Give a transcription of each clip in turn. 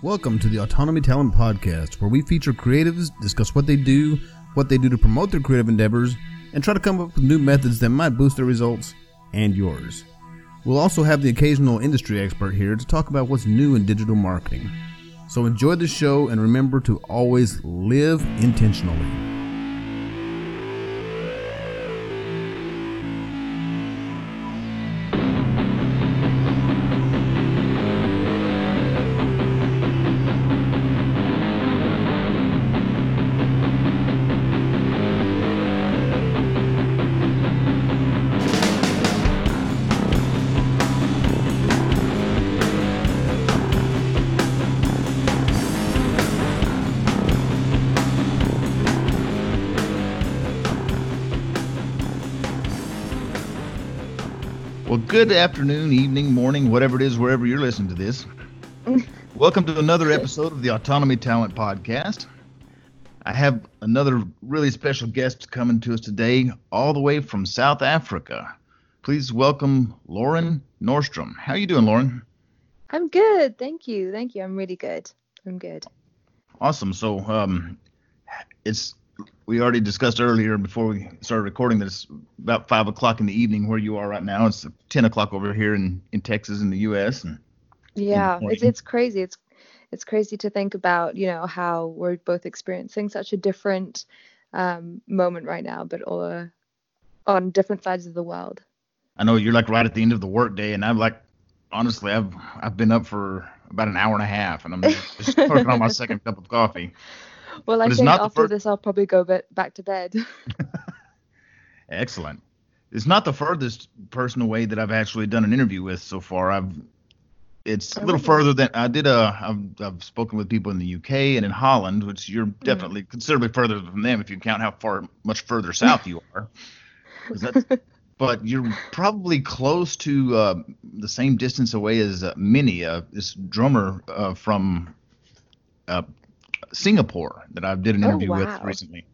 Welcome to the Autonomy Talent Podcast, where we feature creatives, discuss what they do, what they do to promote their creative endeavors, and try to come up with new methods that might boost their results and yours. We'll also have the occasional industry expert here to talk about what's new in digital marketing. So enjoy the show and remember to always live intentionally. Good afternoon, evening, morning, whatever it is, wherever you're listening to this. Welcome to another episode of the Autonomy Talent Podcast. I have another really special guest coming to us today, all the way from South Africa. Please welcome Lauren Norstrom. How are you doing, Lauren? I'm good. Thank you. Thank you. I'm really good. I'm good. Awesome. So, um, it's we already discussed earlier before we started recording that it's about five o'clock in the evening where you are right now. It's ten o'clock over here in, in Texas in the U.S. And, yeah, it's it's crazy. It's it's crazy to think about you know how we're both experiencing such a different um, moment right now, but all uh, on different sides of the world. I know you're like right at the end of the workday, and I'm like, honestly, I've I've been up for about an hour and a half, and I'm just working on my second cup of coffee. Well, I think after fir- this, I'll probably go back to bed. Excellent. It's not the furthest person away that I've actually done an interview with so far. I've it's a little further than I did. Uh, I've, I've spoken with people in the UK and in Holland, which you're hmm. definitely mm. considerably further from them if you count how far much further south you are. but you're probably close to uh, the same distance away as uh, Minnie, uh, this drummer uh, from uh, Singapore that I did an oh, interview oh, wow. with recently.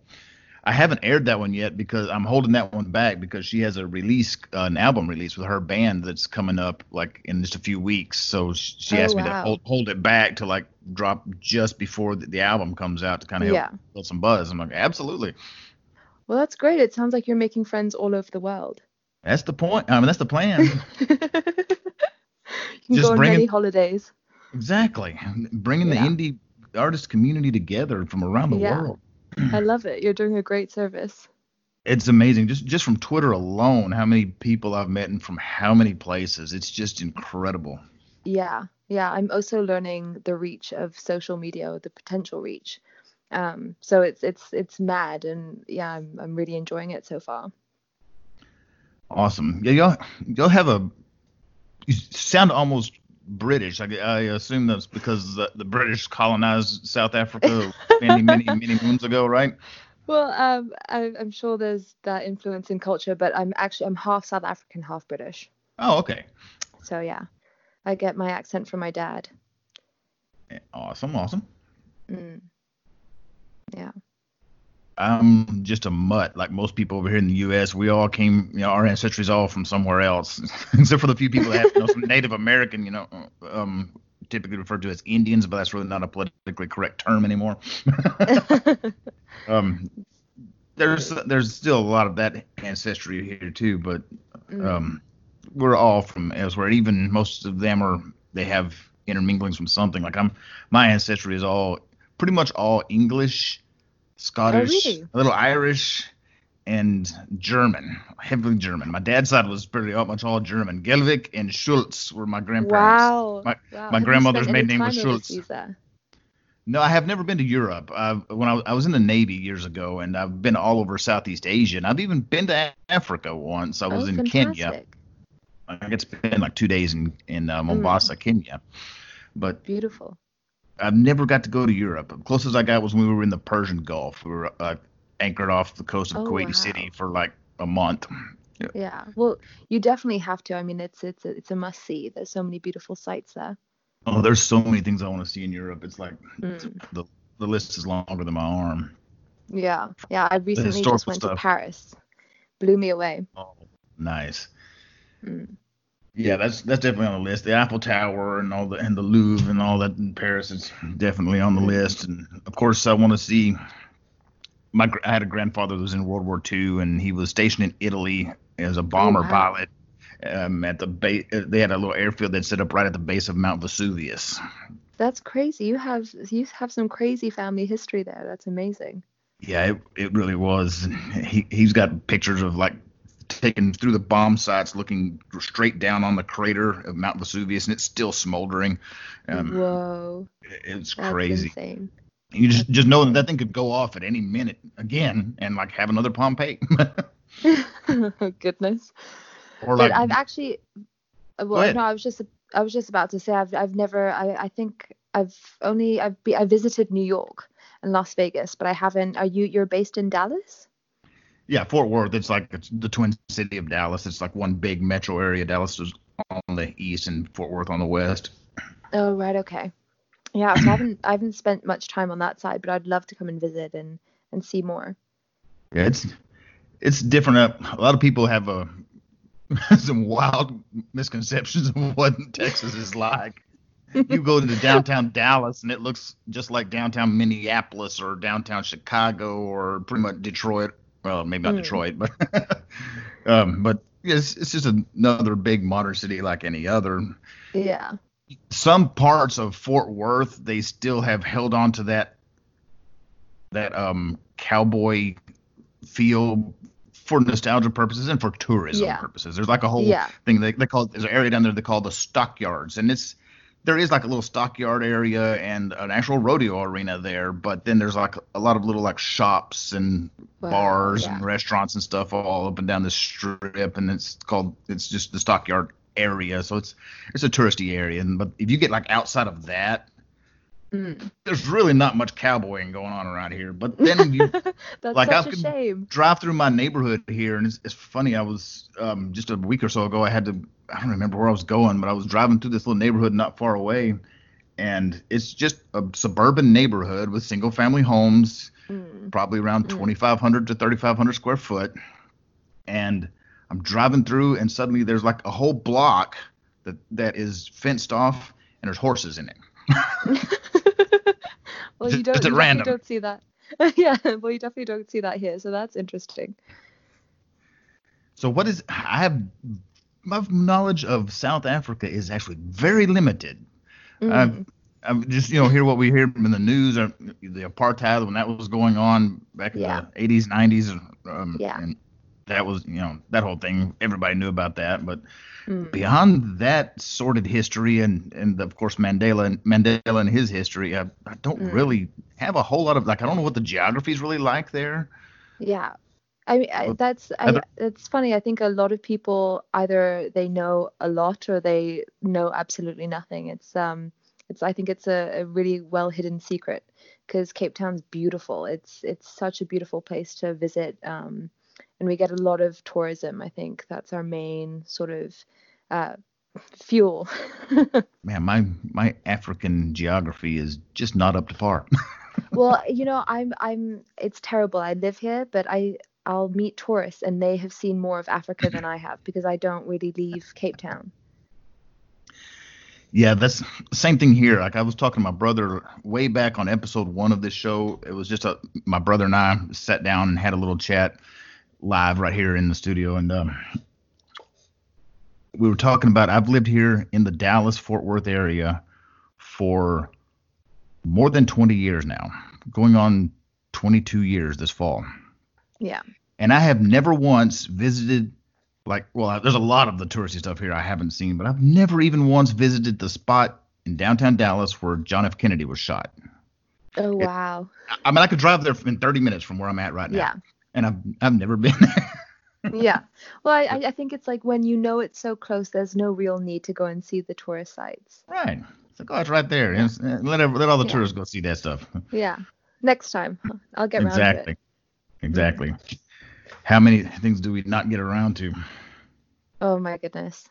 I haven't aired that one yet because I'm holding that one back because she has a release, uh, an album release with her band that's coming up like in just a few weeks. So she oh, asked wow. me to hold, hold it back to like drop just before the, the album comes out to kind of yeah. build some buzz. I'm like, absolutely. Well, that's great. It sounds like you're making friends all over the world. That's the point. I mean, that's the plan. you can just go on bringing, many holidays. Exactly. Bringing yeah. the indie artist community together from around the yeah. world. I love it. You're doing a great service. It's amazing. Just just from Twitter alone, how many people I've met and from how many places. It's just incredible. Yeah. Yeah. I'm also learning the reach of social media, the potential reach. Um, so it's it's it's mad and yeah, I'm I'm really enjoying it so far. Awesome. Yeah, y'all y'all have a you sound almost British. I, I assume that's because the, the, British colonized South Africa many, many, many moons ago, right? Well, um, I, am sure there's that influence in culture, but I'm actually I'm half South African, half British. Oh, okay. So yeah, I get my accent from my dad. Awesome, awesome. Mm. Yeah. I'm just a mutt, like most people over here in the U.S. We all came, you know, our ancestry is all from somewhere else, except for the few people that have you know, some Native American, you know, um, typically referred to as Indians, but that's really not a politically correct term anymore. um, there's there's still a lot of that ancestry here too, but mm. um, we're all from elsewhere. Even most of them are they have interminglings from something. Like I'm, my ancestry is all pretty much all English Scottish, oh, really? a little Irish, and German, heavily German. My dad's side was pretty much all German. Gelwick and Schultz were my grandparents. Wow. My, wow. my grandmother's maiden name was Schultz. No, I have never been to Europe. I've, when I, I, was in the Navy years ago, and I've been all over Southeast Asia, and I've even been to Africa once. I was oh, in fantastic. Kenya. I get to spend like two days in in uh, Mombasa, mm. Kenya. But beautiful. I've never got to go to Europe. The closest I got was when we were in the Persian Gulf. We were uh, anchored off the coast of oh, Kuwait wow. City for like a month. Yeah. yeah. Well, you definitely have to. I mean, it's it's a, it's a must see. There's so many beautiful sights there. Oh, there's so many things I want to see in Europe. It's like mm. the the list is longer than my arm. Yeah. Yeah. I recently just went stuff. to Paris. Blew me away. Oh, nice. Mm. Yeah, that's that's definitely on the list. The Eiffel Tower and all the and the Louvre and all that in Paris is definitely on the list. And of course, I want to see. My I had a grandfather that was in World War II, and he was stationed in Italy as a bomber oh, wow. pilot. Um, at the base, they had a little airfield that set up right at the base of Mount Vesuvius. That's crazy. You have you have some crazy family history there. That's amazing. Yeah, it, it really was. He he's got pictures of like taken through the bomb sites, looking straight down on the crater of Mount Vesuvius, and it's still smoldering. Um, Whoa! It's That's crazy. Insane. You just just know that that thing could go off at any minute again, and like have another Pompeii. Goodness. Or like, but I've actually, well, no, I was just I was just about to say I've I've never I I think I've only I've be, I visited New York and Las Vegas, but I haven't. Are you you're based in Dallas? Yeah, Fort Worth. It's like it's the twin city of Dallas. It's like one big metro area. Dallas is on the east and Fort Worth on the west. Oh right, okay. Yeah, so I haven't I haven't spent much time on that side, but I'd love to come and visit and and see more. Yeah, it's it's different. Uh, a lot of people have uh, a some wild misconceptions of what Texas is like. you go to the downtown Dallas and it looks just like downtown Minneapolis or downtown Chicago or pretty much Detroit well, maybe not mm. Detroit, but um, but it's it's just another big modern city like any other. Yeah. Some parts of Fort Worth they still have held on to that that um cowboy feel for nostalgia purposes and for tourism yeah. purposes. There's like a whole yeah. thing they, they call there's an area down there they call the stockyards, and it's there is like a little stockyard area and an actual rodeo arena there, but then there's like a lot of little like shops and wow, bars yeah. and restaurants and stuff all up and down the strip, and it's called it's just the stockyard area, so it's it's a touristy area. And but if you get like outside of that, mm. there's really not much cowboying going on around here. But then you like I could shame. drive through my neighborhood here, and it's, it's funny. I was um, just a week or so ago. I had to I don't remember where I was going, but I was driving through this little neighborhood not far away, and it's just a suburban neighborhood with single family homes, mm. probably around mm. 2,500 to 3,500 square foot. And I'm driving through, and suddenly there's like a whole block that that is fenced off, and there's horses in it. well, you don't, you random. don't see that. yeah, well, you definitely don't see that here, so that's interesting. So what is I have my knowledge of South Africa is actually very limited. Mm. I've, I've just you know hear what we hear in the news, or the apartheid when that was going on back in yeah. the 80s, 90s. Um, yeah. And that was you know that whole thing. Everybody knew about that, but mm. beyond that sordid history and and of course Mandela and Mandela and his history, I, I don't mm. really have a whole lot of like I don't know what the geography is really like there. Yeah, I mean, I, that's I, it's funny. I think a lot of people either they know a lot or they know absolutely nothing. It's um, it's I think it's a, a really well hidden secret because Cape Town's beautiful. It's it's such a beautiful place to visit. Um, and we get a lot of tourism. I think that's our main sort of uh, fuel. Man, my my African geography is just not up to par. well, you know, I'm I'm it's terrible. I live here, but I I'll meet tourists and they have seen more of Africa than I have because I don't really leave Cape Town. Yeah, that's same thing here. Like I was talking to my brother way back on episode one of this show. It was just a my brother and I sat down and had a little chat live right here in the studio, and um, we were talking about. I've lived here in the Dallas Fort Worth area for more than 20 years now, going on 22 years this fall. Yeah. And I have never once visited like well there's a lot of the touristy stuff here I haven't seen, but I've never even once visited the spot in downtown Dallas where John F. Kennedy was shot. Oh wow. It, I mean I could drive there in 30 minutes from where I'm at right now. Yeah. And I've I've never been there. yeah. Well, I, I think it's like when you know it's so close, there's no real need to go and see the tourist sites. Right. It's like, oh, it's right there. Yeah. Uh, let, let all the yeah. tourists go see that stuff. Yeah. Next time. I'll get around exactly. Exactly. How many things do we not get around to? Oh my goodness.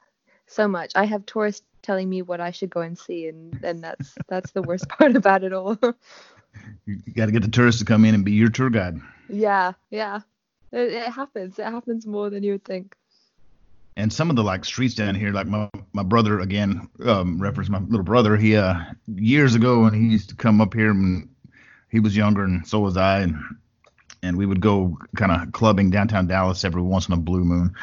So much. I have tourists telling me what I should go and see and and that's that's the worst part about it all. you got to get the tourists to come in and be your tour guide. Yeah, yeah. It, it happens. It happens more than you would think. and some of the like streets down here, like my my brother again, um, reference my little brother. He uh years ago when he used to come up here and he was younger and so was I, and and we would go kind of clubbing downtown Dallas every once in a blue moon,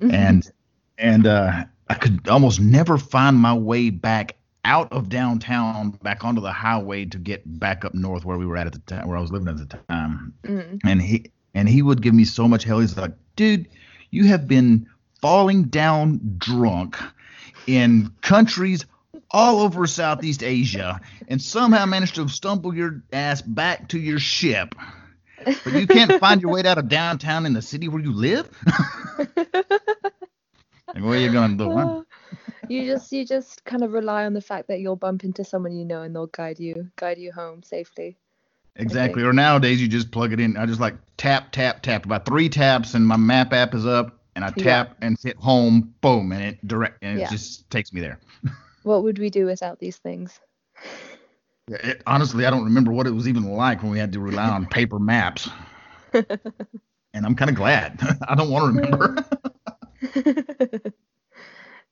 mm-hmm. and and uh, I could almost never find my way back out of downtown back onto the highway to get back up north where we were at at the time where I was living at the time. Mm-hmm. And he and he would give me so much hell. He's like, dude, you have been falling down drunk in countries all over Southeast Asia and somehow managed to stumble your ass back to your ship. But you can't find your way out of downtown in the city where you live? like, what are you gonna do? Uh, you just you just kind of rely on the fact that you'll bump into someone you know and they'll guide you guide you home safely. Exactly. Or nowadays you just plug it in. I just like tap tap tap about three taps and my map app is up and I tap yeah. and hit home, boom, and it direct and yeah. it just takes me there. what would we do without these things? It, honestly, I don't remember what it was even like when we had to rely on paper maps. and I'm kind of glad. I don't want to remember definitely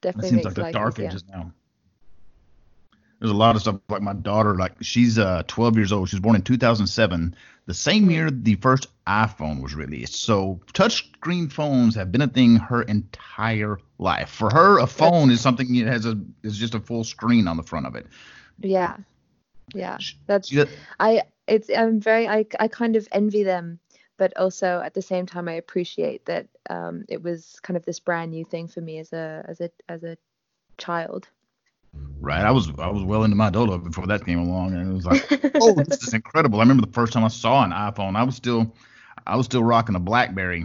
that seems like the dark ages yeah. now. There's a lot of stuff like my daughter, like she's uh 12 years old. She was born in 2007, the same year the first iPhone was released. So touchscreen phones have been a thing her entire life. For her, a phone is something that has a is just a full screen on the front of it. Yeah, yeah. That's she, I. It's I'm very I I kind of envy them but also at the same time I appreciate that um, it was kind of this brand new thing for me as a as a as a child. Right, I was I was well into my adulthood before that came along, and it was like, oh, this is incredible. I remember the first time I saw an iPhone. I was still I was still rocking a BlackBerry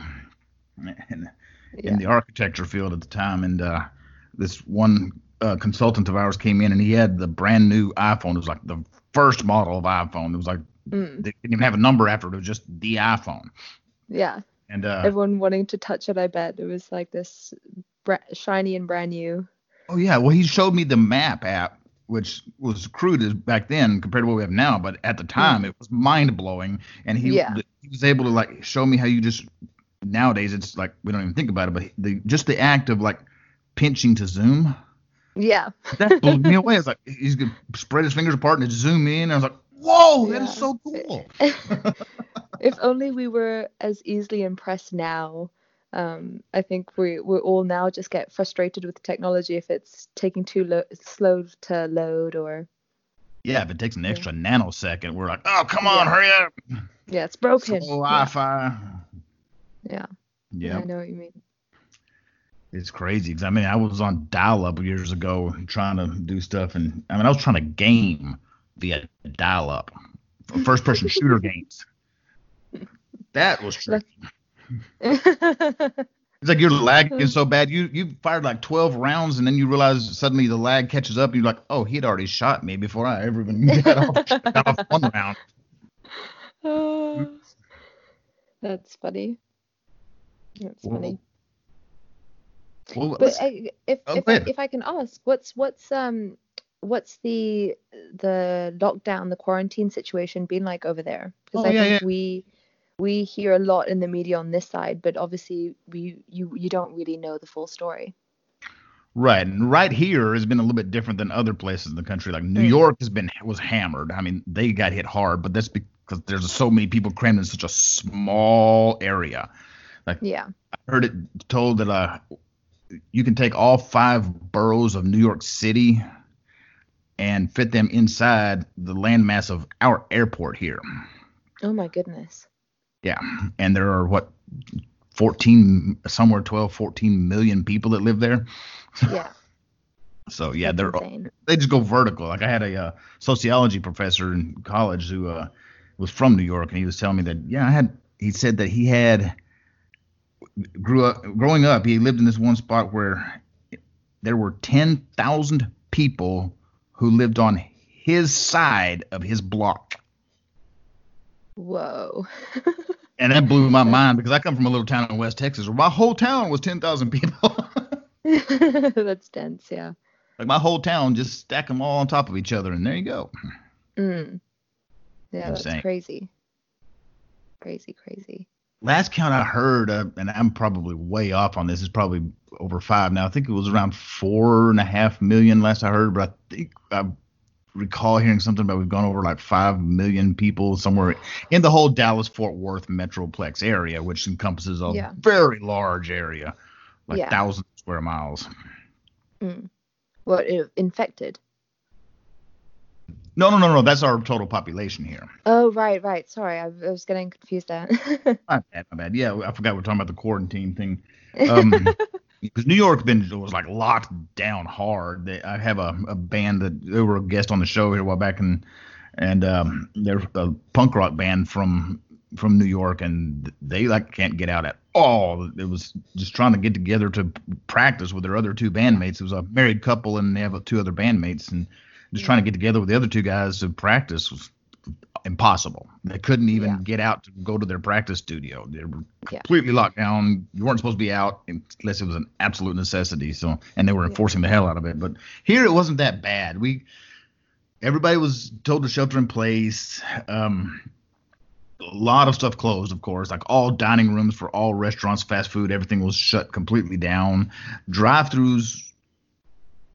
in, yeah. in the architecture field at the time, and uh, this one uh, consultant of ours came in, and he had the brand new iPhone. It was like the first model of iPhone. It was like Mm. They didn't even have a number after it. It was just the iPhone. Yeah. And uh, everyone wanting to touch it, I bet it was like this br- shiny and brand new. Oh yeah, well he showed me the map app, which was crude back then compared to what we have now, but at the mm. time mm. it was mind blowing. And he yeah. he was able to like show me how you just nowadays it's like we don't even think about it, but the just the act of like pinching to zoom. Yeah. that blew me away. It's like he's gonna spread his fingers apart and zoom in. I was like, Whoa, yeah. that is so cool. if only we were as easily impressed now. Um, I think we we all now just get frustrated with technology if it's taking too lo- slow to load or. Yeah, if it takes an extra yeah. nanosecond, we're like, oh come on, yeah. hurry up. Yeah, it's broken. Wi-Fi. Yeah. Yeah. I know what you mean. It's crazy because I mean I was on dial-up years ago trying to do stuff, and I mean I was trying to game via dial up first person shooter games. That was tricky. it's like your lag is so bad. You you fired like 12 rounds and then you realize suddenly the lag catches up and you're like, oh, he had already shot me before I ever even got off, got off one round. Oh, that's funny. That's well, funny. Well, but I, if oh, if, I, if I can ask, what's what's um what's the the lockdown, the quarantine situation been like over there? Because oh, I yeah, think yeah. we we hear a lot in the media on this side, but obviously we you you don't really know the full story. Right, and right here has been a little bit different than other places in the country. Like New mm. York has been was hammered. I mean, they got hit hard, but that's because there's so many people crammed in such a small area. Like, yeah, I heard it told that uh, you can take all five boroughs of New York City and fit them inside the landmass of our airport here. Oh my goodness. Yeah. And there are what 14 somewhere 12 14 million people that live there. Yeah. so yeah, That's they're insane. they just go vertical. Like I had a uh, sociology professor in college who uh, was from New York and he was telling me that yeah, I had he said that he had grew up growing up, he lived in this one spot where there were 10,000 people who lived on his side of his block. Whoa. and that blew my mind because I come from a little town in West Texas where my whole town was 10,000 people. that's dense, yeah. Like my whole town, just stack them all on top of each other, and there you go. Mm. Yeah, that's crazy. Crazy, crazy. Last count I heard, uh, and I'm probably way off on this, is probably over five now. I think it was around four and a half million last I heard, but I think I recall hearing something about we've gone over like five million people somewhere in the whole Dallas Fort Worth metroplex area, which encompasses a yeah. very large area, like yeah. thousands of square miles. Mm. What infected? No, no, no, no. That's our total population here. Oh, right, right. Sorry, I, I was getting confused there. my bad, my bad. Yeah, I forgot we're talking about the quarantine thing. Um, because New York been was like locked down hard. They, I have a, a band that they were a guest on the show here a while back, and and um, they're a punk rock band from from New York, and they like can't get out at all. It was just trying to get together to practice with their other two bandmates. It was a married couple, and they have two other bandmates, and just trying to get together with the other two guys to practice was impossible. They couldn't even yeah. get out to go to their practice studio. They were completely yeah. locked down. You weren't supposed to be out unless it was an absolute necessity. So, and they were enforcing the hell out of it. But here it wasn't that bad. We everybody was told to shelter in place. Um, a lot of stuff closed, of course, like all dining rooms for all restaurants, fast food, everything was shut completely down. Drive-throughs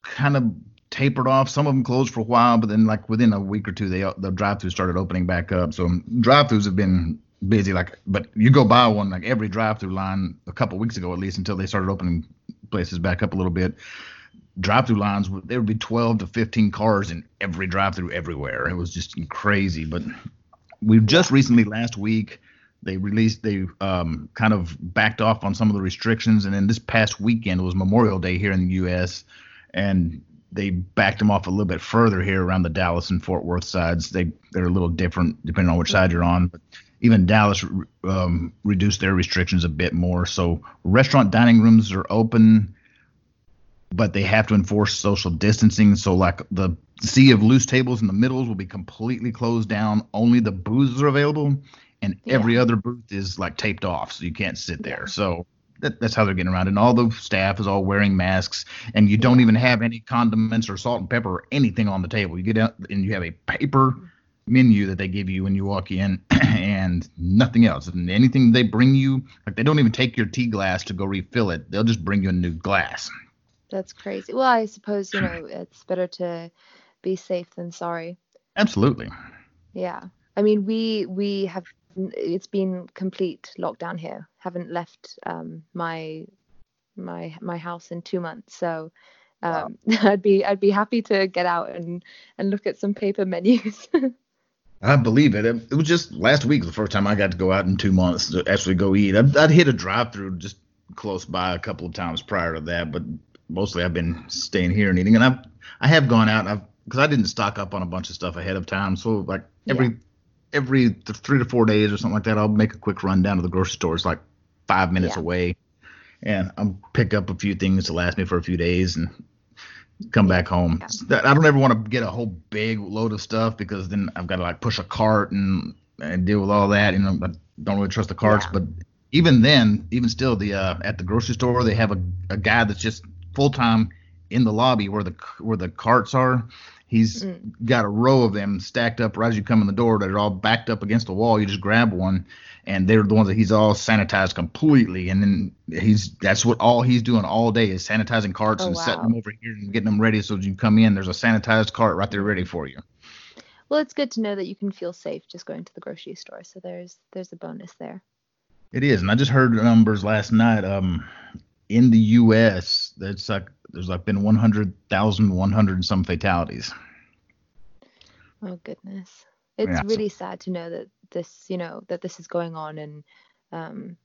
kind of tapered off. Some of them closed for a while, but then like within a week or two, they the drive-throughs started opening back up. So drive-throughs have been busy. Like, but you go by one like every drive-through line a couple weeks ago at least until they started opening places back up a little bit. Drive-through lines there would be 12 to 15 cars in every drive-through everywhere. It was just crazy. But we've just recently last week they released they um, kind of backed off on some of the restrictions and then this past weekend was memorial day here in the us and they backed them off a little bit further here around the Dallas and Fort Worth sides. They they're a little different depending on which side you're on. But even Dallas um, reduced their restrictions a bit more. So restaurant dining rooms are open, but they have to enforce social distancing. So like the sea of loose tables in the middles will be completely closed down. Only the booths are available, and yeah. every other booth is like taped off, so you can't sit there. So that, that's how they're getting around. And all the staff is all wearing masks, and you don't even have any condiments or salt and pepper or anything on the table. You get out and you have a paper menu that they give you when you walk in, and nothing else. And anything they bring you, like they don't even take your tea glass to go refill it. They'll just bring you a new glass. That's crazy. Well, I suppose you know it's better to be safe than sorry. Absolutely. Yeah. I mean, we we have it's been complete lockdown here. Haven't left um, my my my house in two months, so um, wow. I'd be I'd be happy to get out and and look at some paper menus. I believe it. it. was just last week the first time I got to go out in two months to actually go eat. I'd, I'd hit a drive-through just close by a couple of times prior to that, but mostly I've been staying here and eating. And I've I have gone out. I've because I didn't stock up on a bunch of stuff ahead of time, so like every yeah every three to four days or something like that, I'll make a quick run down to the grocery store. It's like five minutes yeah. away, and I'll pick up a few things to last me for a few days and come back home. Yeah. I don't ever want to get a whole big load of stuff because then I've got to like push a cart and, and deal with all that. You know, I don't really trust the carts, yeah. but even then, even still, the uh, at the grocery store they have a, a guy that's just full time in the lobby where the where the carts are He's mm. got a row of them stacked up right as you come in the door that are all backed up against the wall. You just grab one, and they're the ones that he's all sanitized completely. And then he's that's what all he's doing all day is sanitizing carts oh, and wow. setting them over here and getting them ready. So as you come in, there's a sanitized cart right there ready for you. Well, it's good to know that you can feel safe just going to the grocery store. So there's there's a bonus there. It is, and I just heard numbers last night. Um, in the U.S., that's like there's like been 100,000, 100 and some fatalities. Oh goodness, it's yeah, really so. sad to know that this, you know, that this is going on, and um,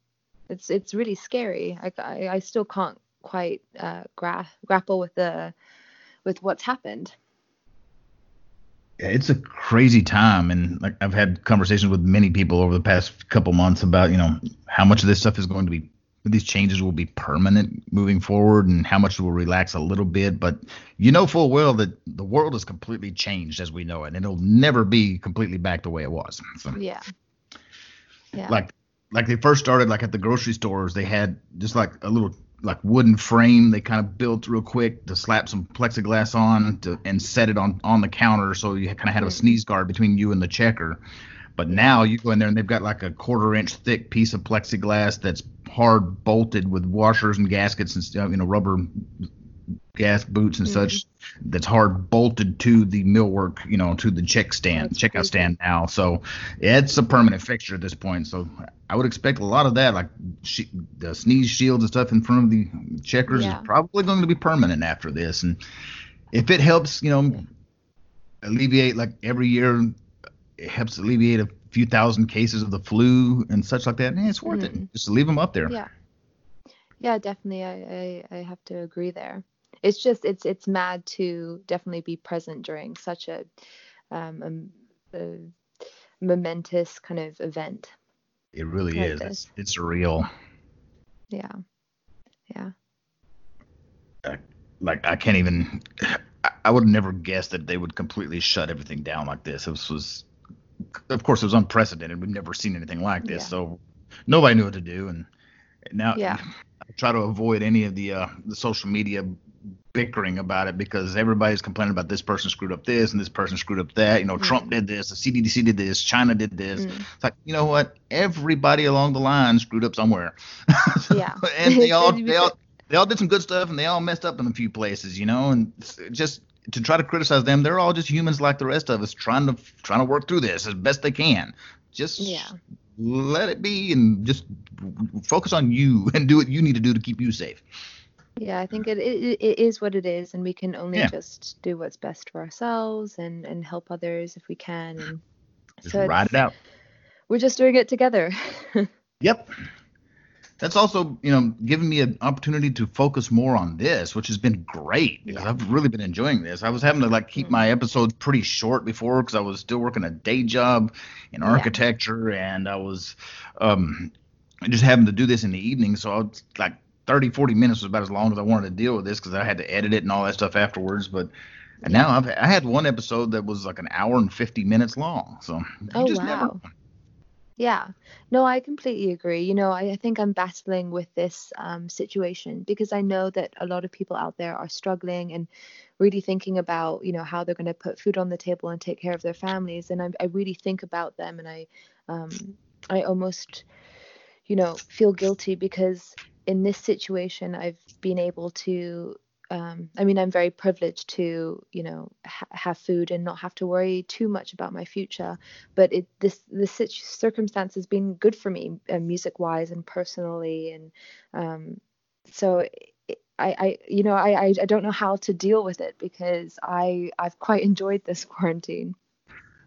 it's it's really scary. I I, I still can't quite uh, gra- grapple with the with what's happened. Yeah, it's a crazy time, and like I've had conversations with many people over the past couple months about you know how much of this stuff is going to be these changes will be permanent moving forward and how much will relax a little bit. But you know full well that the world has completely changed as we know it, and it'll never be completely back the way it was. So, yeah. Yeah. Like like they first started like at the grocery stores, they had just like a little like wooden frame they kind of built real quick to slap some plexiglass on to, and set it on on the counter so you kind of had a mm-hmm. sneeze guard between you and the checker. But now you go in there and they've got like a quarter inch thick piece of plexiglass that's hard bolted with washers and gaskets and stuff, you know, rubber gas boots and mm-hmm. such that's hard bolted to the millwork, you know, to the check stand, that's checkout crazy. stand now. So it's a permanent fixture at this point. So I would expect a lot of that, like she, the sneeze shields and stuff in front of the checkers, yeah. is probably going to be permanent after this. And if it helps, you know, alleviate like every year, it helps alleviate a few thousand cases of the flu and such like that. Eh, it's worth mm-hmm. it. Just leave them up there. Yeah. Yeah, definitely. I, I, I have to agree there it's just it's it's mad to definitely be present during such a, um, a, a momentous kind of event. It really like is. It's, it's surreal. Yeah. Yeah. like I can't even. I would have never guessed that they would completely shut everything down like this. This was, of course, it was unprecedented. We've never seen anything like this, yeah. so nobody knew what to do. And now, yeah. I try to avoid any of the uh, the social media bickering about it because everybody's complaining about this person screwed up this and this person screwed up that. You know, mm. Trump did this, the CDC did this, China did this. Mm. It's like, you know what? Everybody along the line screwed up somewhere. Yeah. and they all they all they all did some good stuff and they all messed up in a few places, you know, and just to try to criticize them, they're all just humans like the rest of us trying to trying to work through this as best they can. Just yeah. let it be and just focus on you and do what you need to do to keep you safe. Yeah, I think it, it, it is what it is, and we can only yeah. just do what's best for ourselves and and help others if we can. And just so ride it out. We're just doing it together. yep. That's also, you know, giving me an opportunity to focus more on this, which has been great because yeah. I've really been enjoying this. I was having to like keep mm-hmm. my episodes pretty short before because I was still working a day job in architecture yeah. and I was um just having to do this in the evening. So I was like 30, 40 minutes was about as long as I wanted to deal with this because I had to edit it and all that stuff afterwards. But and now I've I had one episode that was like an hour and 50 minutes long. So oh wow. Never... Yeah, no, I completely agree. You know, I, I think I'm battling with this um, situation because I know that a lot of people out there are struggling and really thinking about, you know, how they're going to put food on the table and take care of their families. And I, I really think about them and I, um, I almost, you know, feel guilty because in this situation, I've been able to. Um, I mean, I'm very privileged to, you know, ha- have food and not have to worry too much about my future. But it this this circumstance has been good for me, uh, music wise and personally, and um, so I, I you know I, I don't know how to deal with it because I I've quite enjoyed this quarantine.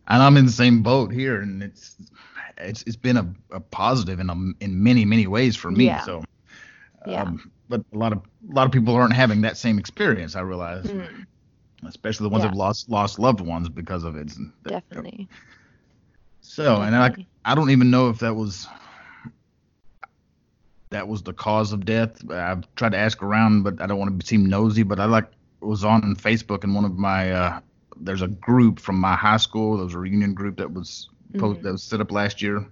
And I'm in the same boat here, and it's it's it's been a, a positive in a, in many many ways for me. Yeah. So yeah. Um, but a lot of a lot of people aren't having that same experience. I realize, mm. especially the ones yeah. that lost lost loved ones because of it. Definitely. So, Definitely. and I I don't even know if that was that was the cause of death. I've tried to ask around, but I don't want to seem nosy. But I like was on Facebook and one of my uh, there's a group from my high school. There was a reunion group that was mm-hmm. that was set up last year,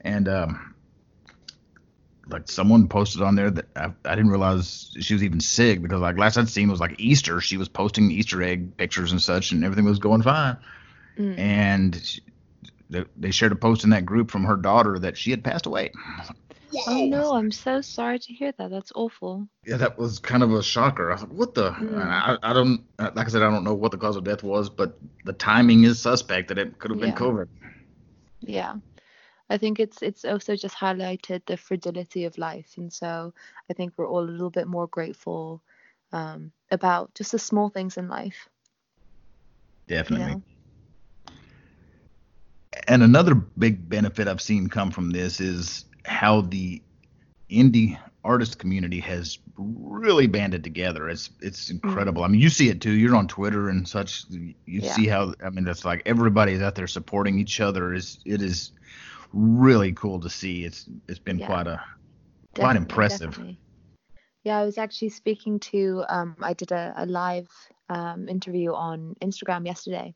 and um, like someone posted on there that I, I, didn't realize she was even sick because like last I'd seen was like Easter. She was posting Easter egg pictures and such, and everything was going fine. Mm. And she, they, they, shared a post in that group from her daughter that she had passed away. Oh no, I'm so sorry to hear that. That's awful. Yeah, that was kind of a shocker. I was like, what the? Mm. I, I don't, like I said, I don't know what the cause of death was, but the timing is suspect that it could have been yeah. COVID. Yeah. I think it's it's also just highlighted the fragility of life, and so I think we're all a little bit more grateful um, about just the small things in life. Definitely. And another big benefit I've seen come from this is how the indie artist community has really banded together. It's it's incredible. Mm-hmm. I mean, you see it too. You're on Twitter and such. You yeah. see how I mean, it's like everybody's out there supporting each other. Is it is really cool to see. It's it's been yeah. quite a definitely, quite impressive. Definitely. Yeah, I was actually speaking to um, I did a, a live um, interview on Instagram yesterday,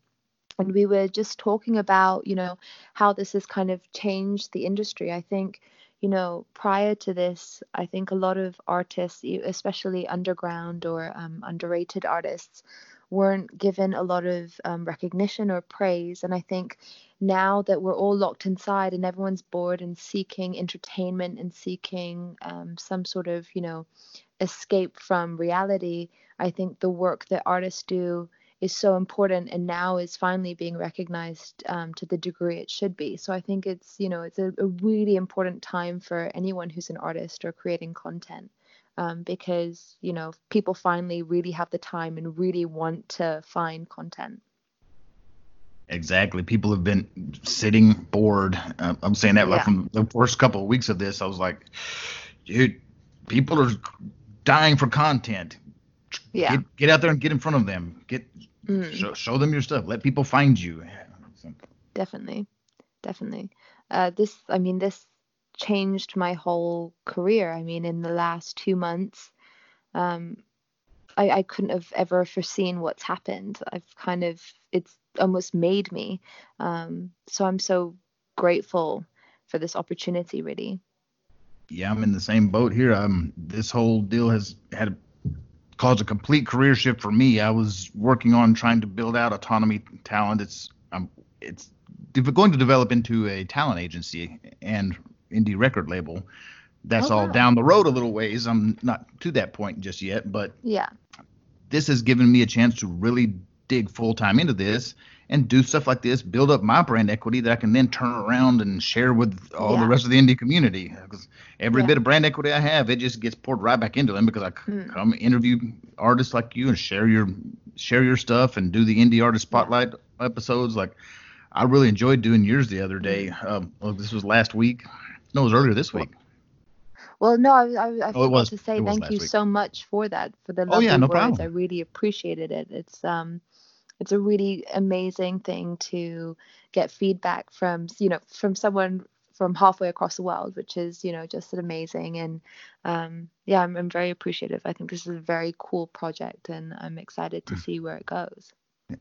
and we were just talking about you know how this has kind of changed the industry. I think you know prior to this, I think a lot of artists, especially underground or um, underrated artists, weren't given a lot of um, recognition or praise. And I think now that we're all locked inside and everyone's bored and seeking entertainment and seeking um, some sort of, you know, escape from reality, I think the work that artists do is so important and now is finally being recognized um, to the degree it should be. So I think it's, you know, it's a, a really important time for anyone who's an artist or creating content um, because you know people finally really have the time and really want to find content. Exactly. People have been sitting bored. Uh, I'm saying that yeah. like from the first couple of weeks of this. I was like, dude, people are dying for content. Yeah. Get, get out there and get in front of them. Get mm. show, show them your stuff. Let people find you. Definitely, definitely. Uh, this, I mean, this changed my whole career. I mean, in the last two months, um, I, I couldn't have ever foreseen what's happened. I've kind of, it's almost made me. Um, so I'm so grateful for this opportunity, really. Yeah, I'm in the same boat here. Um, this whole deal has had caused a complete career shift for me. I was working on trying to build out autonomy talent. It's um, it's going to develop into a talent agency, and indie record label. That's oh, all wow. down the road a little ways. I'm not to that point just yet, but yeah, this has given me a chance to really dig full time into this and do stuff like this, build up my brand equity that I can then turn around and share with all yeah. the rest of the indie community. Because every yeah. bit of brand equity I have, it just gets poured right back into them because I mm. come interview artists like you and share your share your stuff and do the indie artist spotlight yeah. episodes. Like I really enjoyed doing yours the other day. Hmm. Um, well, this was last week. No, it was earlier this week. Well, no, I, I, I oh, forgot to say thank you week. so much for that, for the lovely oh, yeah, no words. Problem. I really appreciated it. It's um, it's a really amazing thing to get feedback from, you know, from someone from halfway across the world, which is, you know, just an amazing. And um, yeah, I'm, I'm very appreciative. I think this is a very cool project, and I'm excited to mm. see where it goes.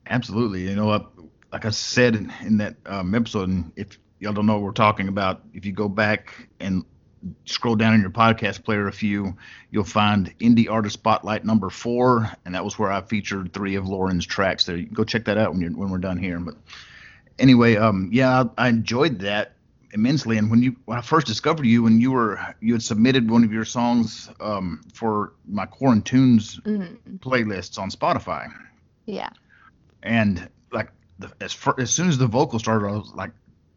Absolutely. You know what? Like I said in, in that um, episode, and if y'all don't know what we're talking about, if you go back and scroll down in your podcast player a few, you'll find Indie Artist Spotlight number four, and that was where I featured three of Lauren's tracks. There, go check that out when you're when we're done here. But anyway, um, yeah, I, I enjoyed that immensely. And when you when I first discovered you, when you were you had submitted one of your songs um, for my Quarantunes mm-hmm. playlists on Spotify. Yeah. And like the, as far, as soon as the vocal started, I was like,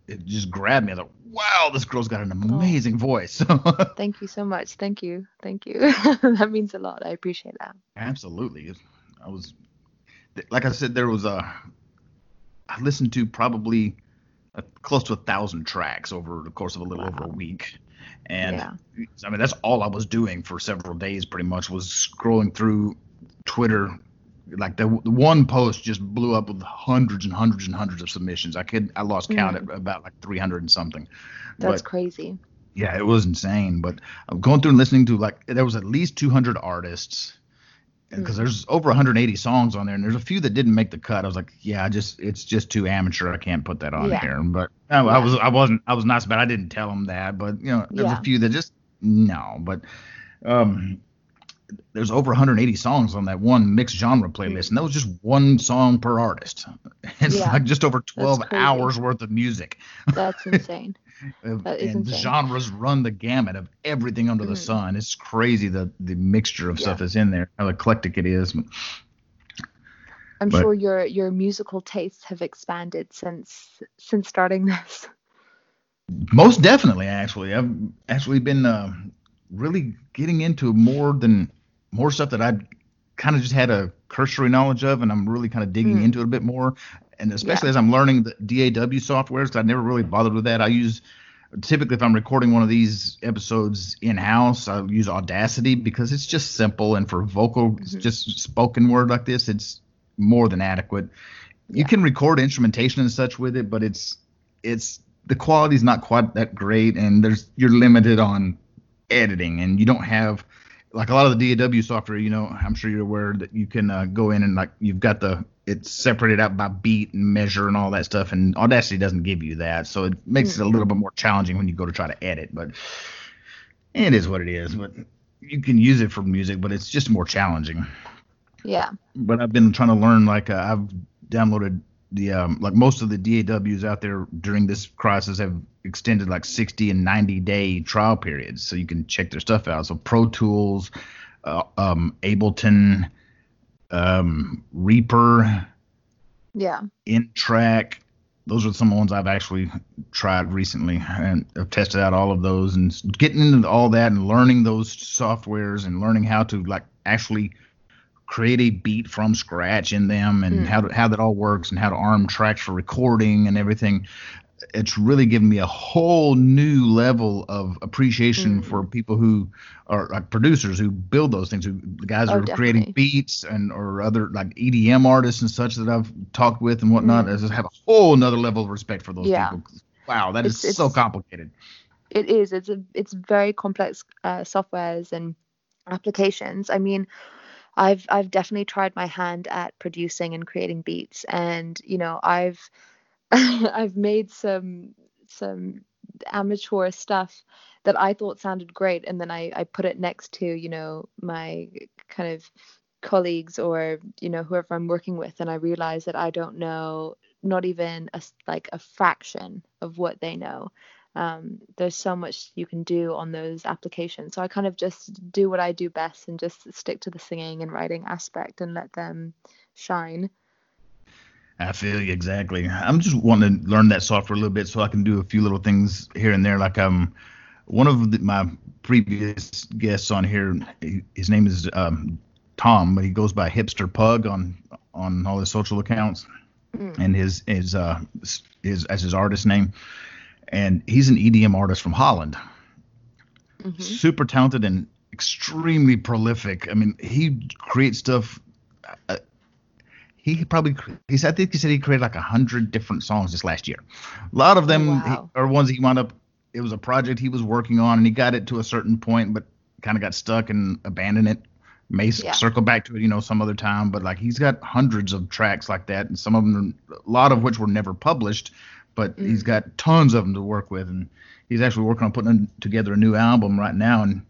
it just grabbed me. I thought, wow, this girl's got an oh. amazing oh. voice. Thank you so much. Thank you. Thank you. that means a lot. I appreciate that. Absolutely. I was, like I said, there was a, I listened to probably a, close to a thousand tracks over the course of a little wow. over a week. And yeah. I mean, that's all I was doing for several days pretty much was scrolling through Twitter like the, the one post just blew up with hundreds and hundreds and hundreds of submissions. I could I lost count mm. at about like 300 and something. That's but, crazy. Yeah, it was insane. But I'm going through and listening to like there was at least 200 artists because mm. there's over 180 songs on there, and there's a few that didn't make the cut. I was like, yeah, I just it's just too amateur. I can't put that on yeah. here. But I, yeah. I, was I wasn't I was nice. It. I didn't tell them that, but you know, there's yeah. a few that just no. But um, there's over 180 songs on that one mixed genre playlist, and that was just one song per artist. It's yeah, like just over 12 hours worth of music. That's insane. that and insane. the genres run the gamut of everything under mm-hmm. the sun. It's crazy the the mixture of yeah. stuff is in there, how eclectic it is. I'm but, sure your your musical tastes have expanded since since starting this. Most definitely, actually, I've actually been uh, really getting into more than more stuff that I kind of just had a cursory knowledge of, and I'm really kind of digging mm. into it a bit more. And especially yeah. as I'm learning the DAW software, because I never really bothered with that. I use typically if I'm recording one of these episodes in house, I use Audacity because it's just simple, and for vocal, mm-hmm. just spoken word like this, it's more than adequate. Yeah. You can record instrumentation and such with it, but it's it's the quality's not quite that great, and there's you're limited on editing, and you don't have like a lot of the DAW software, you know, I'm sure you're aware that you can uh, go in and like you've got the it's separated out by beat and measure and all that stuff, and Audacity doesn't give you that, so it makes mm-hmm. it a little bit more challenging when you go to try to edit. But it is what it is. But you can use it for music, but it's just more challenging. Yeah. But I've been trying to learn. Like uh, I've downloaded the um, like most of the DAWs out there during this crisis have extended like 60 and 90 day trial periods, so you can check their stuff out. So Pro Tools, uh, um, Ableton, um, Reaper, yeah, N-Track. Those are some ones I've actually tried recently and I've tested out all of those and getting into all that and learning those softwares and learning how to like actually create a beat from scratch in them and mm. how to, how that all works and how to arm tracks for recording and everything it's really given me a whole new level of appreciation mm. for people who are like producers who build those things, who the guys oh, are definitely. creating beats and or other like EDM artists and such that I've talked with and whatnot. Mm. I just have a whole another level of respect for those yeah. people. Wow, that it's, is so complicated. It is. It's a it's very complex uh, softwares and applications. I mean, I've I've definitely tried my hand at producing and creating beats, and you know I've I've made some some amateur stuff that I thought sounded great, and then I I put it next to you know my kind of colleagues or you know whoever I'm working with, and I realize that I don't know not even a like a fraction of what they know. Um, there's so much you can do on those applications. So I kind of just do what I do best and just stick to the singing and writing aspect and let them shine. I feel you exactly. I'm just wanting to learn that software a little bit so I can do a few little things here and there. Like um, one of the, my previous guests on here, his name is um, Tom, but he goes by Hipster Pug on on all his social accounts, mm. and his his uh his as his artist name, and he's an EDM artist from Holland. Mm-hmm. Super talented and extremely prolific. I mean, he creates stuff. Uh, he probably he said I think he said he created like a hundred different songs this last year. A lot of them wow. he, are ones he wound up. It was a project he was working on, and he got it to a certain point, but kind of got stuck and abandoned it. May yeah. circle back to it, you know, some other time. But like he's got hundreds of tracks like that, and some of them, a lot of which were never published, but mm. he's got tons of them to work with, and he's actually working on putting together a new album right now. And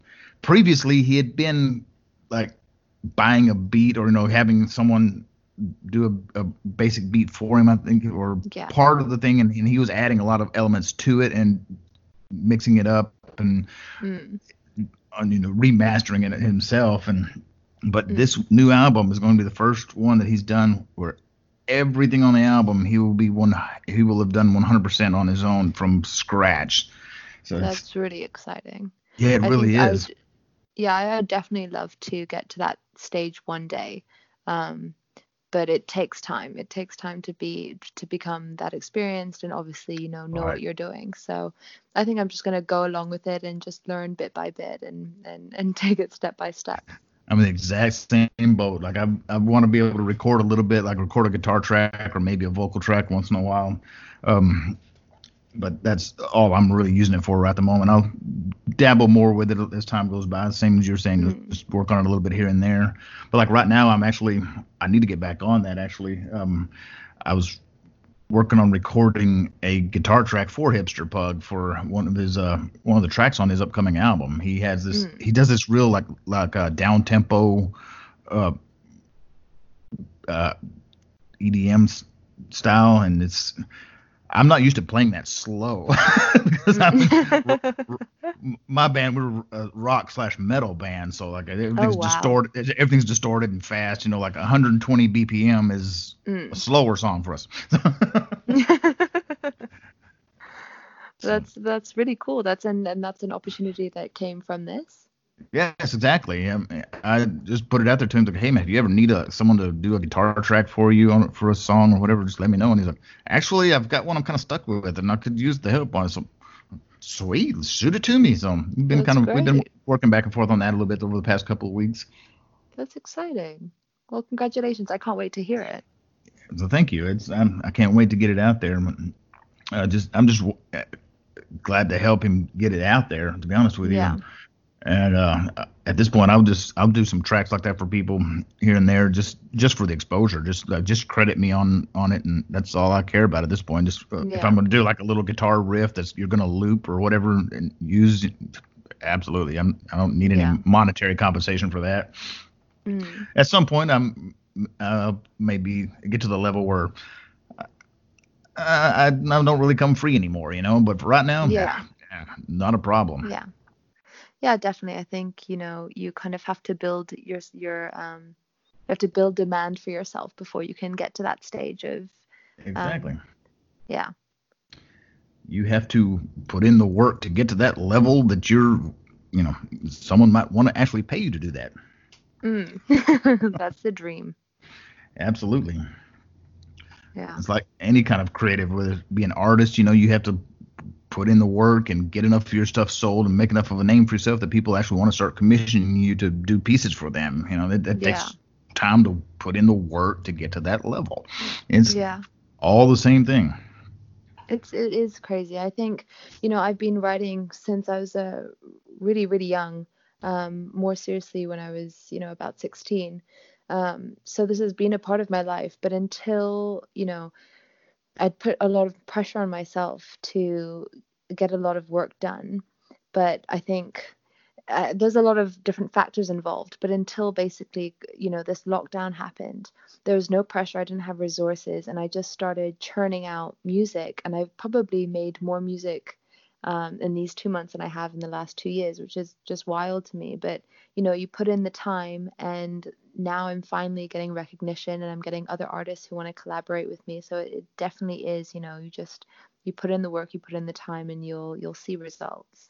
previously, he had been like buying a beat or you know having someone do a, a, basic beat for him, I think, or yeah. part of the thing, and, and, he was adding a lot of elements to it and mixing it up and mm. you know remastering it himself. And but mm. this new album is going to be the first one that he's done where everything on the album he will be one he will have done 100% on his own from scratch. So that's really exciting. Yeah, it I really is. I would, yeah, I would definitely love to get to that stage one day. Um, but it takes time it takes time to be to become that experienced and obviously you know know right. what you're doing so i think i'm just going to go along with it and just learn bit by bit and and and take it step by step i'm in the exact same boat like i i want to be able to record a little bit like record a guitar track or maybe a vocal track once in a while um but that's all I'm really using it for at the moment. I'll dabble more with it as time goes by. Same as you're saying, mm-hmm. just work on it a little bit here and there. But like right now, I'm actually I need to get back on that. Actually, um, I was working on recording a guitar track for Hipster Pug for one of his uh one of the tracks on his upcoming album. He has this mm. he does this real like like uh, down tempo uh, uh EDM style and it's I'm not used to playing that slow because my band we're a rock slash metal band, so like everything's oh, wow. distorted, everything's distorted and fast. You know, like 120 BPM is mm. a slower song for us. that's that's really cool. That's an and that's an opportunity that came from this. Yes, exactly. Um, I just put it out there to him like, "Hey man, if you ever need a someone to do a guitar track for you on for a song or whatever, just let me know." And he's like, "Actually, I've got one I'm kind of stuck with, and I could use the help on it." So, sweet, shoot it to me. So we've been That's kind of great. we've been working back and forth on that a little bit over the past couple of weeks. That's exciting. Well, congratulations! I can't wait to hear it. So thank you. It's I'm, I can not wait to get it out there. Uh, just I'm just uh, glad to help him get it out there. To be honest with you. Yeah. And uh, at this point, I'll just I'll do some tracks like that for people here and there, just just for the exposure. Just uh, just credit me on on it, and that's all I care about at this point. Just uh, yeah. if I'm going to do like a little guitar riff that's you're going to loop or whatever and use, absolutely. I'm I don't need any yeah. monetary compensation for that. mm. at some point I'm uh, maybe get to the level where I, I, don't really come free anymore, you know. But right now, yeah. yeah, not a problem. Yeah, yeah, definitely. I think you know you kind of have to build your your um you have to build demand for yourself before you can get to that stage of um, exactly. Um, yeah. You have to put in the work to get to that level that you're, you know, someone might want to actually pay you to do that. Mm. That's the dream. Absolutely. Yeah. It's like any kind of creative, whether it be an artist, you know, you have to put in the work and get enough of your stuff sold and make enough of a name for yourself that people actually want to start commissioning you to do pieces for them. You know, that, that yeah. takes time to put in the work to get to that level. It's yeah. all the same thing. It's it is crazy. I think, you know, I've been writing since I was a uh, really really young. Um, more seriously when I was, you know, about 16. Um, so this has been a part of my life, but until, you know, I'd put a lot of pressure on myself to get a lot of work done. But I think uh, there's a lot of different factors involved. But until basically, you know, this lockdown happened, there was no pressure. I didn't have resources, and I just started churning out music. And I've probably made more music um, in these two months than I have in the last two years, which is just wild to me. But you know, you put in the time, and now I'm finally getting recognition, and I'm getting other artists who want to collaborate with me. So it definitely is, you know, you just you put in the work, you put in the time, and you'll you'll see results.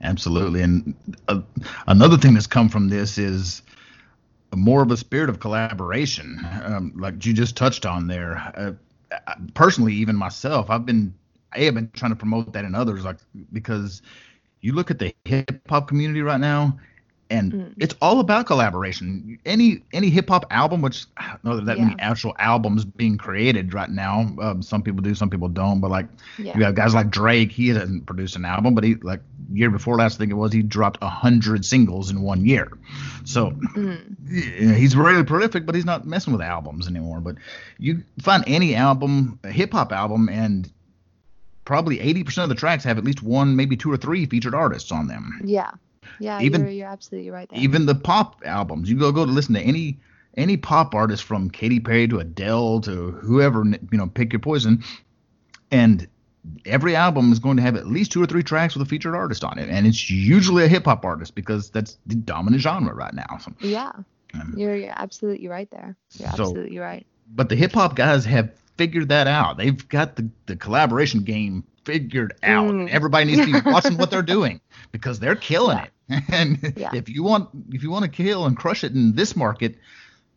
Absolutely, and uh, another thing that's come from this is more of a spirit of collaboration, um, like you just touched on there. Uh, personally, even myself, I've been I have been trying to promote that in others, like because you look at the hip hop community right now, and mm. it's all about collaboration. Any any hip hop album, which I don't know that yeah. many actual albums being created right now. Um, some people do, some people don't. But like yeah. you have guys like Drake, he hasn't produced an album, but he like year before last, I think it was, he dropped a hundred singles in one year. So mm. he's really prolific, but he's not messing with albums anymore. But you find any album, a hip hop album, and probably 80% of the tracks have at least one, maybe two or three featured artists on them. Yeah. Yeah, even, you're, you're absolutely right there. Even the pop albums, you go go to listen to any any pop artist from Katy Perry to Adele to whoever, you know, pick your poison, and every album is going to have at least two or three tracks with a featured artist on it, and it's usually a hip hop artist because that's the dominant genre right now. So, yeah, um, you're, you're absolutely right there. You're so, absolutely right. But the hip hop guys have figured that out. They've got the, the collaboration game figured out. Mm. Everybody needs to be watching what they're doing because they're killing yeah. it. And yeah. if you want if you want to kill and crush it in this market,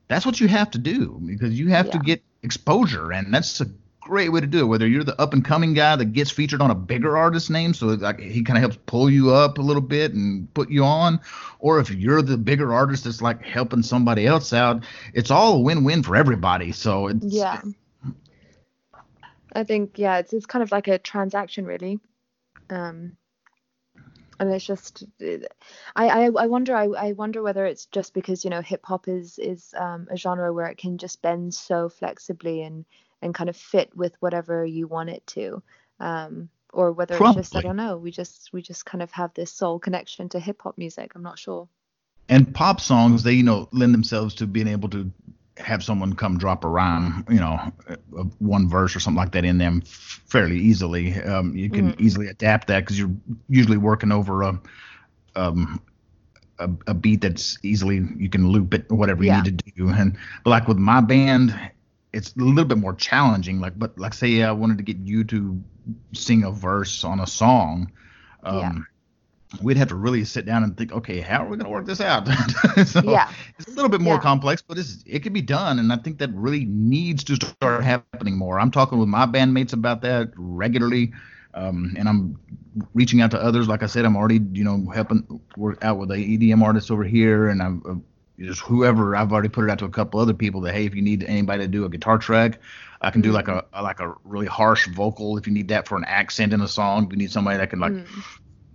that's what you have to do because you have yeah. to get exposure and that's a great way to do it. Whether you're the up and coming guy that gets featured on a bigger artist name, so like he kind of helps pull you up a little bit and put you on, or if you're the bigger artist that's like helping somebody else out, it's all a win-win for everybody. So it's yeah. I think yeah, it's it's kind of like a transaction really, um, and it's just I I, I wonder I, I wonder whether it's just because you know hip hop is is um, a genre where it can just bend so flexibly and and kind of fit with whatever you want it to, um, or whether Probably. it's just I don't know we just we just kind of have this soul connection to hip hop music. I'm not sure. And pop songs, they you know lend themselves to being able to have someone come drop a rhyme, you know, one verse or something like that in them fairly easily. Um, you can mm. easily adapt that because you're usually working over a, um, a, a beat that's easily you can loop it whatever you yeah. need to do. And but like with my band, it's a little bit more challenging. Like, but like say I wanted to get you to sing a verse on a song. Um, yeah we'd have to really sit down and think, okay, how are we going to work this out? so yeah. it's a little bit more yeah. complex, but it's, it can be done. And I think that really needs to start happening more. I'm talking with my bandmates about that regularly. Um, and I'm reaching out to others. Like I said, I'm already, you know, helping work out with the EDM artists over here. And I'm uh, just whoever, I've already put it out to a couple other people that, hey, if you need anybody to do a guitar track, I can do like mm-hmm. a, like a really harsh vocal if you need that for an accent in a song. If you need somebody that can like mm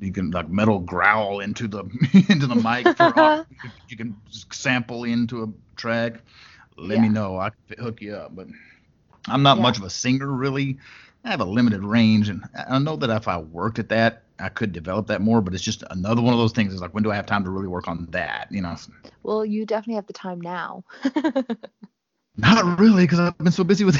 you can like metal growl into the into the mic for you, can, sample into a track let yeah. me know i can hook you up but i'm not yeah. much of a singer really i have a limited range and i know that if i worked at that I could develop that more, but it's just another one of those things. Is like when do I have time to really work on that? You know. Well, you definitely have the time now. Not really, because I've been so busy with.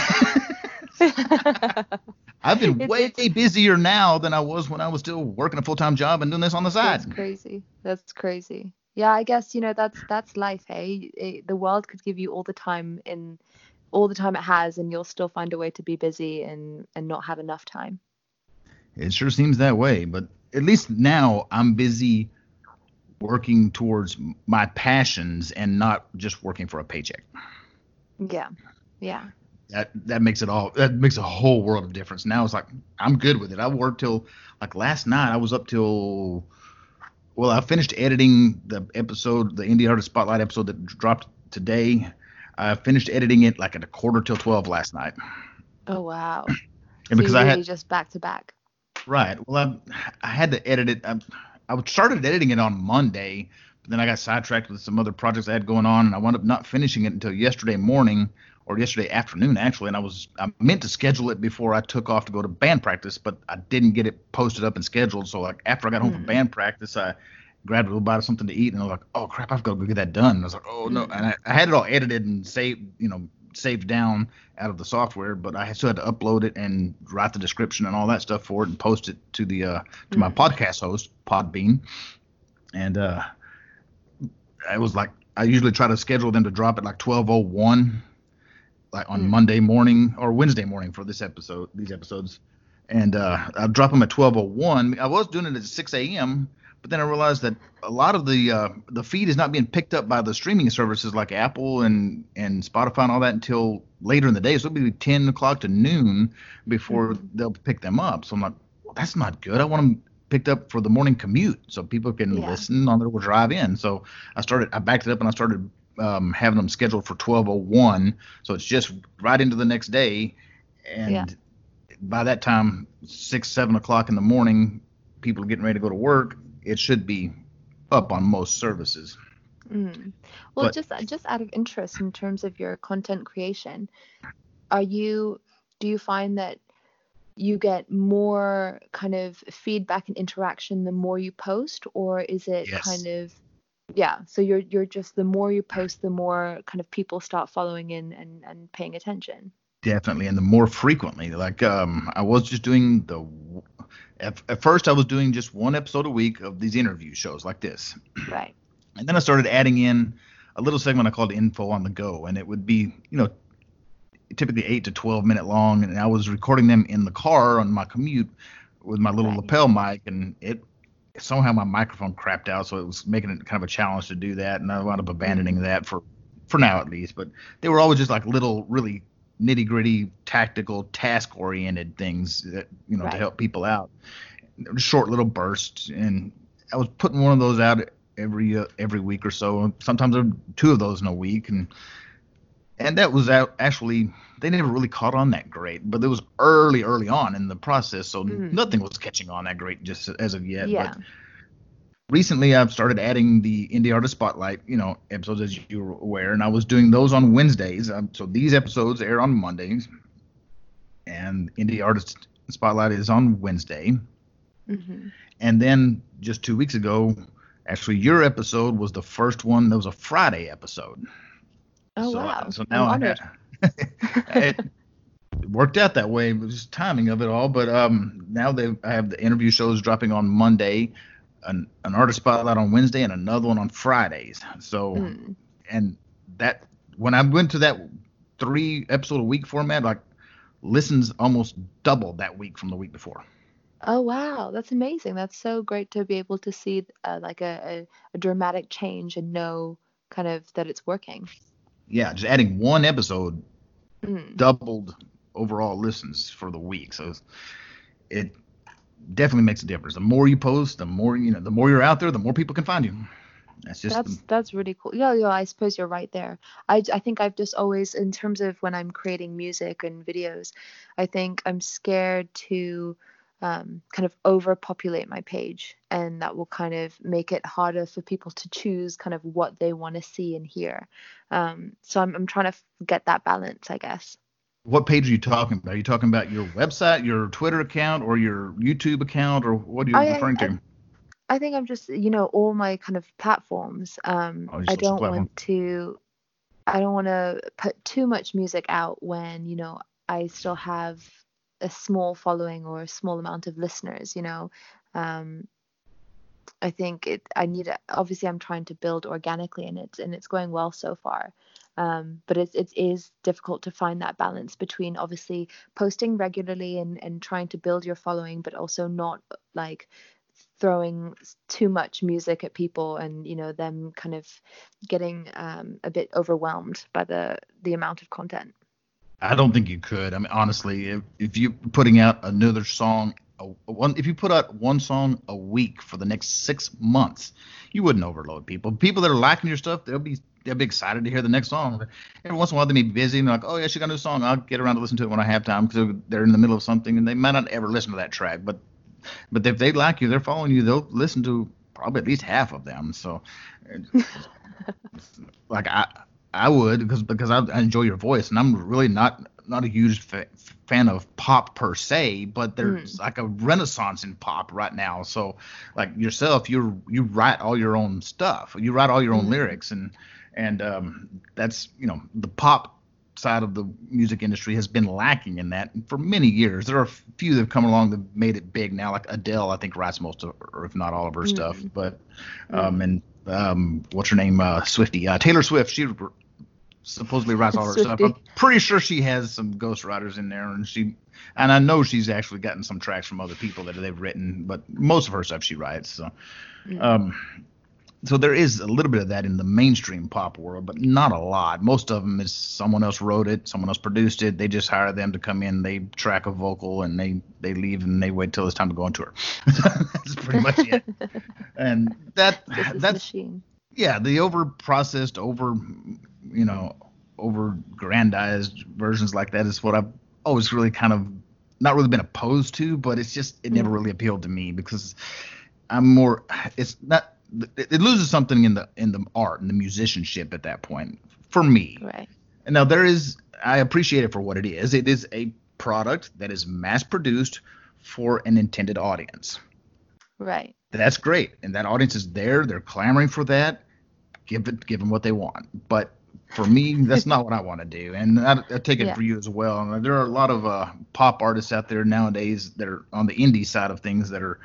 I've been it's, way it's, busier now than I was when I was still working a full time job and doing this on the side. That's crazy. That's crazy. Yeah, I guess you know that's that's life. Hey, it, the world could give you all the time in all the time it has, and you'll still find a way to be busy and and not have enough time. It sure seems that way, but at least now I'm busy working towards my passions and not just working for a paycheck. Yeah. Yeah. That that makes it all that makes a whole world of difference. Now it's like I'm good with it. I worked till like last night I was up till well, I finished editing the episode, the Indie Artist Spotlight episode that dropped today. I finished editing it like at a quarter till 12 last night. Oh wow. And so because I had just back to back. Right. Well, I, I had to edit it. I, I started editing it on Monday, but then I got sidetracked with some other projects I had going on, and I wound up not finishing it until yesterday morning or yesterday afternoon actually. And I was I meant to schedule it before I took off to go to band practice, but I didn't get it posted up and scheduled. So like after I got home mm. from band practice, I grabbed a little bite of something to eat, and I was like, oh crap, I've got to go get that done. And I was like, oh no, mm. and I, I had it all edited and saved, you know, saved down out of the software, but I still had to upload it and write the description and all that stuff for it and post it to the uh, to my mm. podcast host Podbean, and uh, I was like, I usually try to schedule them to drop at like 12:01, like on mm. Monday morning or Wednesday morning for this episode, these episodes, and uh, I'll drop them at 12:01. I was doing it at 6 a.m but then I realized that a lot of the uh, the feed is not being picked up by the streaming services like Apple and and Spotify and all that until later in the day. So it'll be 10 o'clock to noon before mm-hmm. they'll pick them up. So I'm like, well, that's not good. I want them picked up for the morning commute so people can yeah. listen on their drive in. So I started, I backed it up and I started um, having them scheduled for 12:01. So it's just right into the next day, and yeah. by that time, six, seven o'clock in the morning, people are getting ready to go to work it should be up on most services. Mm. Well, but, just just out of interest in terms of your content creation, are you do you find that you get more kind of feedback and interaction the more you post, or is it yes. kind of yeah? So you're you're just the more you post, the more kind of people start following in and and paying attention. Definitely, and the more frequently. Like um, I was just doing the at, at first, I was doing just one episode a week of these interview shows like this. Right. And then I started adding in a little segment I called Info on the Go, and it would be, you know, typically eight to 12 minute long, and I was recording them in the car on my commute with my little right. lapel mic, and it somehow my microphone crapped out, so it was making it kind of a challenge to do that, and I wound up abandoning that for for now at least. But they were always just like little, really nitty gritty, tactical, task oriented things that you know right. to help people out. Short little bursts, and I was putting one of those out every uh, every week or so. Sometimes there two of those in a week, and and that was out actually they never really caught on that great, but it was early early on in the process, so mm. nothing was catching on that great just as of yet. Yeah. But recently I've started adding the indie artist spotlight, you know, episodes as you're aware, and I was doing those on Wednesdays. Um, so these episodes air on Mondays, and indie artist spotlight is on Wednesday. Mm-hmm. And then just two weeks ago, actually, your episode was the first one that was a Friday episode. Oh so, wow! So now I'm honored. it worked out that way. It was just timing of it all. But um, now they I have the interview shows dropping on Monday an, an artist spotlight on Wednesday and another one on Fridays. So, mm. and that when I went to that three episode a week format, like listens almost doubled that week from the week before. Oh wow, that's amazing. That's so great to be able to see uh, like a, a, a dramatic change and know kind of that it's working. Yeah, just adding one episode mm. doubled overall listens for the week. So it definitely makes a difference. The more you post, the more you know, the more you're out there, the more people can find you. That's just that's the... that's really cool. Yeah, yeah, I suppose you're right there. I I think I've just always, in terms of when I'm creating music and videos, I think I'm scared to um, kind of overpopulate my page, and that will kind of make it harder for people to choose kind of what they want to see and hear. Um, so I'm I'm trying to get that balance, I guess. what page are you talking about? Are you talking about your website, your Twitter account, or your YouTube account, or what are you I, referring to? I, I, think I'm just, you know, all my kind of platforms. Um, oh, I don't platform. want to, I don't want to put too much music out when, you know, I still have a small following or a small amount of listeners. You know, um, I think it. I need. Obviously, I'm trying to build organically, and it's and it's going well so far. Um, but it's it is difficult to find that balance between obviously posting regularly and and trying to build your following, but also not like throwing too much music at people and you know them kind of getting um, a bit overwhelmed by the the amount of content. I don't think you could. I mean, honestly, if, if you're putting out another song, a, one, if you put out one song a week for the next six months, you wouldn't overload people. People that are liking your stuff, they'll be they'll be excited to hear the next song. Every once in a while, they may be busy and they're like, oh, yeah, she got a new song. I'll get around to listen to it when I have time because they're in the middle of something and they might not ever listen to that track. But but if they like you, they're following you, they'll listen to probably at least half of them. So, like I I would because because I, I enjoy your voice and I'm really not not a huge fa- fan of pop per se, but there's mm. like a renaissance in pop right now. So like yourself, you you write all your own stuff. You write all your own mm. lyrics and and um, that's you know the pop side of the music industry has been lacking in that for many years. There are a few that have come along that made it big now, like Adele, I think writes most of, or if not all of her mm stuff. But um, and um, what's her name? Uh, Swifty, uh, Taylor Swift. She supposedly writes all her stuff. I'm pretty sure she has some ghostwriters in there, and she and I know she's actually gotten some tracks from other people that they've written, but most of her stuff she writes. So. Um, so there is a little bit of that in the mainstream pop world, but not a lot. Most of them is someone else wrote it, someone else produced it. They just hire them to come in, they track a vocal, and they they leave and they wait till it's time to go on tour. that's pretty much it. And that that's machine. Yeah, the over processed, over you know, over grandized versions like that is what I've always really kind of not really been opposed to, but it's just it never mm. really appealed to me because I'm more it's not it loses something in the in the art and the musicianship at that point for me. Right. And now there is I appreciate it for what it is. It is a product that is mass produced for an intended audience. Right. That's great. And that audience is there. They're clamoring for that. Give it give them what they want. But for me, that's not what I want to do. And I, I take it yeah. for you as well. And there are a lot of uh, pop artists out there nowadays that are on the indie side of things that are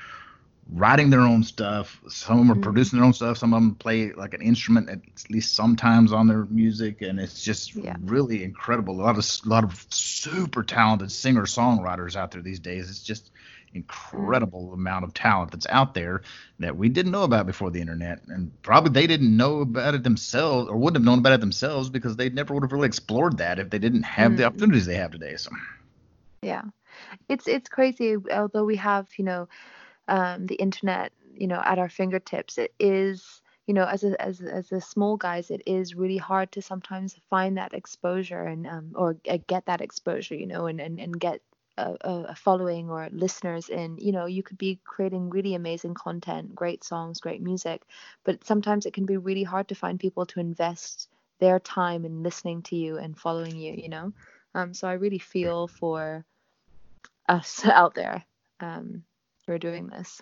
writing their own stuff. Some of them are mm-hmm. producing their own stuff. Some of them play like an instrument at least sometimes on their music, and it's just yeah. really incredible. A lot of a lot of super talented singer songwriters out there these days. It's just incredible mm-hmm. amount of talent that's out there that we didn't know about before the internet, and probably they didn't know about it themselves or wouldn't have known about it themselves because they never would have really explored that if they didn't have mm-hmm. the opportunities they have today. So. Yeah, it's it's crazy. Although we have you know um, the internet, you know, at our fingertips. It is, you know, as a, as as a small guys, it is really hard to sometimes find that exposure and um, or uh, get that exposure, you know, and and and get a, a, following or listeners in you know you could be creating really amazing content great songs great music but sometimes it can be really hard to find people to invest their time in listening to you and following you you know um, so i really feel for us out there um, for doing this.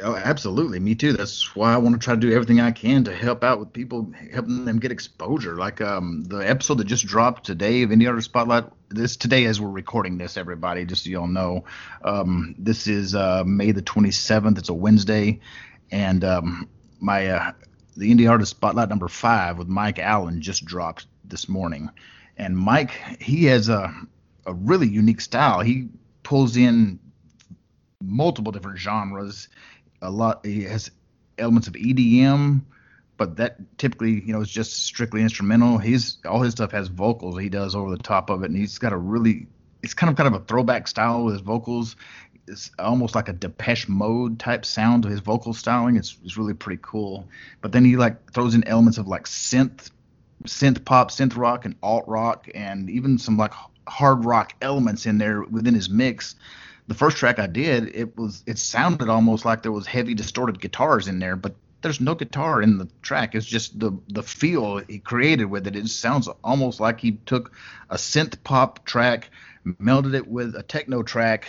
Oh, absolutely. Me too. That's why I want to try to do everything I can to help out with people, helping them get exposure. Like um, the episode that just dropped today of Indie Artist Spotlight. This today, as we're recording this, everybody, just so y'all know, um, this is uh, May the 27th. It's a Wednesday, and um, my uh, the Indie Artist Spotlight number five with Mike Allen just dropped this morning. And Mike, he has a a really unique style. He pulls in multiple different genres. A lot he has elements of EDM, but that typically you know is just strictly instrumental. He's all his stuff has vocals he does over the top of it, and he's got a really it's kind of kind of a throwback style with his vocals. It's almost like a Depeche Mode type sound to his vocal styling. It's it's really pretty cool. But then he like throws in elements of like synth, synth pop, synth rock, and alt rock, and even some like hard rock elements in there within his mix the first track I did, it was it sounded almost like there was heavy distorted guitars in there, but there's no guitar in the track. It's just the the feel he created with it. It sounds almost like he took a synth pop track, melded it with a techno track,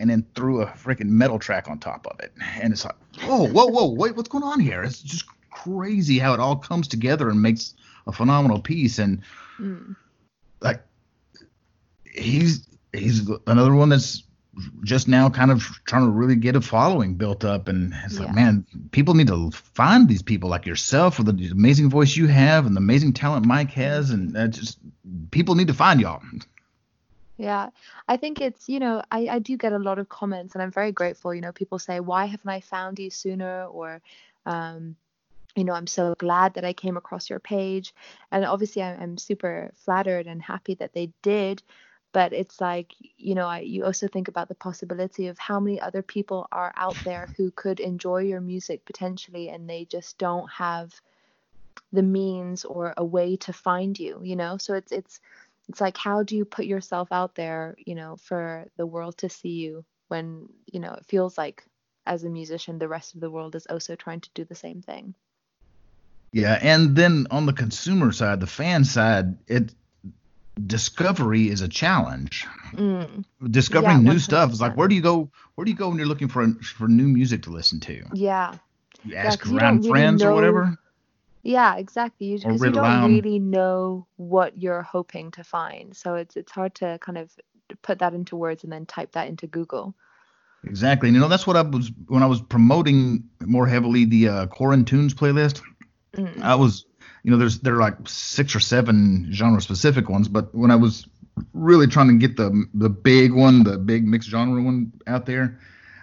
and then threw a freaking metal track on top of it. And it's like, whoa, whoa, whoa, wait, what's going on here? It's just crazy how it all comes together and makes a phenomenal piece. And mm. like he's he's another one that's just now kind of trying to really get a following built up. And it's yeah. like man people need to find these people like yourself with the amazing voice you have and the amazing talent mike has. And uh, just people need to find y'all. Yeah. I think it's you know I, I do get a lot of comments and i'm very grateful. You know people say why haven't i found you sooner? Or um you know i'm so glad that i came across your page. And obviously i'm super flattered and happy that they did but it's like you know I, you also think about the possibility of how many other people are out there who could enjoy your music potentially and they just don't have the means or a way to find you you know? So it's it's it's like how do you put yourself out there you know for the world to see you when you know it feels like as a musician the rest of the world is also trying to do the same thing? Yeah and then on the consumer side the fan side it discovery is a challenge. Mm. Discovering yeah, new stuff is like where do you go? Where do you go when you're looking for for new music to listen to? Yeah. You ask yeah, around you friends really know, or whatever. Yeah, exactly. You, you don't really know what you're hoping to find, so it's it's hard to kind of put that into words and then type that into Google. Exactly. And, you know, that's what I was when I was promoting more heavily the uh, Tunes playlist. Mm. I was you know, there's there are like six or seven genre specific ones, but when I was really trying to get the the big one, the big mixed genre one out there,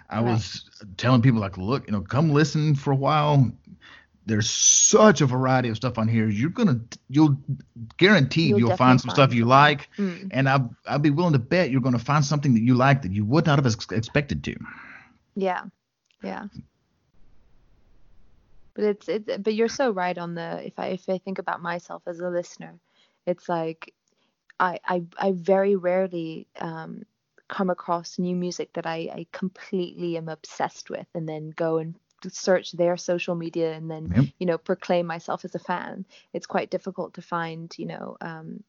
I right. was telling people like, look, you know, come listen for a while. There's such a variety of stuff on here. You're gonna, you'll guaranteed you'll, you'll find some find stuff you like, mm. and I I'd be willing to bet you're gonna find something that you like that you would not have expected to. Yeah, yeah but it's it's but you're so right on the if I if I think about myself as a listener, it's like I I I very rarely um come across new music that I, I completely am obsessed with and then go and search their social media and then yep. you know proclaim myself as a fan. It's quite difficult to find you know um,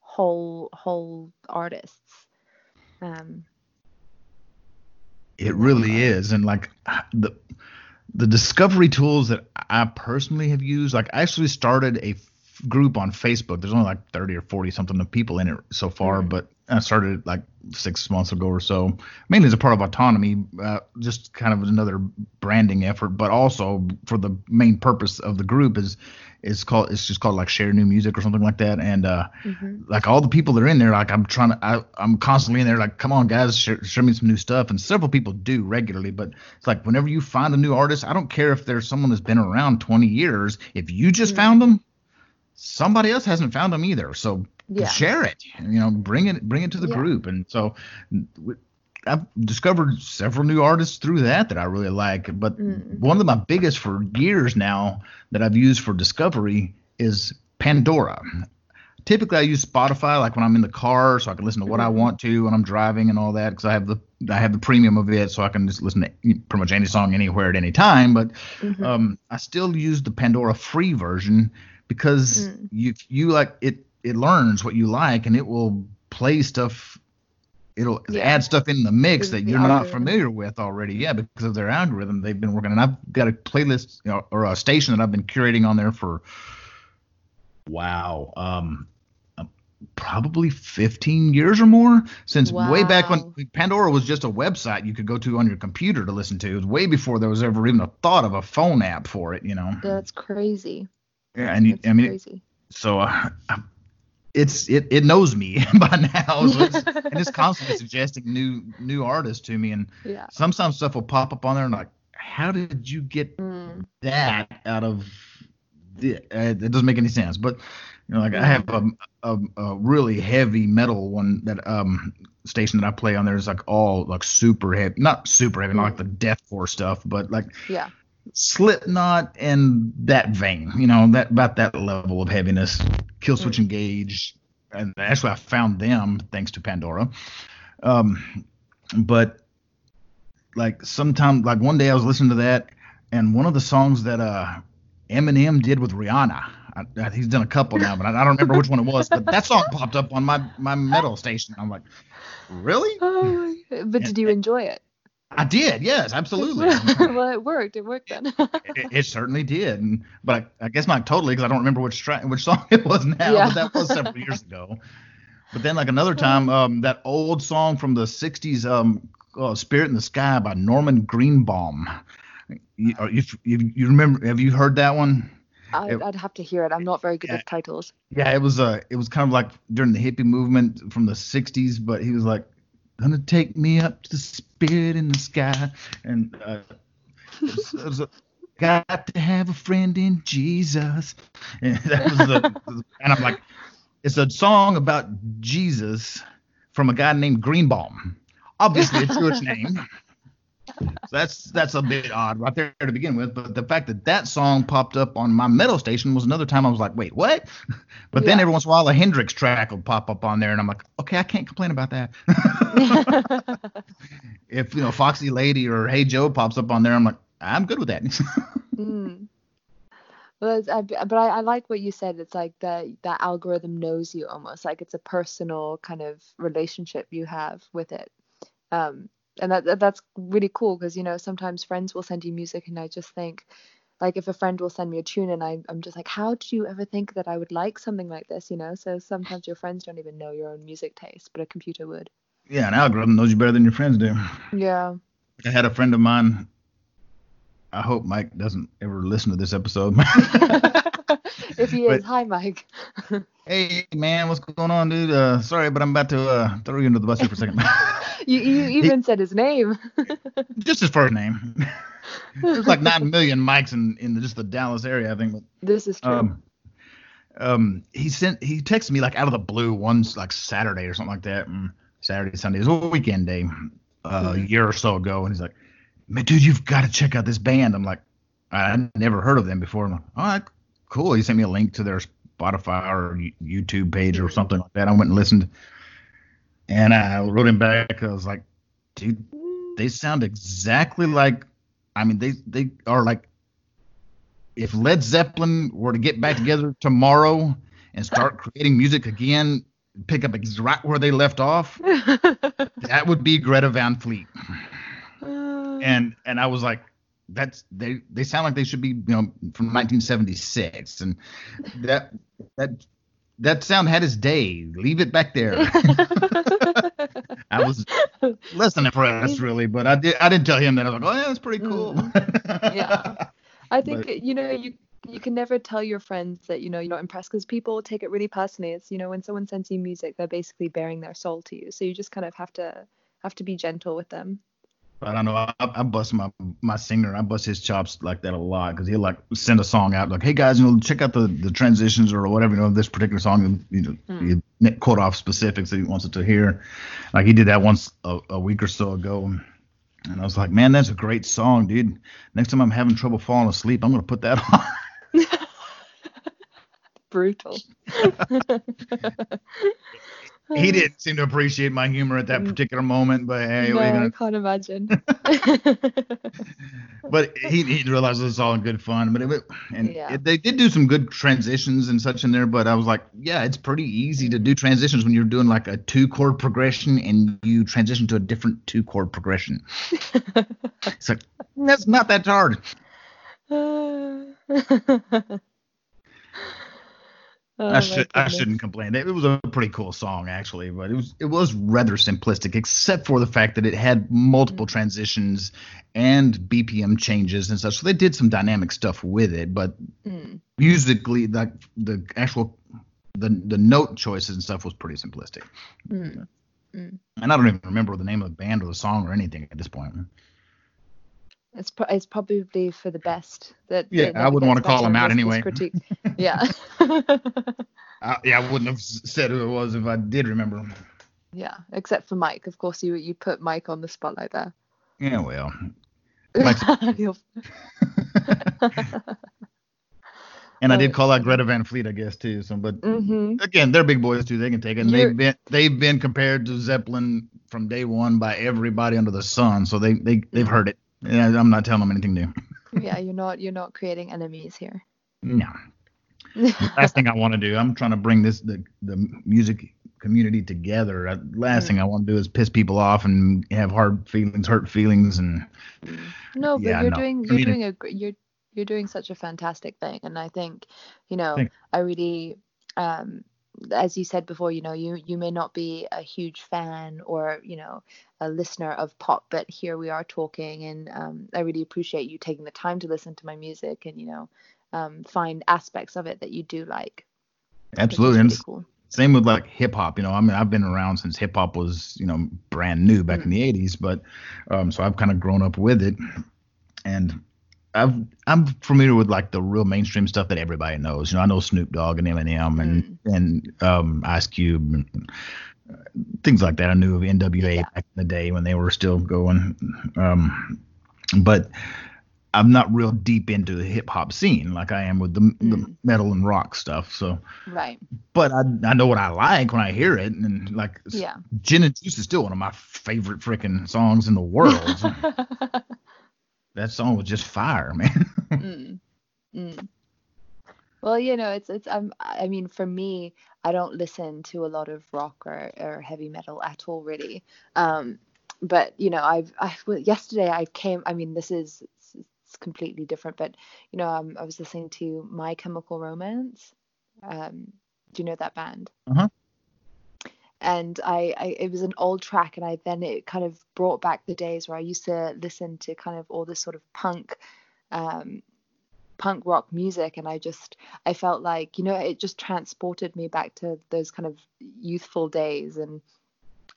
whole whole artists. Um, it really is. And like the the discovery tools that I personally have used, like I actually started a group on Facebook. There's only like 30 or 40 something of people in it so far, mm-hmm. but I started like six months ago or so, mainly as a part of autonomy, uh, just kind of another branding effort, but also for the main purpose of the group is it's called it's just called like share new music or something like that and uh mm-hmm. like all the people that are in there like i'm trying to I, i'm constantly in there like come on guys share, share me some new stuff and several people do regularly but it's like whenever you find a new artist i don't care if there's someone that's been around 20 years if you just mm-hmm. found them somebody else hasn't found them either so yeah. share it you know bring it bring it to the yeah. group and so I've discovered several new artists through that that I really like. But mm. one of my biggest for years now that I've used for discovery is Pandora. Typically, I use Spotify like when I'm in the car, so I can listen to what mm-hmm. I want to when I'm driving and all that. Because I have the I have the premium of it, so I can just listen to pretty much any song anywhere at any time. But mm-hmm. um, I still use the Pandora free version because mm. you you like it it learns what you like and it will play stuff it'll yeah. add stuff in the mix that you're not familiar with already. Yeah, because of their algorithm, they've been working. And I've got a playlist you know, or a station that I've been curating on there for wow, um, uh, probably 15 years or more since wow. way back when Pandora was just a website you could go to on your computer to listen to. It was way before there was ever even a thought of a phone app for it. You know. That's crazy. Yeah, and That's I mean, crazy. so uh, it's it, it knows me by now so it's, and it's constantly suggesting new new artists to me and yeah. sometimes stuff will pop up on there and like how did you get mm. that out of the, uh, it doesn't make any sense but you know like i have a, a, a, really heavy metal one that um station that i play on there is like all like super heavy not super heavy mm. not like the deathcore stuff but like yeah Slipknot and that vein, you know, that about that level of heaviness. Killswitch mm. Engage, and actually I found them thanks to Pandora. Um, but like sometimes, like one day I was listening to that, and one of the songs that uh Eminem did with Rihanna. I, he's done a couple now, but I, I, don't remember which one it was. But that song popped up on my my metal station. I'm like, really? Oh, but did you enjoy it? I did, yes, absolutely. well, it worked. It worked then. it, it, certainly did, and, but I, I, guess not totally because I don't remember which tra- which song it was now. Yeah. But that was several years ago. But then, like another time, um, that old song from the '60s, um, uh, "Spirit in the Sky" by Norman Greenbaum. You, you, you, you remember? Have you heard that one? I'd, I'd, have to hear it. I'm not very good yeah, with titles. Yeah, it was uh, it was kind of like during the hippie movement from the '60s, but he was like, "Gonna take me up to the spirit in the sky," and uh, it was, it was a, got to have a friend in Jesus, and that was the, and I'm like, it's a song about Jesus from a guy named Greenbaum, obviously a Jewish name. So that's that's a bit odd right there to begin with. But the fact that that song popped up on my metal station was another time I was like, wait, what? But yeah. then every once in a while a Hendrix track would pop up on there, and I'm like, okay, I can't complain about that. if you know Foxy Lady or Hey Joe pops up on there, I'm like, I'm good with that. mm. Well, I, but I, I like what you said. It's like that that algorithm knows you almost like it's a personal kind of relationship you have with it. Um, and that that's really cool because you know sometimes friends will send you music and I just think like if a friend will send me a tune and I, I'm just like how do you ever think that I would like something like this? You know so sometimes your friends don't even know your own music taste but a computer would. Yeah an algorithm knows you better than your friends do. Yeah. I had a friend of mine I hope Mike doesn't ever listen to this episode if he is but, hi Mike hey man what's going on dude uh, sorry but I'm about to uh, throw you into the bus here for a second you, you even he, said his name. just his first name. There's like nine million Mikes in, in just the Dallas area, I think. But, this is true. Um, um, he sent he texted me like out of the blue one like Saturday or something like that. Mm, Saturday, Sunday, it was a weekend day, uh, a year or so ago, and he's like, "Man, dude, you've got to check out this band." I'm like, I never heard of them before. I'm like, all right, cool. He sent me a link to their Spotify or YouTube page or something like that. I went and listened. And I wrote him back. I was like, dude, they sound exactly like. I mean, they they are like. If Led Zeppelin were to get back together tomorrow and start creating music again, pick up right where they left off, that would be Greta Van Fleet. Uh. And and I was like, that's they they sound like they should be you know from 1976 and that that that sound had his day. Leave it back there. I was less than impressed, really, but I did. I didn't tell him that. I was like, oh yeah, that's pretty cool. Mm. yeah, I think but, you know you you can never tell your friends that you know you're not impressed because people take it really personally. It's you know when someone sends you music, they're basically bearing their soul to you. So you just kind of have to have to be gentle with them. I don't know. I, I bust my my singer. I bust his chops like that a lot because he'll like send a song out like, "Hey guys, you know, check out the the transitions or whatever. You know, this particular song. And, you know, mm. you quote off specifics that he wants it to hear. Like he did that once a, a week or so ago, and I was like, man, that's a great song, dude. Next time I'm having trouble falling asleep, I'm gonna put that on. Brutal. he didn't seem to appreciate my humor at that mm. particular moment, but hey, no, gonna... I can't imagine. but he he realized it was all in good fun. But it, and yeah. it, they did do some good transitions and such in there. But I was like, yeah, it's pretty easy to do transitions when you're doing like a two chord progression and you transition to a different two chord progression. it's like that's not that hard. Oh, I should I shouldn't complain. It was a pretty cool song actually, but it was it was rather simplistic, except for the fact that it had multiple mm-hmm. transitions and BPM changes and such. So they did some dynamic stuff with it, but mm. musically, like the actual the the note choices and stuff was pretty simplistic. Mm. Mm. And I don't even remember the name of the band or the song or anything at this point. It's pro- it's probably for the best that. Yeah, that I wouldn't want to call him out anyway. yeah. I, yeah, I wouldn't have said who it was if I did remember him. Yeah, except for Mike. Of course, you you put Mike on the spotlight there. Yeah, well. and I did call out Greta Van Fleet, I guess, too. So, but mm-hmm. again, they're big boys too. They can take it. And they've been they've been compared to Zeppelin from day one by everybody under the sun. So they they they've heard it. Yeah, I'm not telling them anything new. yeah, you're not you're not creating enemies here. No. last thing I want to do, I'm trying to bring this the the music community together. Last mm. thing I want to do is piss people off and have hard feelings, hurt feelings, and no, but yeah, you're no. doing you're I mean, doing a you're you're doing such a fantastic thing, and I think you know Thanks. I really um as you said before, you know, you you may not be a huge fan or you know a listener of pop, but here we are talking, and um, I really appreciate you taking the time to listen to my music and you know um, find aspects of it that you do like. Absolutely, and cool. same with like hip hop. You know, I mean, I've been around since hip hop was you know brand new back mm. in the '80s, but um, so I've kind of grown up with it, and I've I'm familiar with like the real mainstream stuff that everybody knows. You know, I know Snoop Dogg and Eminem and mm. and um, Ice Cube and uh, things like that. I knew of NWA yeah. back in the day when they were still going. Um, but I'm not real deep into the hip hop scene like I am with the, mm. the, metal and rock stuff. So right. But I I know what I like when I hear it, and like yeah, Gin and Juice is still one of my favorite freaking songs in the world. that song was just fire, man. mm. Mm. Well, you know, it's it's um I mean for me, I don't listen to a lot of rock or, or heavy metal at all really. Um but you know, I've I yesterday I came I mean this is it's completely different, but you know, um, I was listening to My Chemical Romance. Um do you know that band? Uh-huh and I, I, it was an old track and i then it kind of brought back the days where i used to listen to kind of all this sort of punk um, punk rock music and i just i felt like you know it just transported me back to those kind of youthful days. And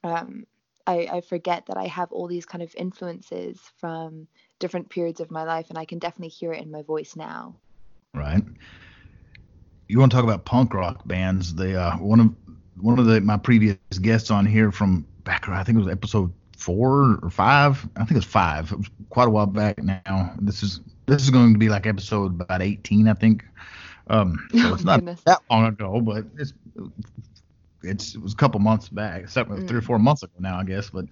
um, I, I forget that i have all these kind of influences from different periods of my life and i can definitely hear it in my voice now. Right. You want to talk about punk rock bands? They uh one of one of the my previous guests on here from back, I think it was episode four or five. I think it was five. It was quite a while back now. This is this is going to be like episode about 18, I think. Um, so it's not goodness. that long ago, but it's it's it was a couple months back, mm. three or four months ago now, I guess. But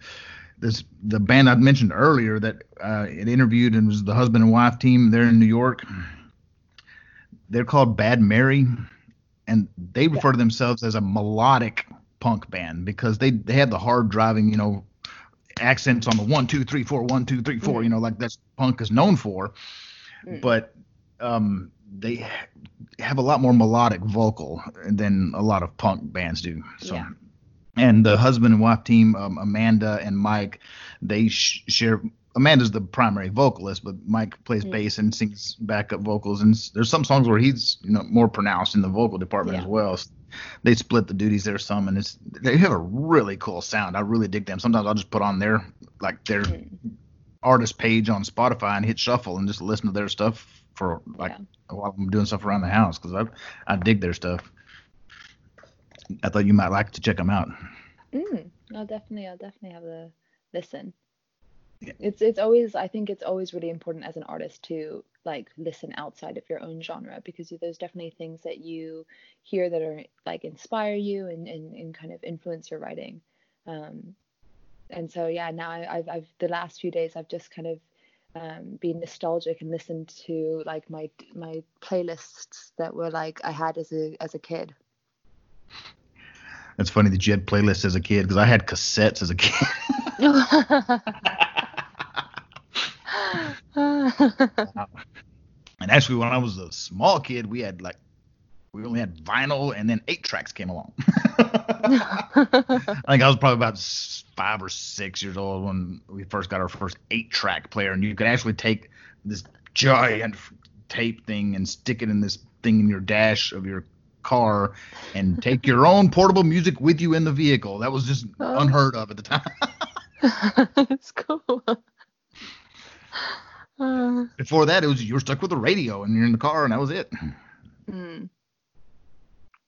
this the band I mentioned earlier that uh, it interviewed and was the husband and wife team there in New York. They're called Bad Mary and they refer to themselves as a melodic punk band because they they had the hard driving, you know, accents on the one two three four one two three four, mm. you know, like that's punk is known for. Mm. But um, they have a lot more melodic vocal than a lot of punk bands do. So. Yeah. And the husband and wife team, um, Amanda and Mike, they sh- share Amanda's the primary vocalist, but Mike plays mm bass and sings backup vocals. And there's some songs where he's you know more pronounced in the vocal department yeah. as well. So they split the duties there some, and it's they have a really cool sound. I really dig them. Sometimes I'll just put on their like their mm artist page on Spotify and hit shuffle and just listen to their stuff for like yeah. while I'm doing stuff around the house because I I dig their stuff. I thought you might like to check them out. Mm, I'll definitely I'll definitely have a listen it's it's always i think it's always really important as an artist to like listen outside of your own genre because there's definitely things that you hear that are like inspire you and and, and kind of influence your writing. Um and so yeah now I, have I've the last few days i've just kind of um, been nostalgic and listened to like my my playlists that were like i had as a as a kid. It's funny that you had playlists as a kid because i had cassettes as a kid and actually, when I was a small kid, we had like we only had vinyl, and then eight tracks came along. I think I was probably about five or six years old when we first got our first eight track player, and you could actually take this giant tape thing and stick it in this thing in your dash of your car and take your own portable music with you in the vehicle. That was just oh. unheard of at the time. That's cool. Uh, Before that, it was you were stuck with the radio and you're in the car and that was it. Mm.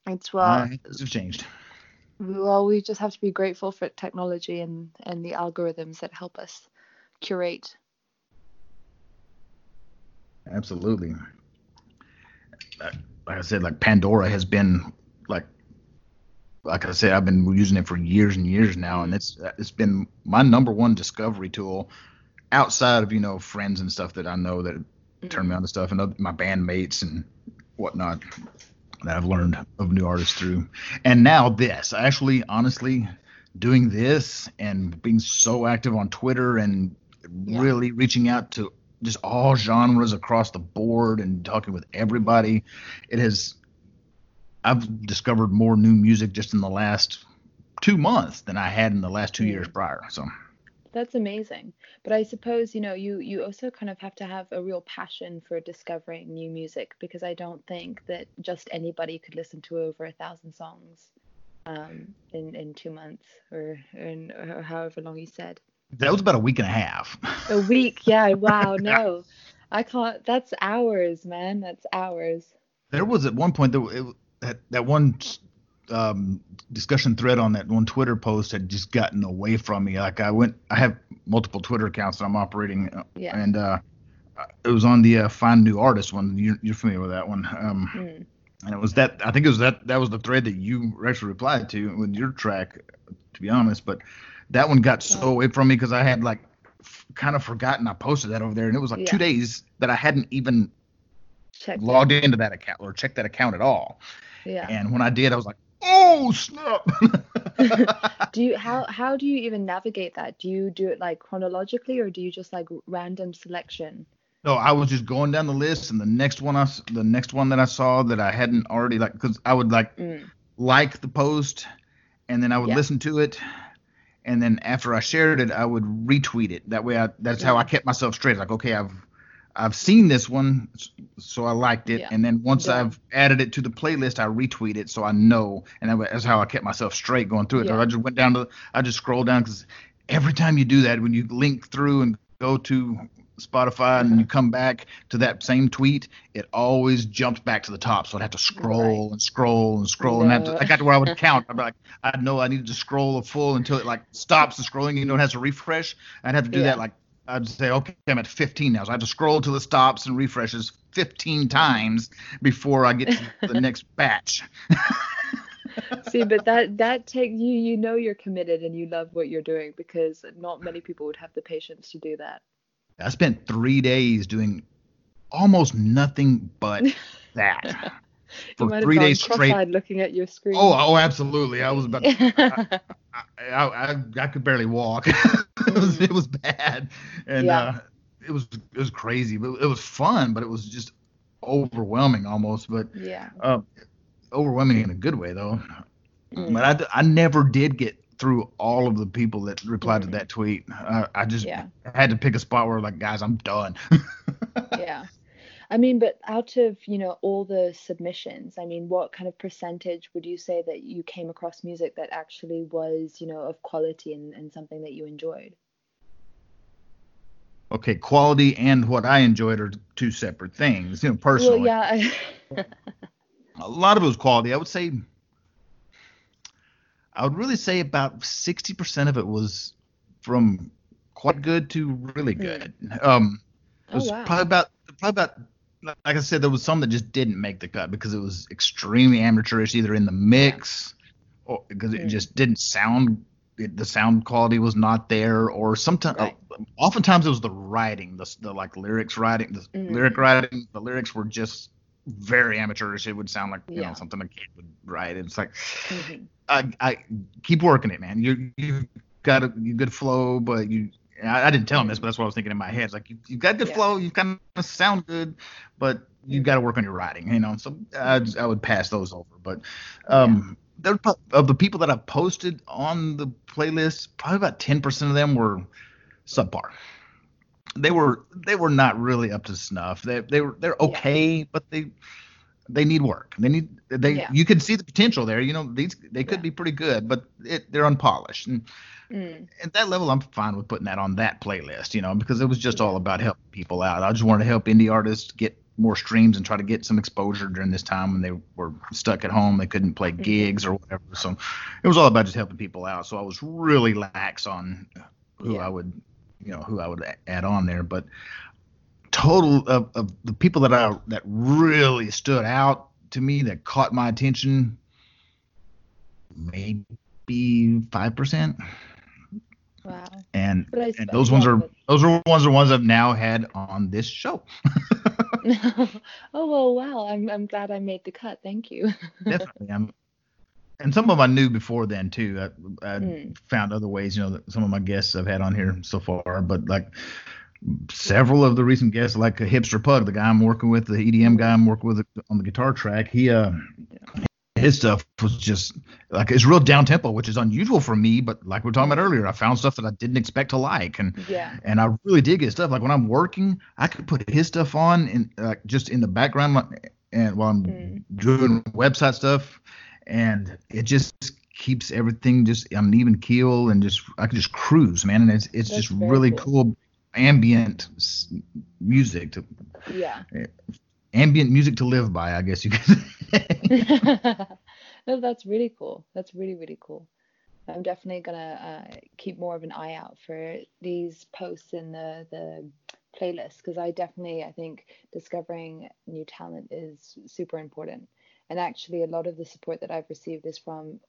It's well. Uh, it's changed. Well, we just have to be grateful for technology and and the algorithms that help us curate. Absolutely. Like I said, like Pandora has been like like I said, I've been using it for years and years now, and it's it's been my number one discovery tool outside of you know friends and stuff that I know that mm-hmm. turned me on to stuff, and other, my bandmates and whatnot that I've learned of new artists through. And now this, actually, honestly, doing this and being so active on Twitter and yeah. really reaching out to just all genres across the board and talking with everybody, it has. I've discovered more new music just in the last two months than I had in the last two mm. years prior. So that's amazing. But i suppose you know you you also kind of have to have a real passion for discovering new music because i don't think that just anybody could listen to over a thousand songs um, in in two months or in or however long you said. That was about a week and a half. A week. Yeah. Wow. No. I can't that's hours man. That's hours. There was at one point that it, that that one um, discussion thread on that one Twitter post had just gotten away from me. Like I went, I have multiple Twitter accounts that I'm operating, uh, yeah. and uh, it was on the uh, find new artist one. You're, you're familiar with that one? Um, mm. And it was that I think it was that that was the thread that you actually replied to with your track, to be honest. But that one got so away from me because I had like f- kind of forgotten I posted that over there, and it was like yeah. two days that I hadn't even Checked logged into that account or checked that account at all. Yeah. And when I did, I was like, oh snap do you how how do you even navigate that do you do it like chronologically or do you just like random selection no i was just going down the list and the next one i the next one that i saw that i hadn't already like because i would like mm. like the post and then i would yeah. listen to it and then after i shared it i would retweet it that way i that's yeah. how i kept myself straight like okay i've I've seen this one, so I liked it. Yeah. And then once yeah. I've added it to the playlist, I retweet it so I know. And that's how I kept myself straight going through it. Yeah. I just went down to, I just scrolled down because every time you do that, when you link through and go to Spotify and you come back to that same tweet, it always jumps back to the top. So I'd have to scroll right. and scroll and scroll. No. And to, I got to where I would count. I'd be like, I'd know I needed to scroll a full until it like stops the scrolling. You know, it has to refresh. I'd have to do that like I'd say, okay, I'm at 15 now. So I have to scroll to the stops and refreshes 15 times before I get to the next batch. See, but that that take you you know you're committed and you love what you're doing because not many people would have the patience to do that. I spent three days doing almost nothing but that. For three days straight. Looking at your screen. Oh, oh, absolutely. I was about. To, I, I, I, I, could barely walk. it, was, it was bad, and yeah. uh, it was it was crazy. But it was fun, but it was just overwhelming almost. But yeah, uh, overwhelming in a good way though. Mm. But I, I never did get through all of the people that replied mm. to that tweet. I, I just yeah. had to pick a spot where like, guys, I'm done. yeah. I mean, but out of, you know, all the submissions, I mean, what kind of percentage would you say that you came across music that actually was, you know, of quality and, and something that you enjoyed? Okay, quality and what I enjoyed are two separate things, you know, personally. Well, yeah. a lot of it was quality. I would say I would really say about 60% of it was from quite good to really hmm. good. Um, it was oh, wow. probably about probably about like I said, there was some that just didn't make the cut because it was extremely amateurish, either in the mix or because it just didn't sound. It, the sound quality was not there, or sometimes, right. uh, oftentimes it was the writing, the, the like lyrics writing, the mm-hmm. lyric writing. The lyrics were just very amateurish. It would sound like you yeah. know something a kid would write. It's like, mm-hmm. I, I keep working it, man. You you got a you good flow, but you I, I, didn't tell him this, but that's what I was thinking in my head. It's like you, have got good yeah. flow, you kind of sound good, but you've got to work on your writing, you know. So I, I would pass those over. But um, yeah. of the people that I've posted on the playlist, probably about 10% of them were subpar. They were they were not really up to snuff. They they were they're okay, yeah. but they they need work. They need they yeah. you can see the potential there. You know these they could be pretty good, but it, they're unpolished. And Mm. At that level, I'm fine with putting that on that playlist, you know, because it was just all about helping people out. I just wanted to help indie artists get more streams and try to get some exposure during this time when they were stuck at home. They couldn't play mm-hmm. gigs or whatever. So it was all about just helping people out. So I was really lax on who yeah. I would, you know, who I would add on there. But total of, of the people that I that really stood out to me that caught my attention, maybe five percent. Wow. And and those ones are those are ones are ones I've now had on this show. oh well, wow. I'm I'm glad I made the cut. Thank you. Definitely. I'm, and some of them I knew before then too. I, I mm. found other ways. You know, some of my guests I've had on here so far, but like several of the recent guests, like a hipster pug, the guy I'm working with, the EDM guy I'm working with on the guitar track, he uh his stuff was just like it's real down tempo, which is unusual for me. But like we were talking about earlier, I found stuff that I didn't expect to like, and yeah, and I really dig his stuff. Like when I'm working, I could put his stuff on and like just in the background, and while I'm mm. doing website stuff, and it just keeps everything just on an even keel, and just I can just cruise, man, and it's it's That's just really cool. cool ambient music to yeah ambient music to live by, I guess you could no, that's really cool. That's really, really cool. I'm definitely gonna uh, keep more of an eye out for these posts in the the playlist because I definitely I think discovering new talent is super important. And actually, a lot of the support that I've received is from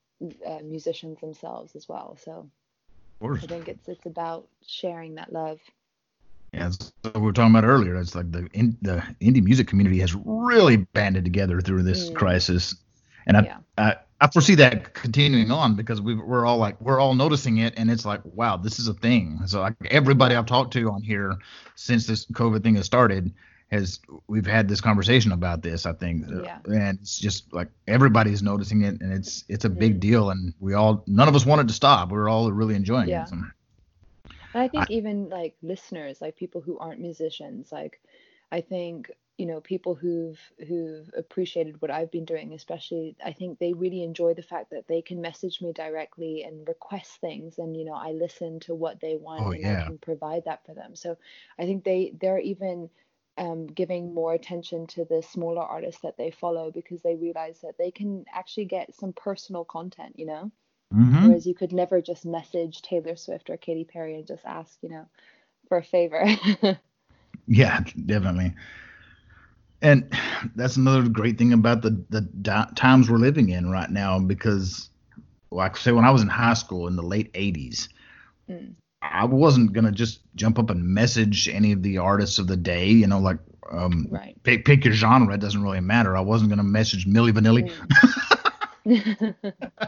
uh, musicians themselves as well. So I think it's it's about sharing that love. Yeah, so we were talking about earlier. It's like the in, the indie music community has really banded together through this mm. crisis, and I, yeah. I, I foresee that continuing on because we we're all like we're all noticing it, and it's like wow, this is a thing. So like everybody I've talked to on here since this COVID thing has started has we've had this conversation about this. I think, yeah. and it's just like everybody's noticing it, and it's it's a mm. big deal, and we all none of us wanted to stop. We are all really enjoying yeah. it. So. And I think I, even like listeners, like people who aren't musicians, like I think you know people who've who've appreciated what I've been doing, especially I think they really enjoy the fact that they can message me directly and request things, and you know I listen to what they want oh, and yeah. I can provide that for them. So I think they they're even um, giving more attention to the smaller artists that they follow because they realize that they can actually get some personal content, you know. Mm-hmm. Whereas you could never just message Taylor Swift or Katy Perry and just ask, you know, for a favor. yeah, definitely. And that's another great thing about the the times we're living in right now because, like I say, when I was in high school in the late '80s, mm. I wasn't gonna just jump up and message any of the artists of the day. You know, like um, right. pick pick your genre. It doesn't really matter. I wasn't gonna message Milli Vanilli. Mm.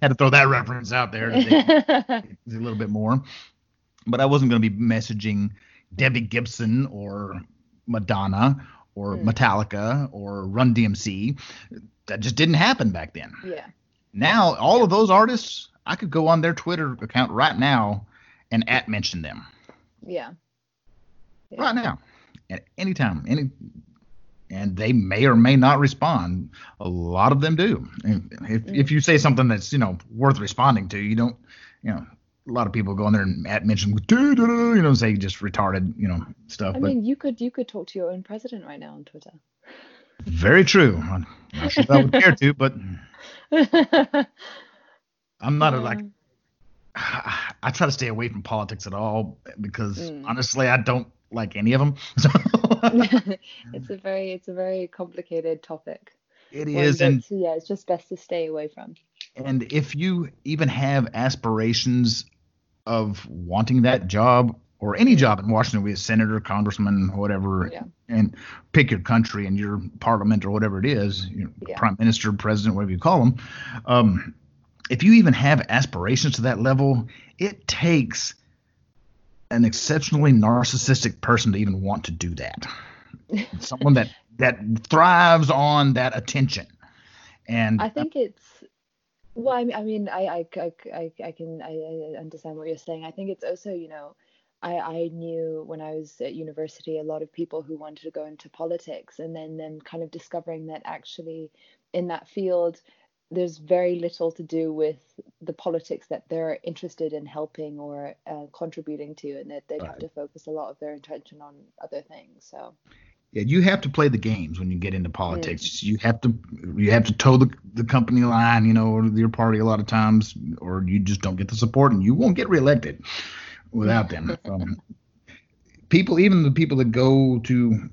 Had to throw that reference out there a little bit more. But I wasn't going to be messaging Debbie Gibson or Madonna or mm. Metallica or Run DMC. That just didn't happen back then. Yeah. Now, all yeah. of those artists, I could go on their Twitter account right now and at mention them. Yeah. yeah. Right now. At any time. Any and they may or may not respond. A lot of them do. If if you say something that's you know worth responding to, you don't, you know, a lot of people go in there and at mention, you know, say just retarded, you know, stuff. I but, mean, you could you could talk to your own president right now on Twitter. Very true. I'm not sure if I would care to, but I'm not a, like. I try to stay away from politics at all because mm. honestly, I don't like any of them. So it's a very it's a very complicated topic. It is, and yeah, it's just best to stay away from. And if you even have aspirations of wanting that job or any job in Washington, be a senator, congressman, whatever, yeah. and pick your country and your parliament or whatever it is, you know, yeah. prime minister, president, whatever you call them. Um, if you even have aspirations to that level, it takes an exceptionally narcissistic person to even want to do that. Someone that that thrives on that attention. And I think it's well, I mean, I mean, I, I, I, I can, I, understand what you're saying. I think it's also, you know, I, I knew when I was at university a lot of people who wanted to go into politics, and then, then kind of discovering that actually in that field there's very little to do with the politics that they're interested in helping or uh, contributing to, and that they'd right. have to focus a lot of their attention on other things. So. Yeah, you have to play the games when you get into politics. Mm. You have to you have to toe the, the company line, you know, or your party a lot of times, or you just don't get the support, and you won't get reelected without them. um, people, even the people that go to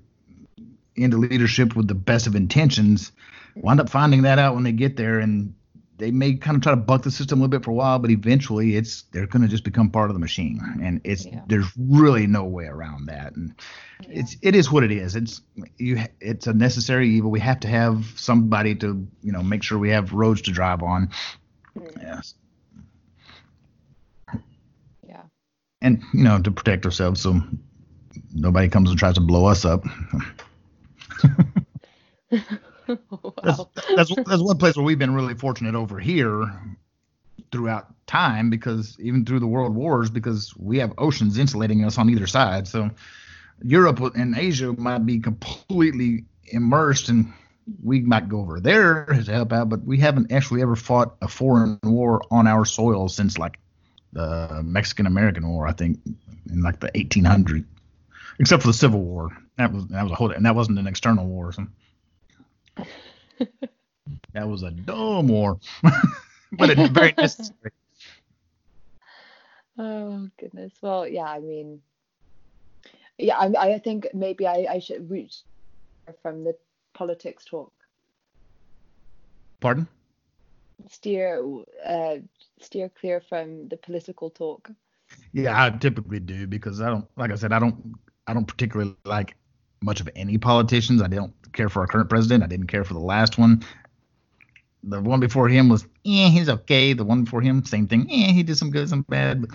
into leadership with the best of intentions, wind up finding that out when they get there and they may kind of try to buck the system a little bit for a while, but eventually it's they're going to just become part of the machine, and it's yeah. there's really no way around that. And yeah. it's it is what it is. It's you it's a necessary evil. We have to have somebody to you know make sure we have roads to drive on. Mm. Yes. Yeah. And you know to protect ourselves so nobody comes and tries to blow us up. that's, that's that's one place where we've been really fortunate over here throughout time because even through the world wars because we have oceans insulating us on either side. So europe and asia might be completely immersed and we might go over there to help out but we haven't actually ever fought a foreign war on our soil since like the mexican american war i think in like the 1800s except for the civil war. That was that was a whole and that wasn't an external war that was a dumb war, but it's very necessary. Oh goodness. Well, yeah. I mean, yeah. I, I think maybe I, I should reach from the politics talk. Pardon? Steer, uh, steer clear from the political talk. Yeah, I typically do because I don't, like I said, I don't, I don't particularly like much of any politicians. I don't care for our current president. I didn't care for the last one. The one before him was, eh, he's okay. The one before him, same thing. Eh, he did some good, some bad. But,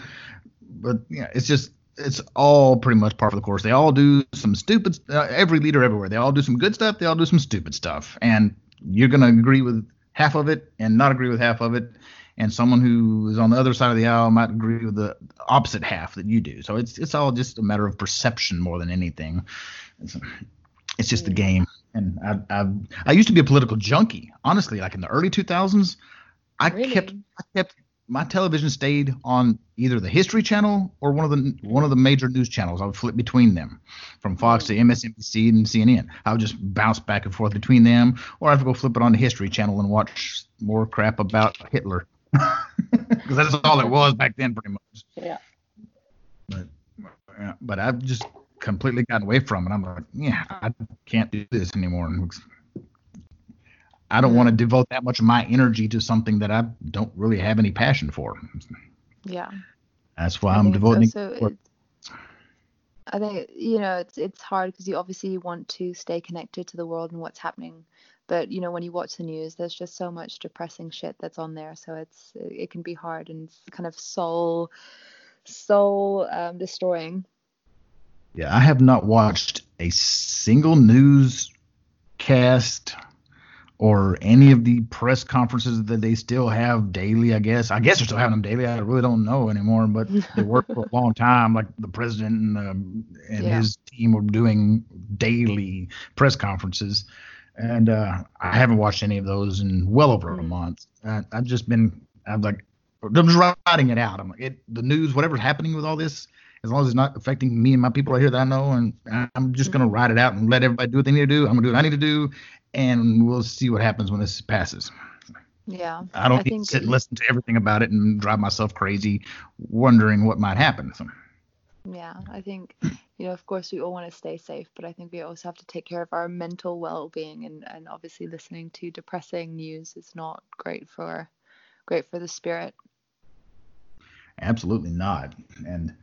but yeah, it's just, it's all pretty much par for the course. They all do some stupid, uh, every leader everywhere. They all do some good stuff. They all do some stupid stuff. And you're going to agree with half of it and not agree with half of it. And someone who is on the other side of the aisle might agree with the opposite half that you do. So it's it's all just a matter of perception more than anything. It's, it's just the game. And I, I I used to be a political junkie. Honestly, like in the early 2000s, I really? kept I kept my television stayed on either the History Channel or one of the one of the major news channels. I would flip between them, from Fox to mm-hmm. MSNBC and CNN. I would just bounce back and forth between them, or I'd go flip it on the History Channel and watch more crap about Hitler, because that's all it was back then, pretty much. Yeah. But but I've just completely gotten away from it. I'm like, yeah, I can't do this anymore. And I don't want to devote that much of my energy to something that I don't really have any passion for. Yeah. That's why I am devoting. Also, I think you know it's it's hard because you obviously want to stay connected to the world and what's happening, but you know when you watch the news, there's just so much depressing shit that's on there, so it's it can be hard and kind of soul soul um, destroying. Yeah, I have not watched a single newscast or any of the press conferences that they still have daily. I guess I guess they're still having them daily. I really don't know anymore, but they worked for a long time. Like the president and, um, and yeah. his team were doing daily press conferences, and uh, I haven't watched any of those in well over a mm. month. I, I've just been I'm like I'm just writing it out. I'm like it, the news, whatever's happening with all this as long as it's not affecting me and my people right here that I know, and I'm just gonna ride it out and let everybody do what they need to do. I'm gonna do what I need to do, and we'll see what happens when this passes. Yeah. I don't I need to sit and listen to everything about it and drive myself crazy, wondering what might happen. So. Yeah, I think you know, of course, we all want to stay safe, but I think we also have to take care of our mental well-being, and and obviously listening to depressing news is not great for great for the spirit. Absolutely not, and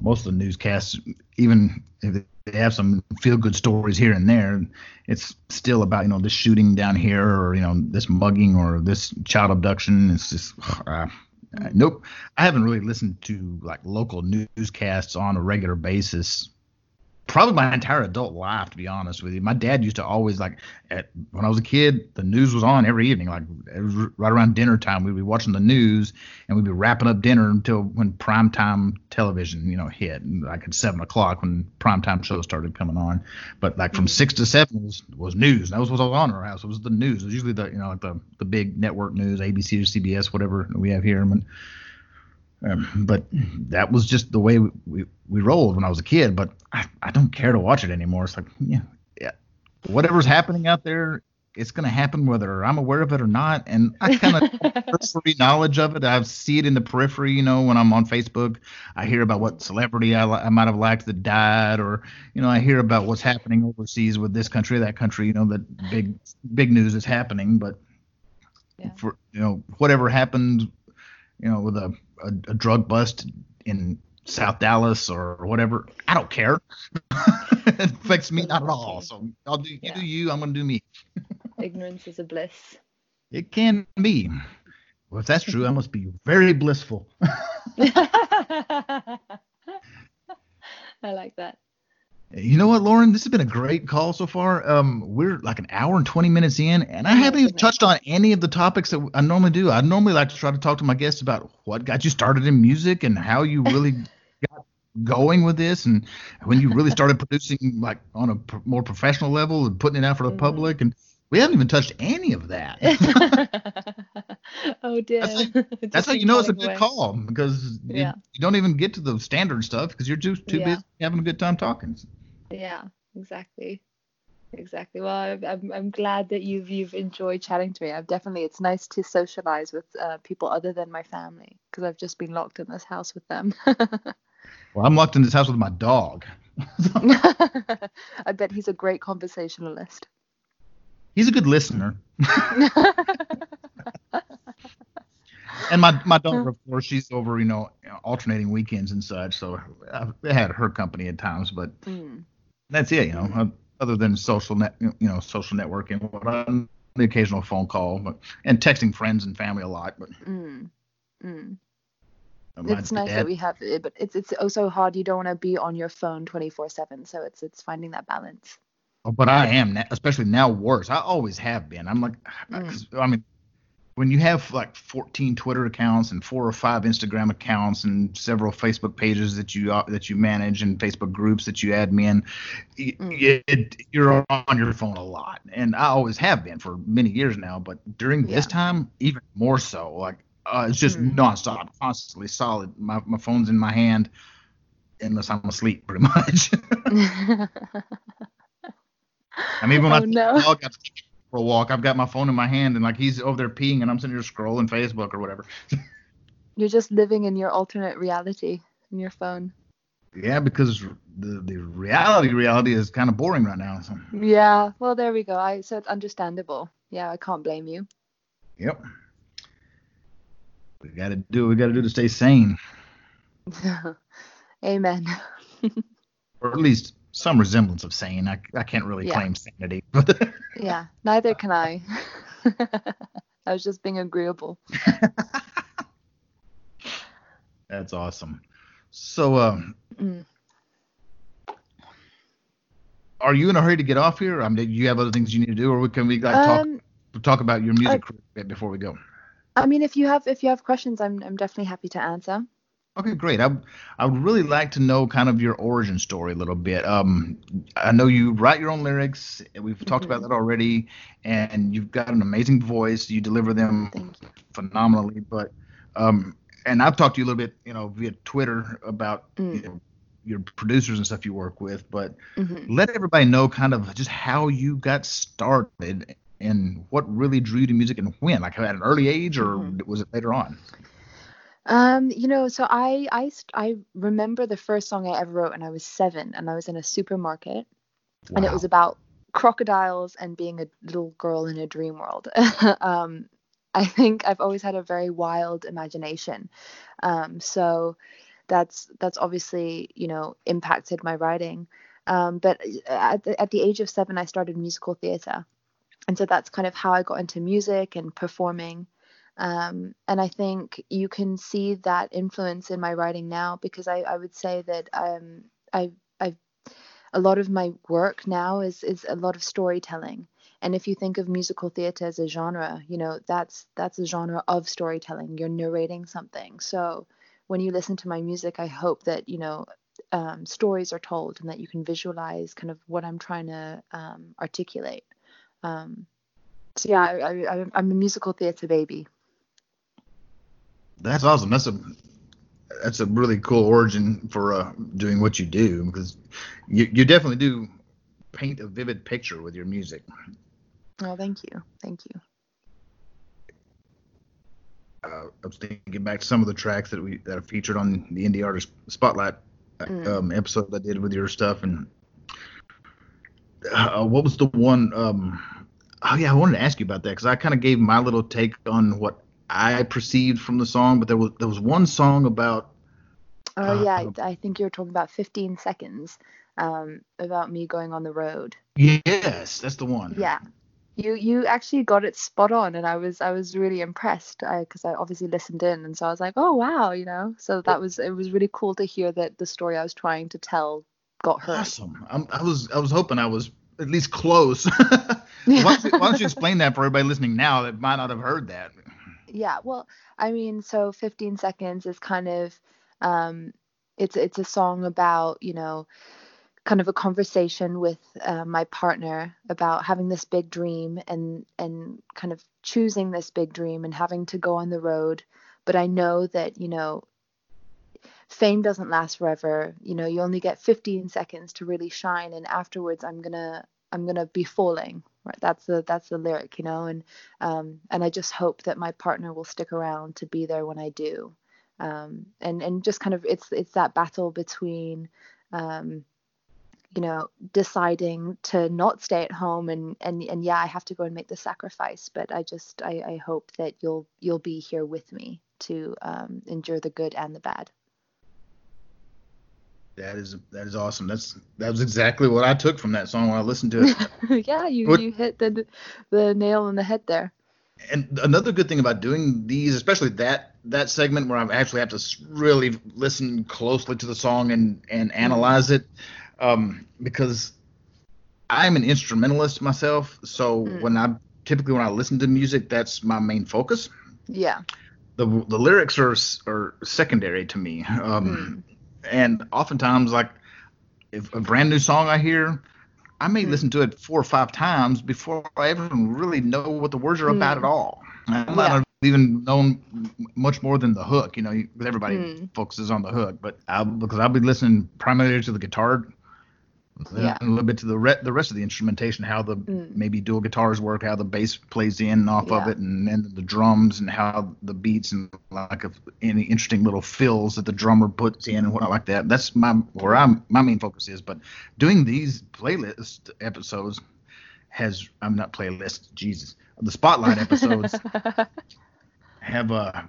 most of the newscasts, even if they have some feel good stories here and there, it's still about you know this shooting down here or you know this mugging or this child abduction. It's just uh, nope. I haven't really listened to like local newscasts on a regular basis probably my entire adult life, to be honest with you. My dad used to always like, at, when I was a kid, the news was on every evening. Like right around dinner time, we'd be watching the news and we'd be wrapping up dinner until when prime time television, you know, hit, like at seven o'clock when prime time shows started coming on. But like from six to seven was, was news. That was what was on our house. It was the news. It was usually the you know like the the big network news, ABC or CBS, whatever we have here. But um, but that was just the way we, we, we, rolled when I was a kid. But I, I don't care to watch it anymore. It's like, yeah, yeah, whatever's happening out there, it's going to happen whether I'm aware of it or not. And I kind of periphery knowledge of it. I see it in the periphery, you know, when I'm on Facebook. I hear about what celebrity I, I might have liked that died, or you know, I hear about what's happening overseas with this country, that country. You know, that big big news is happening, but yeah. for you know whatever happened, you know, with a, a, a drug bust in South Dallas or whatever. I don't care. it affects me not at all. So I'll do you yeah. do you. I'm gonna do me. Ignorance is a bliss. It can be. Well, if that's true, I must be very blissful. I like that. You know what, Lauren? This has been a great call so far. Um, we're like an hour and 20 minutes in, and I haven't even touched on any of the topics that I normally do. I normally like to try to talk to my guests about what got you started in music and how you really going with this, and when you really started producing like on a pr- more professional level and putting it out for the mm-hmm. public. And we haven't even touched any of that. oh dear. That's, that's how you know it's a good away. call because yeah. you, you, don't even get to the standard stuff because you're just too yeah. busy having a good time talking. Yeah, exactly. Exactly. Well, I'm, I'm glad that you've you've enjoyed chatting to me. I've definitely it's nice to socialize with uh, people other than my family because I've just been locked in this house with them. Well, I'm locked in this house with my dog. I bet he's a great conversationalist. He's a good listener. and my my daughter, of course, she's over, you know, alternating weekends and such. So I've had her company at times, but mm. that's it, you know. Other than social net, you know, social networking, what the occasional phone call, but and texting friends and family a lot. But mm. It's nice that we have it, but it's it's also hard. You don't want to be on your phone 24/7, so it's it's finding that balance. Oh, but I am, especially now, worse. I always have been. I'm like, mm. I mean, when you have like 14 Twitter accounts and four or five Instagram accounts and several Facebook pages that you uh, that you manage and Facebook groups that you admin, mm. it, you're on your phone a lot, and I always have been for many years now. But during this time, even more so. Like uh, it's just mm. nonstop, constantly solid. My my phone's in my hand, unless I'm asleep, pretty much. I mean, when oh, I no. dog, I for a walk. I've got my phone in my hand and like he's over there peeing and I'm sitting here scrolling Facebook or whatever. You're just living in your alternate reality in your phone. Yeah, because the the reality reality is kind of boring right now. So. Yeah, well there we go. I so it's understandable. Yeah, I can't blame you. Yep. We got to do what we got to do to stay sane. Amen. or at least some resemblance of sane. I, I can't really yeah. claim sanity. yeah, neither can I. I was just being agreeable. That's awesome. So, um, mm. are you in a hurry to get off here? I mean, do you have other things you need to do, or can we like, um, talk talk about your music I, before we go? I mean, if you have if you have questions, I'm I'm definitely happy to answer. Okay, great. I I would really like to know kind of your origin story a little bit. Um, I know you write your own lyrics. We've mm-hmm. talked about mm-hmm. that already, and you've got an amazing voice. You deliver them you. phenomenally. But um, and I've talked to you a little bit, you know, via Twitter about mm. you know, your producers and stuff you work with. But mm-hmm. let everybody know kind of just how you got started and what really drew you to music and when, like at an early age, or mm-hmm. was it later on? Um, you know, so I I I remember the first song I ever wrote when I was seven, and I was in a supermarket, wow. and it was about crocodiles and being a little girl in a dream world. um, I think I've always had a very wild imagination, um, so that's that's obviously you know impacted my writing. Um, but at the, at the age of seven, I started musical theater, and so that's kind of how I got into music and performing. Um, and I think you can see that influence in my writing now because I, I would say that um, a lot of my work now is is a lot of storytelling. And if you think of musical theater as a genre, you know that's that's a genre of storytelling. You're narrating something. So when you listen to my music, I hope that you know um, stories are told and that you can visualize kind of what I'm trying to um, articulate. Um, so yeah, I, I, I'm a musical theater baby. That's awesome. That's a that's a really cool origin for uh, doing what you do because you you definitely do paint a vivid picture with your music. Oh, thank you, thank you. Uh, I was thinking back to some of the tracks that we that are featured on the indie artist spotlight mm. um, episode I did with your stuff, and uh, what was the one? Um, oh yeah, I wanted to ask you about that because I kind of gave my little take on what I perceived from the song, but there was there was one song about. Oh uh, yeah, I think you were talking about 15 seconds, um, about me going on the road. Yes, that's the one. Yeah, you you actually got it spot on, and I was I was really impressed because I, I, obviously listened in, and so I was like, oh wow, you know. So that was it was really cool to hear that the story I was trying to tell got heard. Awesome. I'm, i was I was hoping I was at least close. why, don't you, why don't you explain that for everybody listening now that might not have heard that? Yeah, well, I mean, so 15 seconds is kind of um, it's it's a song about you know kind of a conversation with uh, my partner about having this big dream and and kind of choosing this big dream and having to go on the road but i know that you know fame doesn't last forever. You know you only get 15 seconds to really shine and afterwards i'm gonna i'm gonna be falling right? That's the that's the lyric you know? And um and i just hope that my partner will stick around to be there when i do. Um and and just kind of it's it's that battle between um you know deciding to not stay at home and and and yeah i have to go and make the sacrifice but i just i, I hope that you'll you'll be here with me to um, endure the good and the bad that is that is awesome that's that was exactly what i took from that song when i listened to it yeah you what, you hit the the nail on the head there and another good thing about doing these especially that that segment where i actually have to really listen closely to the song and and mm-hmm. analyze it um, because I'm an instrumentalist myself. So mm. when I typically when I listen to music, that's my main focus. Yeah. The the lyrics are are secondary to me. Um, mm. And oftentimes like if a brand new song I hear, I may mm. listen to it four or five times before I even really know what the words are about mm. at all. I might yeah. not even known much more than the hook. You know, everybody mm. focuses on the hook, but I, because I'll be listening primarily to the guitar yeah. a little bit to the re- the rest of the instrumentation, how the mm. maybe dual guitars work, how the bass plays in and off yeah. of it, and then the drums and how the beats and like a, any interesting little fills that the drummer puts in and whatnot like that. That's my where I'm my main focus is. But doing these playlist episodes has I'm not playlist Jesus the spotlight episodes have uh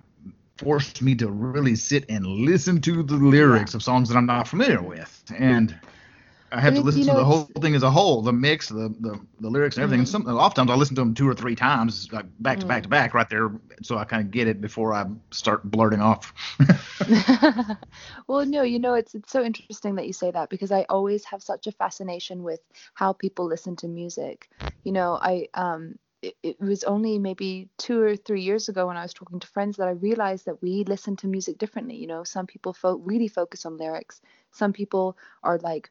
forced me to really sit and listen to the lyrics of songs that I'm not familiar with and I have to listen to the whole thing as a whole, the mix, the the, the lyrics and everything. Mm-hmm. And some oftentimes I listen to them two or three times, like back to back to mm. back, right there, so I kind of get it before I start blurting off. well, no, you know, it's it's so interesting that you say that because I always have such a fascination with how people listen to music. You know, I um it, it was only maybe two or three years ago when I was talking to friends that I realized that we listen to music differently. You know, some people fo- really focus on lyrics. Some people are like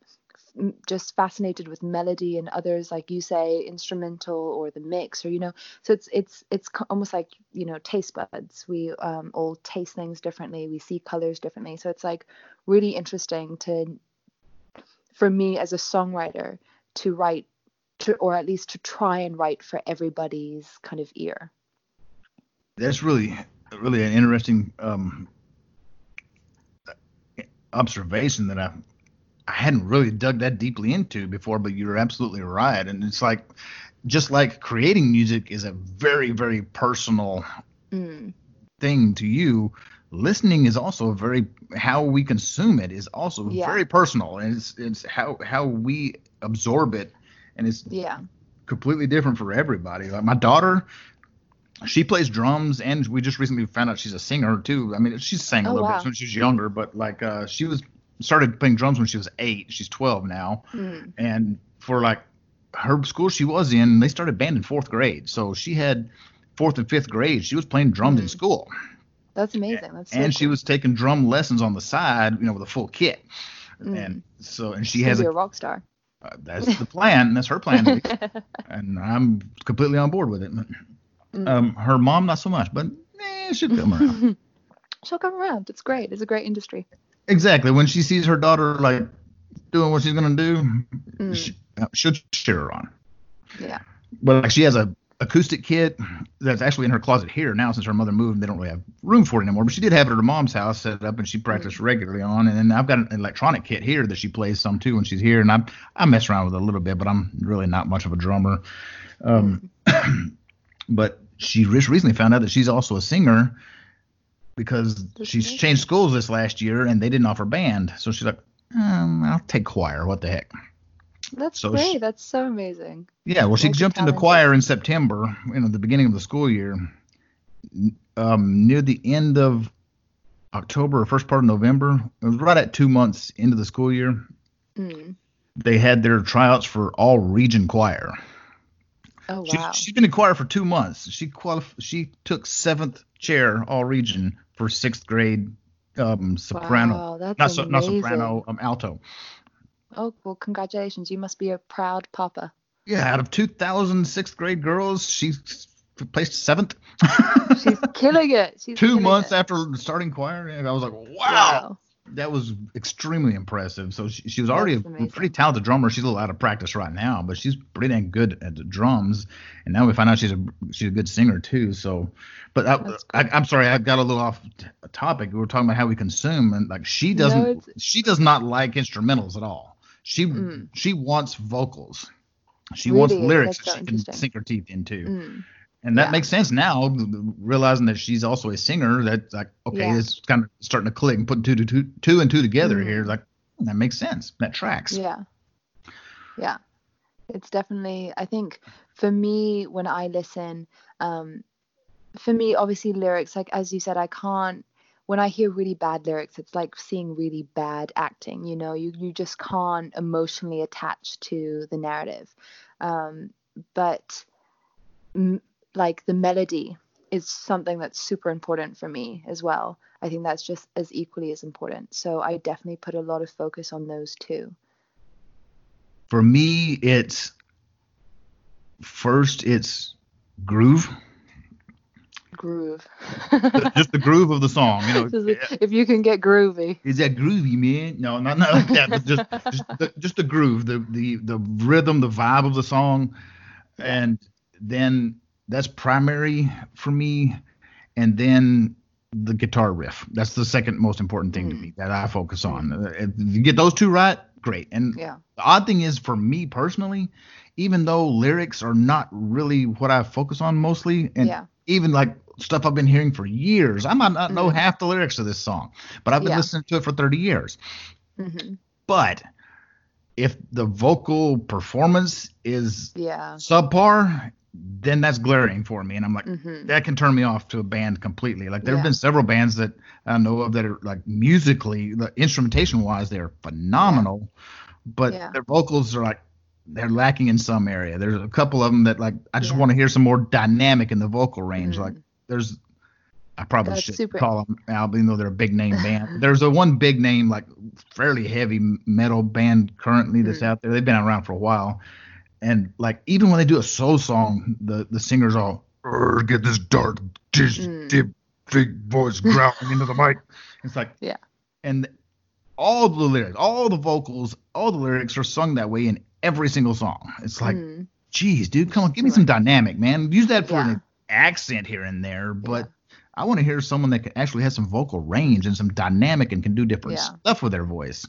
just fascinated with melody and others like you say instrumental or the mix or you know so it's it's it's almost like you know taste buds. We um, all taste things differently. We see colors differently. So it's like really interesting to for me as a songwriter to write to or at least to try and write for everybody's kind of ear. That's really really an interesting um, observation that I I hadn't really dug that deeply into before, but you're absolutely right. And it's like, just like creating music is a very, very personal mm. thing to you. Listening is also very how we consume it is also yeah. very personal, and it's it's how how we absorb it, and it's yeah completely different for everybody. Like my daughter, she plays drums and we just recently found out she's a singer too. I mean, she sang a oh, little wow. bit when she was younger, but like uh, she was started playing drums when she was eight. She's 12 now. Mm. And for like her school she was in, they started band in fourth grade. So she had fourth and fifth grade. She was playing drums mm. in school. That's amazing. That's so and cool. she was taking drum lessons on the side, you know, with a full kit. Mm. And so, and she has a, a rock star. Uh, that's the plan. That's her plan. and I'm completely on board with it. Mm. Um, her mom, not so much, but eh, she'll come around. she'll come around. It's great. It's a great industry. Exactly. When she sees her daughter like doing what she's gonna do, mm. she, she'll cheer her on. Yeah. But like she has a acoustic kit that's actually in her closet here now since her mother moved. They don't really have room for it anymore. But she did have it at her mom's house set up and she practiced mm. regularly on. And then I've got an electronic kit here that she plays some too when she's here. And I I mess around with it a little bit, but I'm really not much of a drummer. Um, but she just recently found out that she's also a singer because That's she's changed schools this last year and they didn't offer band. So she's like, um, I'll take choir. What the heck? That's So great. she- That's so amazing. Yeah, well, she jumped into choir in September, you know, the beginning of the school year. Um, near the end of October or first part of November, it was right at two months into the school year. Mm. They had their tryouts for all region choir. Oh She, wow. she's been in choir for two months. She qualif- She took seventh chair all region for sixth grade um, soprano, Wow, that's not so, not soprano, um, alto. Oh well, congratulations. You must be a proud papa. Yeah, out of 2,000 sixth grade girls, she placed seventh. She's killing it. She's two killing months it. after starting choir, and I was like, wow, Wow. That was extremely impressive. So she, she was already a pretty talented drummer. She's a little out of practice right now, but she's pretty dang good at the drums. And now we find out she's a she's a good singer too. So, but I, That's I, I'm sorry, I got a little off topic. We were talking about how we consume, and like she doesn't, it's- she does not like instrumentals at all. She Mm. she wants vocals. She wants lyrics that she can sink her teeth into. Mm. And that Yeah. makes sense now, realizing that she's also a singer. That like, okay, Yeah. it's kind of starting to click and putting two to two, two and two together Mhm. here. Like that makes sense. That tracks. Yeah. Yeah. It's definitely I think for me when I listen, um for me obviously lyrics, like as you said, I can't when I hear really bad lyrics, it's like seeing really bad acting, you know, you you just can't emotionally attach to the narrative. Um but m- like the melody is something that's super important for me as well. I think that's just as equally as important. So I definitely put a lot of focus on those two. For me, it's first it's groove, groove. just the groove of the song. You know, if you can get groovy. is that groovy, man? No, not not like that, but just just the, just the groove, the the the rhythm, the vibe of the song, and then that's primary for me, and then the guitar riff. That's the second most important thing to Mm. me that I focus on. If you get those two right, great. And Yeah. the odd thing is for me personally, even though lyrics are not really what I focus on mostly, and Yeah. even like stuff I've been hearing for years, I might not know Mhm. half the lyrics of this song, but I've been Yeah. listening to it for 30 years. hmm But if the vocal performance is Yeah. subpar, then that's glaring for me, and I'm like, hmm that can turn me off to a band completely. Like there have Yeah. been several bands that I know of that are like musically, the instrumentation wise, they're phenomenal, but Yeah. their vocals are like they're lacking in some area. There's a couple of them that like I just Yeah. want to hear some more dynamic in the vocal range. Mhm. Like there's I probably That's should super- call them out, even though they're a big name band. There's a one big name, like fairly heavy metal band currently that's Mm. out there. They've been around for a while, and like even when they do a soul song, the the singer's all get this dark, dis- Mm. deep, big voice growling into the mic. It's like Yeah. and all the lyrics, all the vocals, all the lyrics are sung that way in every single song. It's like, Mm. geez, dude, come on, give me Right. some dynamic, man. Use that for Yeah. an accent here and there, but I want to hear someone that can actually has some vocal range and some dynamic and can do different Yeah. stuff with their voice.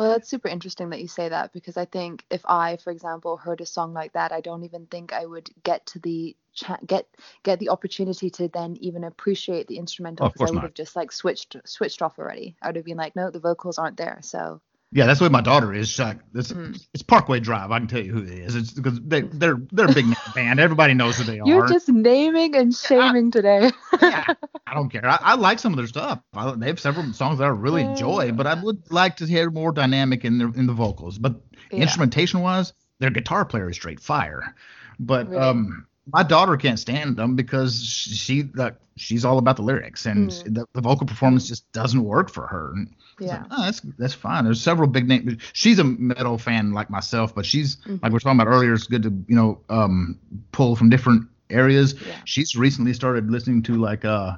Well, that's super interesting that you say that because I think if I, for example, heard a song like that, I don't even think I would get to the cha- get get the opportunity to then even appreciate the instrumental Oh, because I would not. have just like switched switched off already. I would have been like, no, the vocals aren't there. So Yeah, that's the way my daughter is. Like, this, Mm. It's Parkway Drive. I can tell you who it is. It's because they, they're they're a big band. Everybody knows who they are. you're just naming and shaming today. yeah, I don't care. I, I like some of their stuff. I, they have several songs that I really enjoy, but I would like to hear more dynamic in the in the vocals. But Yeah. instrumentation wise, their guitar player is straight fire. But Really? um, my daughter can't stand them because she like she's all about the lyrics and Mm. the, the vocal performance just doesn't work for her. And Yeah. like, oh, that's that's fine. There's several big names. She's a metal fan like myself, but she's Mhm. like we are talking about earlier. It's good to you know um, pull from different areas. Yeah. She's recently started listening to like uh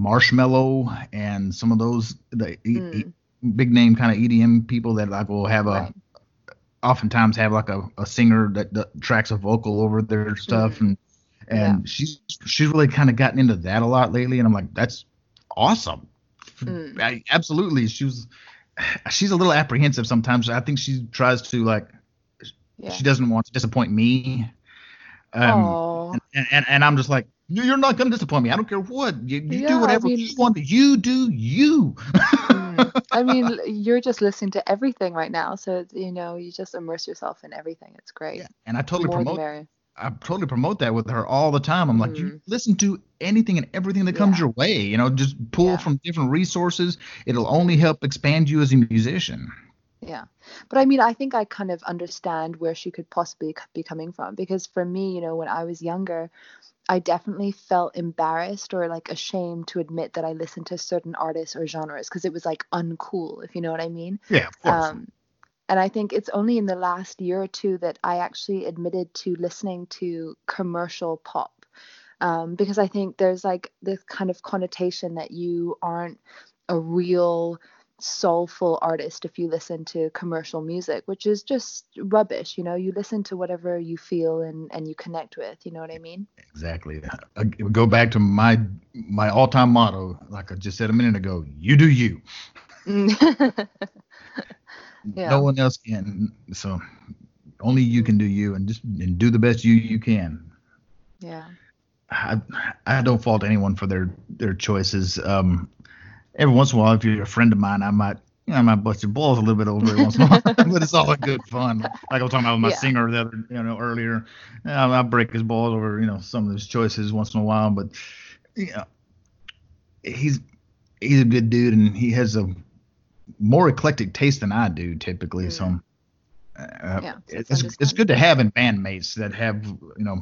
Marshmello and some of those the e- Mm. e- big name kind of EDM people that like will have a Right. Oftentimes have like a, a singer that, that tracks a vocal over their stuff and and Yeah. she's she's really kind of gotten into that a lot lately and I'm like that's awesome. Mm. I, absolutely she was she's a little apprehensive sometimes. I think she tries to like Yeah. she doesn't want to disappoint me Um, and, and, and I'm just like, you're not going to disappoint me. I don't care what. You, you yeah, do whatever I mean, you want. You do you. mm, I mean, you're just listening to everything right now. So, you know, you just immerse yourself in everything. It's great. Yeah, and I totally More promote I totally promote that with her all the time. I'm like, mm. you listen to anything and everything that comes yeah. your way. You know, just pull yeah. from different resources. It'll only help expand you as a musician. Yeah. But I mean, I think I kind of understand where she could possibly be coming from because for me, you know, when I was younger, I definitely felt embarrassed or like ashamed to admit that I listened to certain artists or genres because it was like uncool, if you know what I mean. Yeah, of course. Um, and I think it's only in the last year or two that I actually admitted to listening to commercial pop. Um, because I think there's like this kind of connotation that you aren't a real soulful artist if you listen to commercial music, which is just rubbish. You know, you listen to whatever you feel and and you connect with. You know what I mean? Exactly. I go back to my my all time motto, like I just said a minute ago. You do you. yeah. No one else can. So only you can do you, and just and do the best you you can. Yeah. I I don't fault anyone for their their choices. Um, every once in a while, if you're a friend of mine, I might, you know, I might bust your balls a little bit over it once in a while, but it's all a good fun. Like I was talking about with my yeah. singer the other, you know, earlier. I, I break his balls over, you know, some of his choices once in a while, but you know, he's he's a good dude and he has a more eclectic taste than I do typically. Mm. So. Uh, yeah, it's it's good to have in bandmates that have you know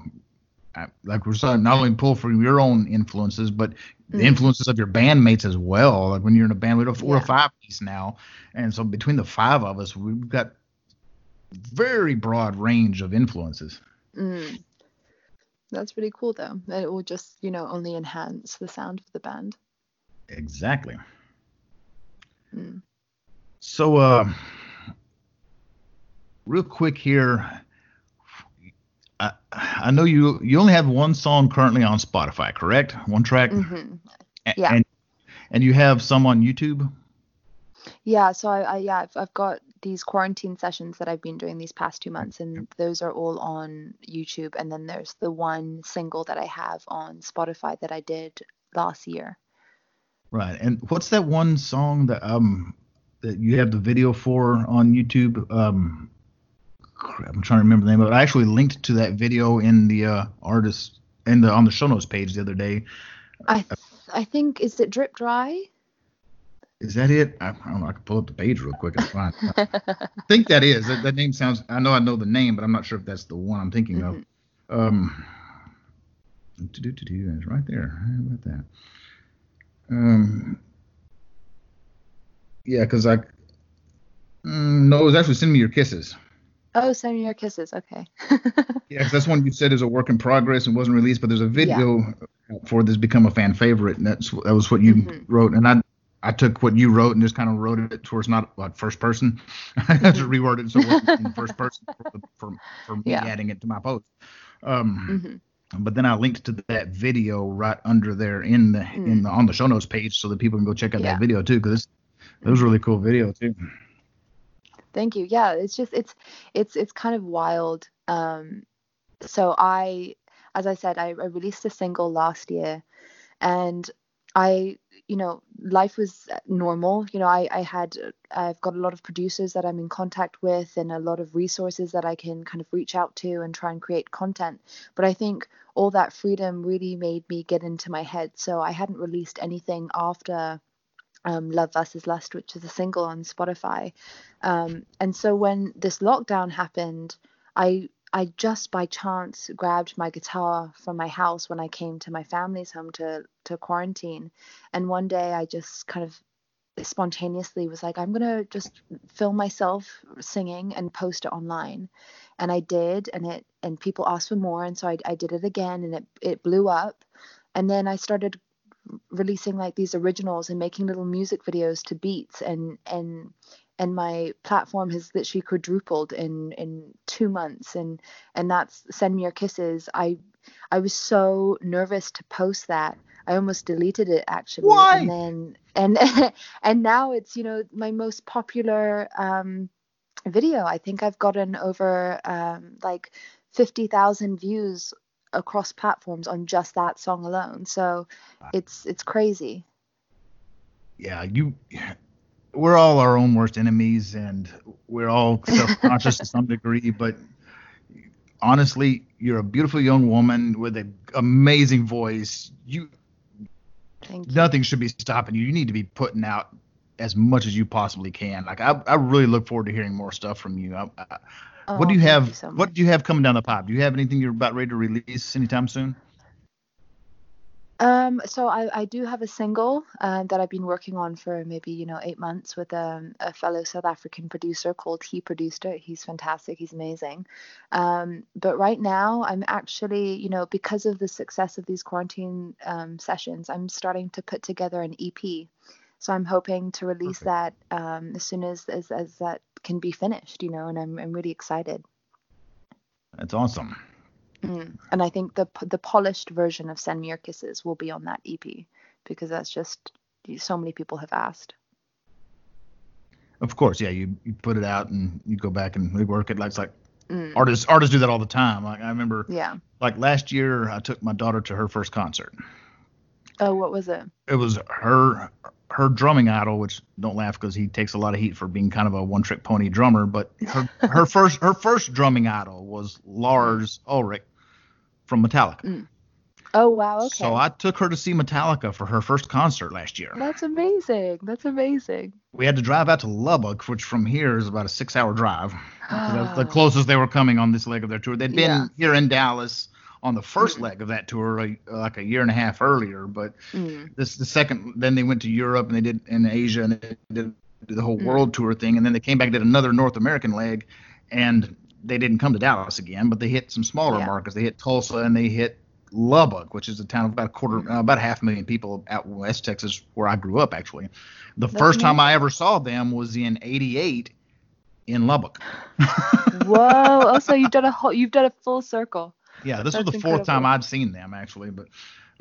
like we're saying, not only pull from your own influences, but the mm. influences of your bandmates as well. Like when you're in a band, we're, we're yeah. a five piece now, and so between the five of us, we've got very broad range of influences. Mm. That's pretty cool, though. It will just, you know, only enhance the sound of the band. Exactly. Mm. So, uh, real quick here I, I know you you only have one song currently on Spotify, correct? One track. Mm-hmm. Yeah. And and you have some on YouTube. Yeah. So I, I yeah I've, I've got these quarantine sessions that I've been doing these past two months, and those are all on YouTube. And then there's the one single that I have on Spotify that I did last year. Right. And what's that one song that um that you have the video for on YouTube? Um, I'm trying to remember the name of it. I actually linked to that video in the uh, artist in the on the show notes page the other day. I th- I think is it Drip Dry? Is that it? I, I, don't know. I can pull up the page real quick and find. I think that is. That, that, name sounds. I know I know the name, but I'm not sure if that's the one I'm thinking mm-hmm. of. Um, to do to do it's right there. How about that? Um, yeah, because I. Mm, no, it was actually "Send Me Your Kisses." Oh, send me your kisses. Okay. yeah, that's one you said is a work in progress and wasn't released, but there's a video yeah. for this become a fan favorite, and that's that was what you mm-hmm. wrote, and I I took what you wrote and just kind of wrote it towards not like first person. I just mm-hmm. reworded it so it in first person for for, for me yeah. adding it to my post. Um, mm-hmm. But then I linked to that video right under there in the mm. in the on the show notes page so that people can go check out yeah. that video too because it was a really cool video too. Thank you. Yeah, it's just it's it's it's kind of wild. Um, so I, as I said, I, I released a single last year, and I, you know, life was normal. You know, I, I had, I've got a lot of producers that I'm in contact with and a lot of resources that I can kind of reach out to and try and create content. But I think all that freedom really made me get into my head. So I hadn't released anything after um, Love versus Lust, which is a single on Spotify. Um, and so when this lockdown happened, I I just by chance grabbed my guitar from my house when I came to my family's home to to quarantine, and one day I just kind of spontaneously was like, I'm gonna just film myself singing and post it online, and I did, and it and people asked for more, and so I, I did it again, and it it blew up, and then I started releasing like these originals and making little music videos to beats and and and my platform has literally quadrupled in in two months and and that's send me your kisses. I i was so nervous to post that. I almost deleted it actually Why? and then and and now it's you know my most popular um video. I think i've gotten over um like 50,000 views across platforms on just that song alone. So it's it's crazy. Yeah, you we're all our own worst enemies and we're all self-conscious to some degree, but honestly, you're a beautiful young woman with an amazing voice. You, you. nothing should be stopping you. You need to be putting out as much as you possibly can. Like I, I really look forward to hearing more stuff from you. I, I, oh, what do you have? You so what do you have coming down the pipe? Do you have anything you're about ready to release anytime soon? Um, so I, I do have a single uh, that I've been working on for maybe you know eight months with um, a fellow South African producer called He Produced It. He's fantastic. He's amazing. Um, but right now I'm actually you know because of the success of these quarantine um, sessions, I'm starting to put together an EP. So I'm hoping to release Perfect. that um, as soon as, as as that can be finished. You know, and I'm I'm really excited. That's awesome. Mm. And I think the the polished version of Send Me Your Kisses will be on that EP because that's just so many people have asked. Of course, yeah. You, you put it out and you go back and rework it. Like it's like mm. artists artists do that all the time. Like I remember, yeah. Like last year, I took my daughter to her first concert. Oh, what was it? It was her her drumming idol, which don't laugh because he takes a lot of heat for being kind of a one trick pony drummer. But her her first her first drumming idol was Lars Ulrich from Metallica. Mm. Oh wow, okay. So I took her to see Metallica for her first concert last year. That's amazing. That's amazing. We had to drive out to Lubbock, which from here is about a six-hour drive. That's the closest they were coming on this leg of their tour. They'd been yeah. here in Dallas on the first mm. leg of that tour, like a year and a half earlier. But mm. this the second. Then they went to Europe and they did in Asia and they did the whole mm. world tour thing, and then they came back and did another North American leg, and they didn't come to Dallas again, but they hit some smaller yeah. markets. They hit Tulsa and they hit Lubbock, which is a town of about a quarter, uh, about a half a million people out West Texas, where I grew up. Actually, the That's first amazing. time I ever saw them was in '88 in Lubbock. Whoa! Also, you've done a whole, you've done a full circle. Yeah, this That's was the fourth time I'd seen them actually, but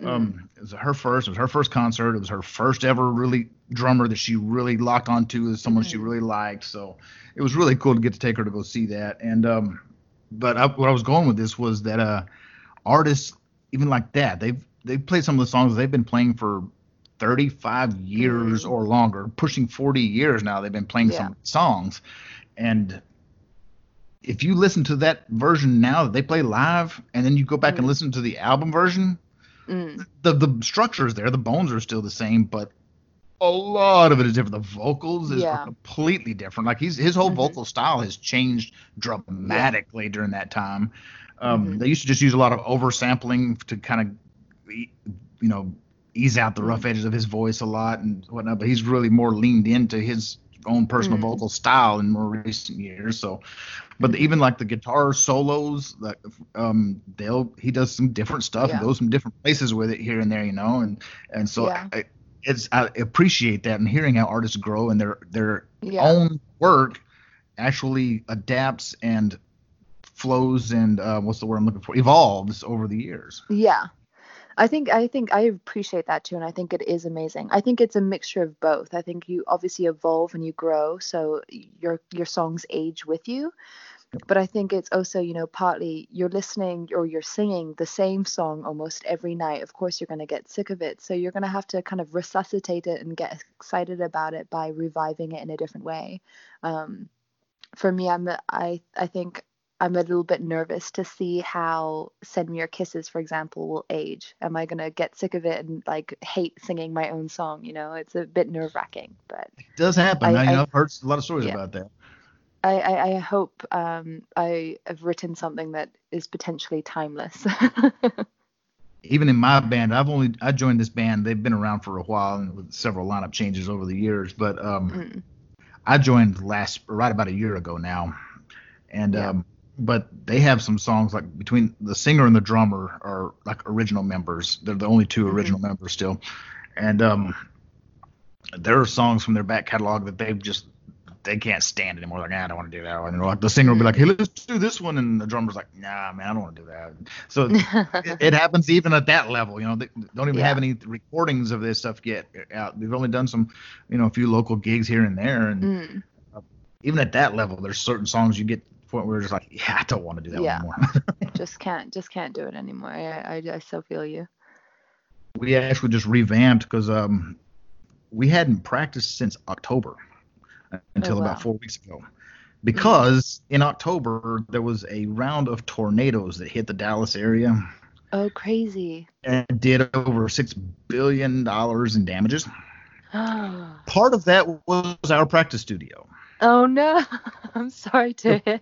um, mm. it was her first. It was her first concert. It was her first ever really drummer that she really locked onto as someone mm. she really liked. So it was really cool to get to take her to go see that. And um, but I, what I was going with this was that uh, artists even like that they've they've played some of the songs they've been playing for 35 years mm. or longer, pushing 40 years now. They've been playing yeah. some songs, and if you listen to that version now that they play live, and then you go back mm. and listen to the album version, mm. the the structure is there, the bones are still the same, but a lot of it is different. The vocals is yeah. completely different. Like he's his whole mm-hmm. vocal style has changed dramatically yeah. during that time. Um, mm-hmm. They used to just use a lot of oversampling to kind of, you know, ease out the rough mm-hmm. edges of his voice a lot and whatnot. But he's really more leaned into his own personal mm-hmm. vocal style in more recent years. So, but even like the guitar solos, like um, they'll he does some different stuff yeah. and goes some different places with it here and there, you know, and and so yeah. I, it's I appreciate that and hearing how artists grow and their their yeah. own work actually adapts and flows and uh, what's the word I'm looking for evolves over the years. Yeah. I think I think I appreciate that too, and I think it is amazing. I think it's a mixture of both. I think you obviously evolve and you grow, so your your songs age with you, but I think it's also, you know, partly you're listening or you're singing the same song almost every night. Of course, you're going to get sick of it. So you're going to have to kind of resuscitate it and get excited about it by reviving it in a different way. Um, for me, I'm, I, I think I'm a little bit nervous to see how Send Me Your Kisses, for example, will age. Am I going to get sick of it and like hate singing my own song? You know, it's a bit nerve wracking, but it does happen. I, have heard a lot of stories yeah. about that. I, I, I hope um, I have written something that is potentially timeless. Even in my band, I've only I joined this band. They've been around for a while and with several lineup changes over the years. But um, mm. I joined last right about a year ago now, and yeah. um, but they have some songs like between the singer and the drummer are like original members. They're the only 2 mm-hmm. original members still, and um, there are songs from their back catalog that they've just they can't stand anymore. Like, nah, I don't want to do that one. And like the singer will be like, hey, let's do this one, and the drummer's like, nah, man, I don't want to do that. So it, it, happens even at that level. You know, they don't even yeah. have any recordings of this stuff yet out. They've only done some, you know, a few local gigs here and there, and mm. uh, even at that level, there's certain songs you get point where we're just like, yeah, I don't want to do that Yeah. anymore. just can't just can't do it anymore. I I, I still feel you. we actually just revamped because um, we hadn't practiced since October until Oh, wow. about four weeks ago. Because in October there was a round of tornadoes that hit the Dallas area Oh, crazy. and did over six billion dollars in damages. Part of that was our practice studio. No, I'm sorry to hear.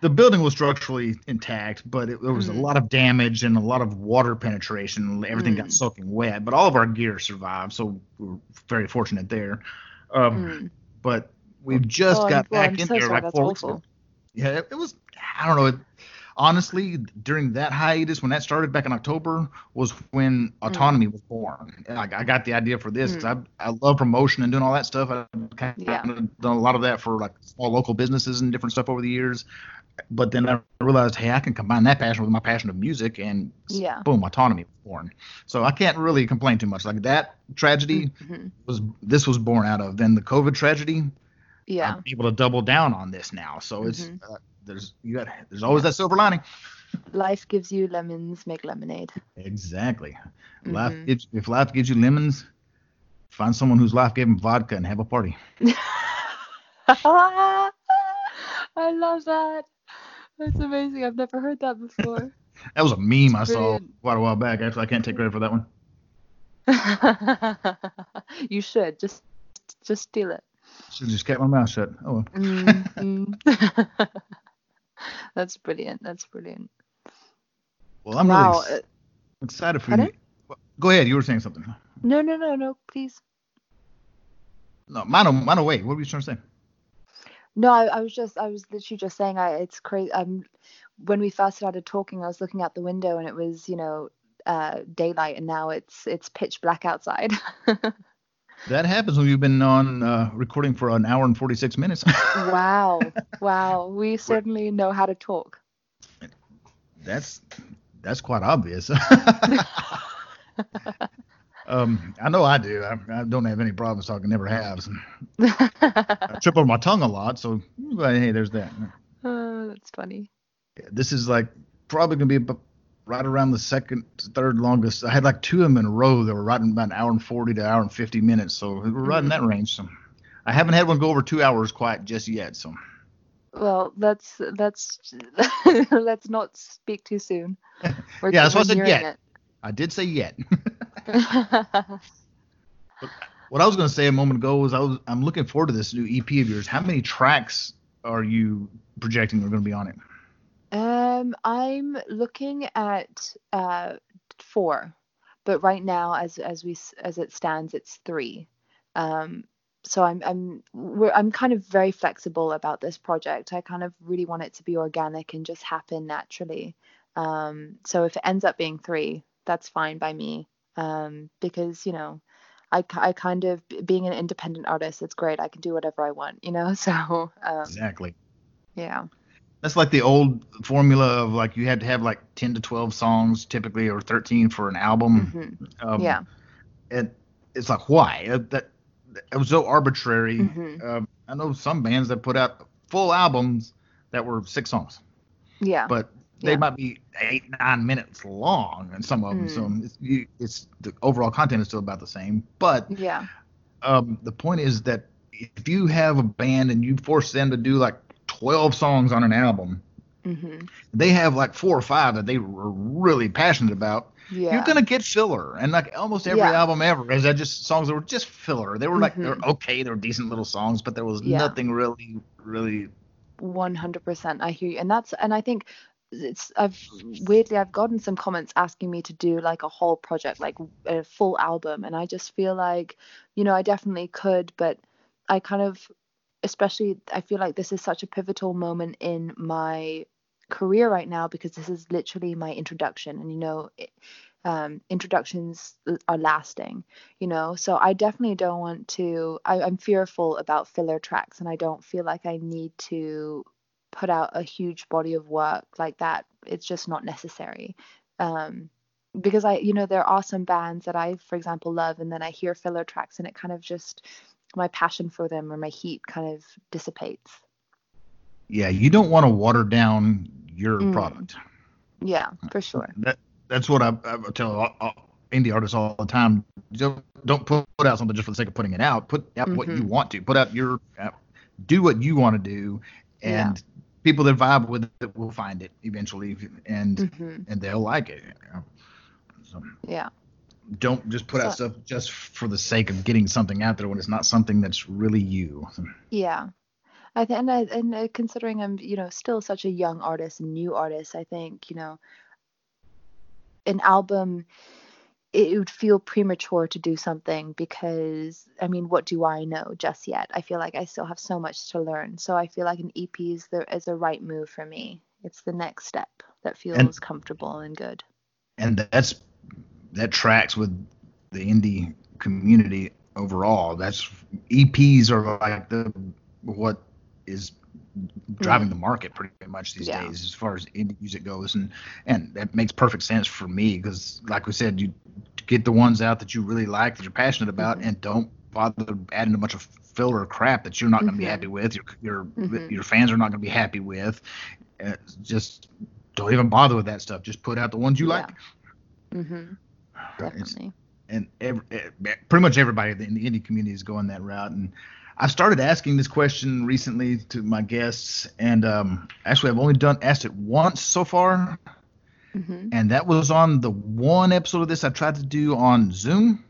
The building was structurally intact, but it, there was Mm. a lot of damage and a lot of water penetration. Everything Mm. got soaking wet, but all of our gear survived, so we are very fortunate there. Um, Mm. but we've just Oh, I'm- got well, back I'm in so there sorry, like four weeks awful. ago. Yeah, it, it was. I don't know. It, honestly, during that hiatus, when that started back in October, was when autonomy was born. Like I got the idea for this 'cause I I love promotion and doing all that stuff. I've kind Yeah. of done a lot of that for like small local businesses and different stuff over the years. But then I realized, hey, I can combine that passion with my passion of music, and Yeah. boom, autonomy was born. So I can't really complain too much. Like that tragedy Mhm. was this was born out of. Then the COVID tragedy, Yeah. I'm able to double down on this now. So it's Mhm. uh, there's you got there's always that silver lining. Life gives you lemons, make lemonade. Exactly. Life Mhm. gives, if life gives you lemons, find someone whose life gave them vodka and have a party. I love that. That's amazing. I've never heard that before. That was a meme I saw quite a while back. Actually, I can't take credit for that one. you should just just steal it. Should just kept my mouth shut. Oh well. Mm, mm. That's brilliant. That's brilliant. Well, I'm wow. really ex- excited for pardon? you. Go ahead. You were saying something. No, no, no, no. Please. No, mine, mine away. What were you trying to say? No, I, I was just, I was literally just saying, I, it's crazy. Um, when we first started talking, I was looking out the window and it was, you know, uh, daylight, and now it's it's pitch black outside. That happens when you've been on uh, recording for an hour and 46 minutes. wow, wow. We certainly know how to talk. that's that's quite obvious. um, I know I do. I, I don't have any problems talking. Never have. I trip over my tongue a lot. So but, hey, there's that. oh, that's funny. This is like probably gonna be about right around the second, third longest. I had like two of them in a row that were right in about an hour and 40 to hour and 50 minutes. So we're right in mm-hmm. that range. So I haven't had one go over two hours quite just yet. So Well, let's let's let's not speak too soon. We're, Yeah, that's why I said yet. I did say yet. what I was gonna say a moment ago was I was I'm looking forward to this new EP of yours. How many tracks are you projecting are gonna be on it? Um, I'm looking at uh four, but right now, as as we as it stands, it's three. Um, so I'm I'm we're, I'm kind of very flexible about this project. I kind of really want it to be organic and just happen naturally. Um, so if it ends up being three, that's fine by me. Um, because you know, I I kind of being an independent artist, it's great. I can do whatever I want, you know. So um, Exactly. yeah. That's like the old formula of like you had to have like 10 to 12 songs typically or 13 for an album. hmm Um, yeah. And it's like why? Uh, That it was so arbitrary. Mhm. Uh, I know some bands that put out full albums that were six songs, Yeah. but they Yeah. might be eight nine minutes long, and some of them. So Mm. it's, you, it's the overall content is still about the same, but yeah. um, the point is that if you have a band and you force them to do like 12 songs on an album, hmm they have like four or five that they were really passionate about. Yeah. You're gonna get filler, and like almost every Yeah. album ever is that just songs that were just filler. They were like they're Mhm. okay, they were decent little songs, but there was Yeah. nothing really, really. 100% i hear you and that's and i think it's i've weirdly i've gotten some comments asking me to do like a whole project like a full album and i just feel like you know i definitely could but i kind of especially i feel like this is such a pivotal moment in my career right now because this is literally my introduction. And you know it, um, introductions are lasting you know? So i definitely don't want to I, i'm fearful about filler tracks and i don't feel like i need to put out a huge body of work like that. It's just not necessary. Um because i you know there are some bands that i for example love and then i hear filler tracks and it kind of just my passion for them or my heat kind of dissipates yeah, you don't want to water down your mm. product. Yeah, for sure. That that's what I, I tell all, all indie artists all the time. Don't, don't put out something just for the sake of putting it out. Put out mm-hmm. what you mm-hmm. want to. Put out your uh, do what you want to do, and yeah. people that vibe with it will find it eventually, and mm-hmm. and they'll like it. You know? so, yeah. Don't just put so, out stuff just for the sake of getting something out there when it's not something that's really you. Yeah. I think, and, I, and uh, considering I'm, you know, still such a young artist, new artist, I think, you know, an album, it would feel premature to do something because, I mean, what do I know just yet? I feel like I still have so much to learn. So I feel like an EP is the is the right move for me. It's the next step that feels and, comfortable and good. And that's that tracks with the indie community overall. That's EPs are like the what is driving the market pretty much these yeah. days as far as indie music goes and and that makes perfect sense for me because like we said you get the ones out that you really like that you're passionate about mm-hmm. and don't bother adding a bunch of filler crap that you're not mm-hmm. going to be happy with your your mm-hmm. your fans are not going to be happy with uh, just don't even bother with that stuff just put out the ones you yeah. like mm-hmm. definitely and every, pretty much everybody in the indie community is going that route and I've started asking this question recently to my guests, and um, actually, I've only done asked it once so far, mm-hmm. and that was on the one episode of this I tried to do on Zoom,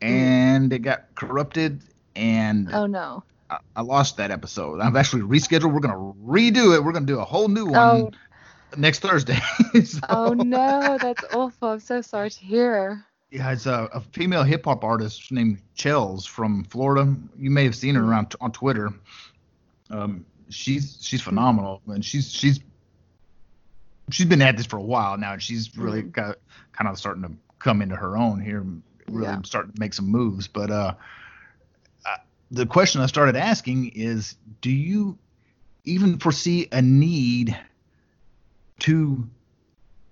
and mm. it got corrupted, and oh no, I, I, lost that episode. I've actually rescheduled. We're gonna redo it. We're gonna do a whole new one oh. Next Thursday. so. Oh no, that's awful. I'm so sorry to hear. Yeah, it's a, a female hip hop artist named Chels from Florida. You may have seen her around t- on Twitter. Um, she's she's phenomenal, and she's she's she's been at this for a while now, and she's really mm-hmm. got, kind of starting to come into her own here, really yeah. start to make some moves. But uh, uh, the question I started asking is, do you even foresee a need to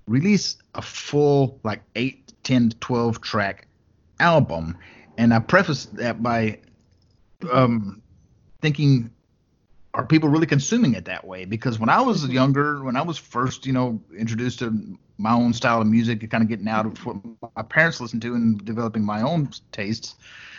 release a full like eight 10 to 12 track album. And I preface that by um, thinking, are people really consuming it that way? Because when I was younger, when I was first, you know, introduced to my own style of music, kind of getting out of what my parents listened to and developing my own tastes,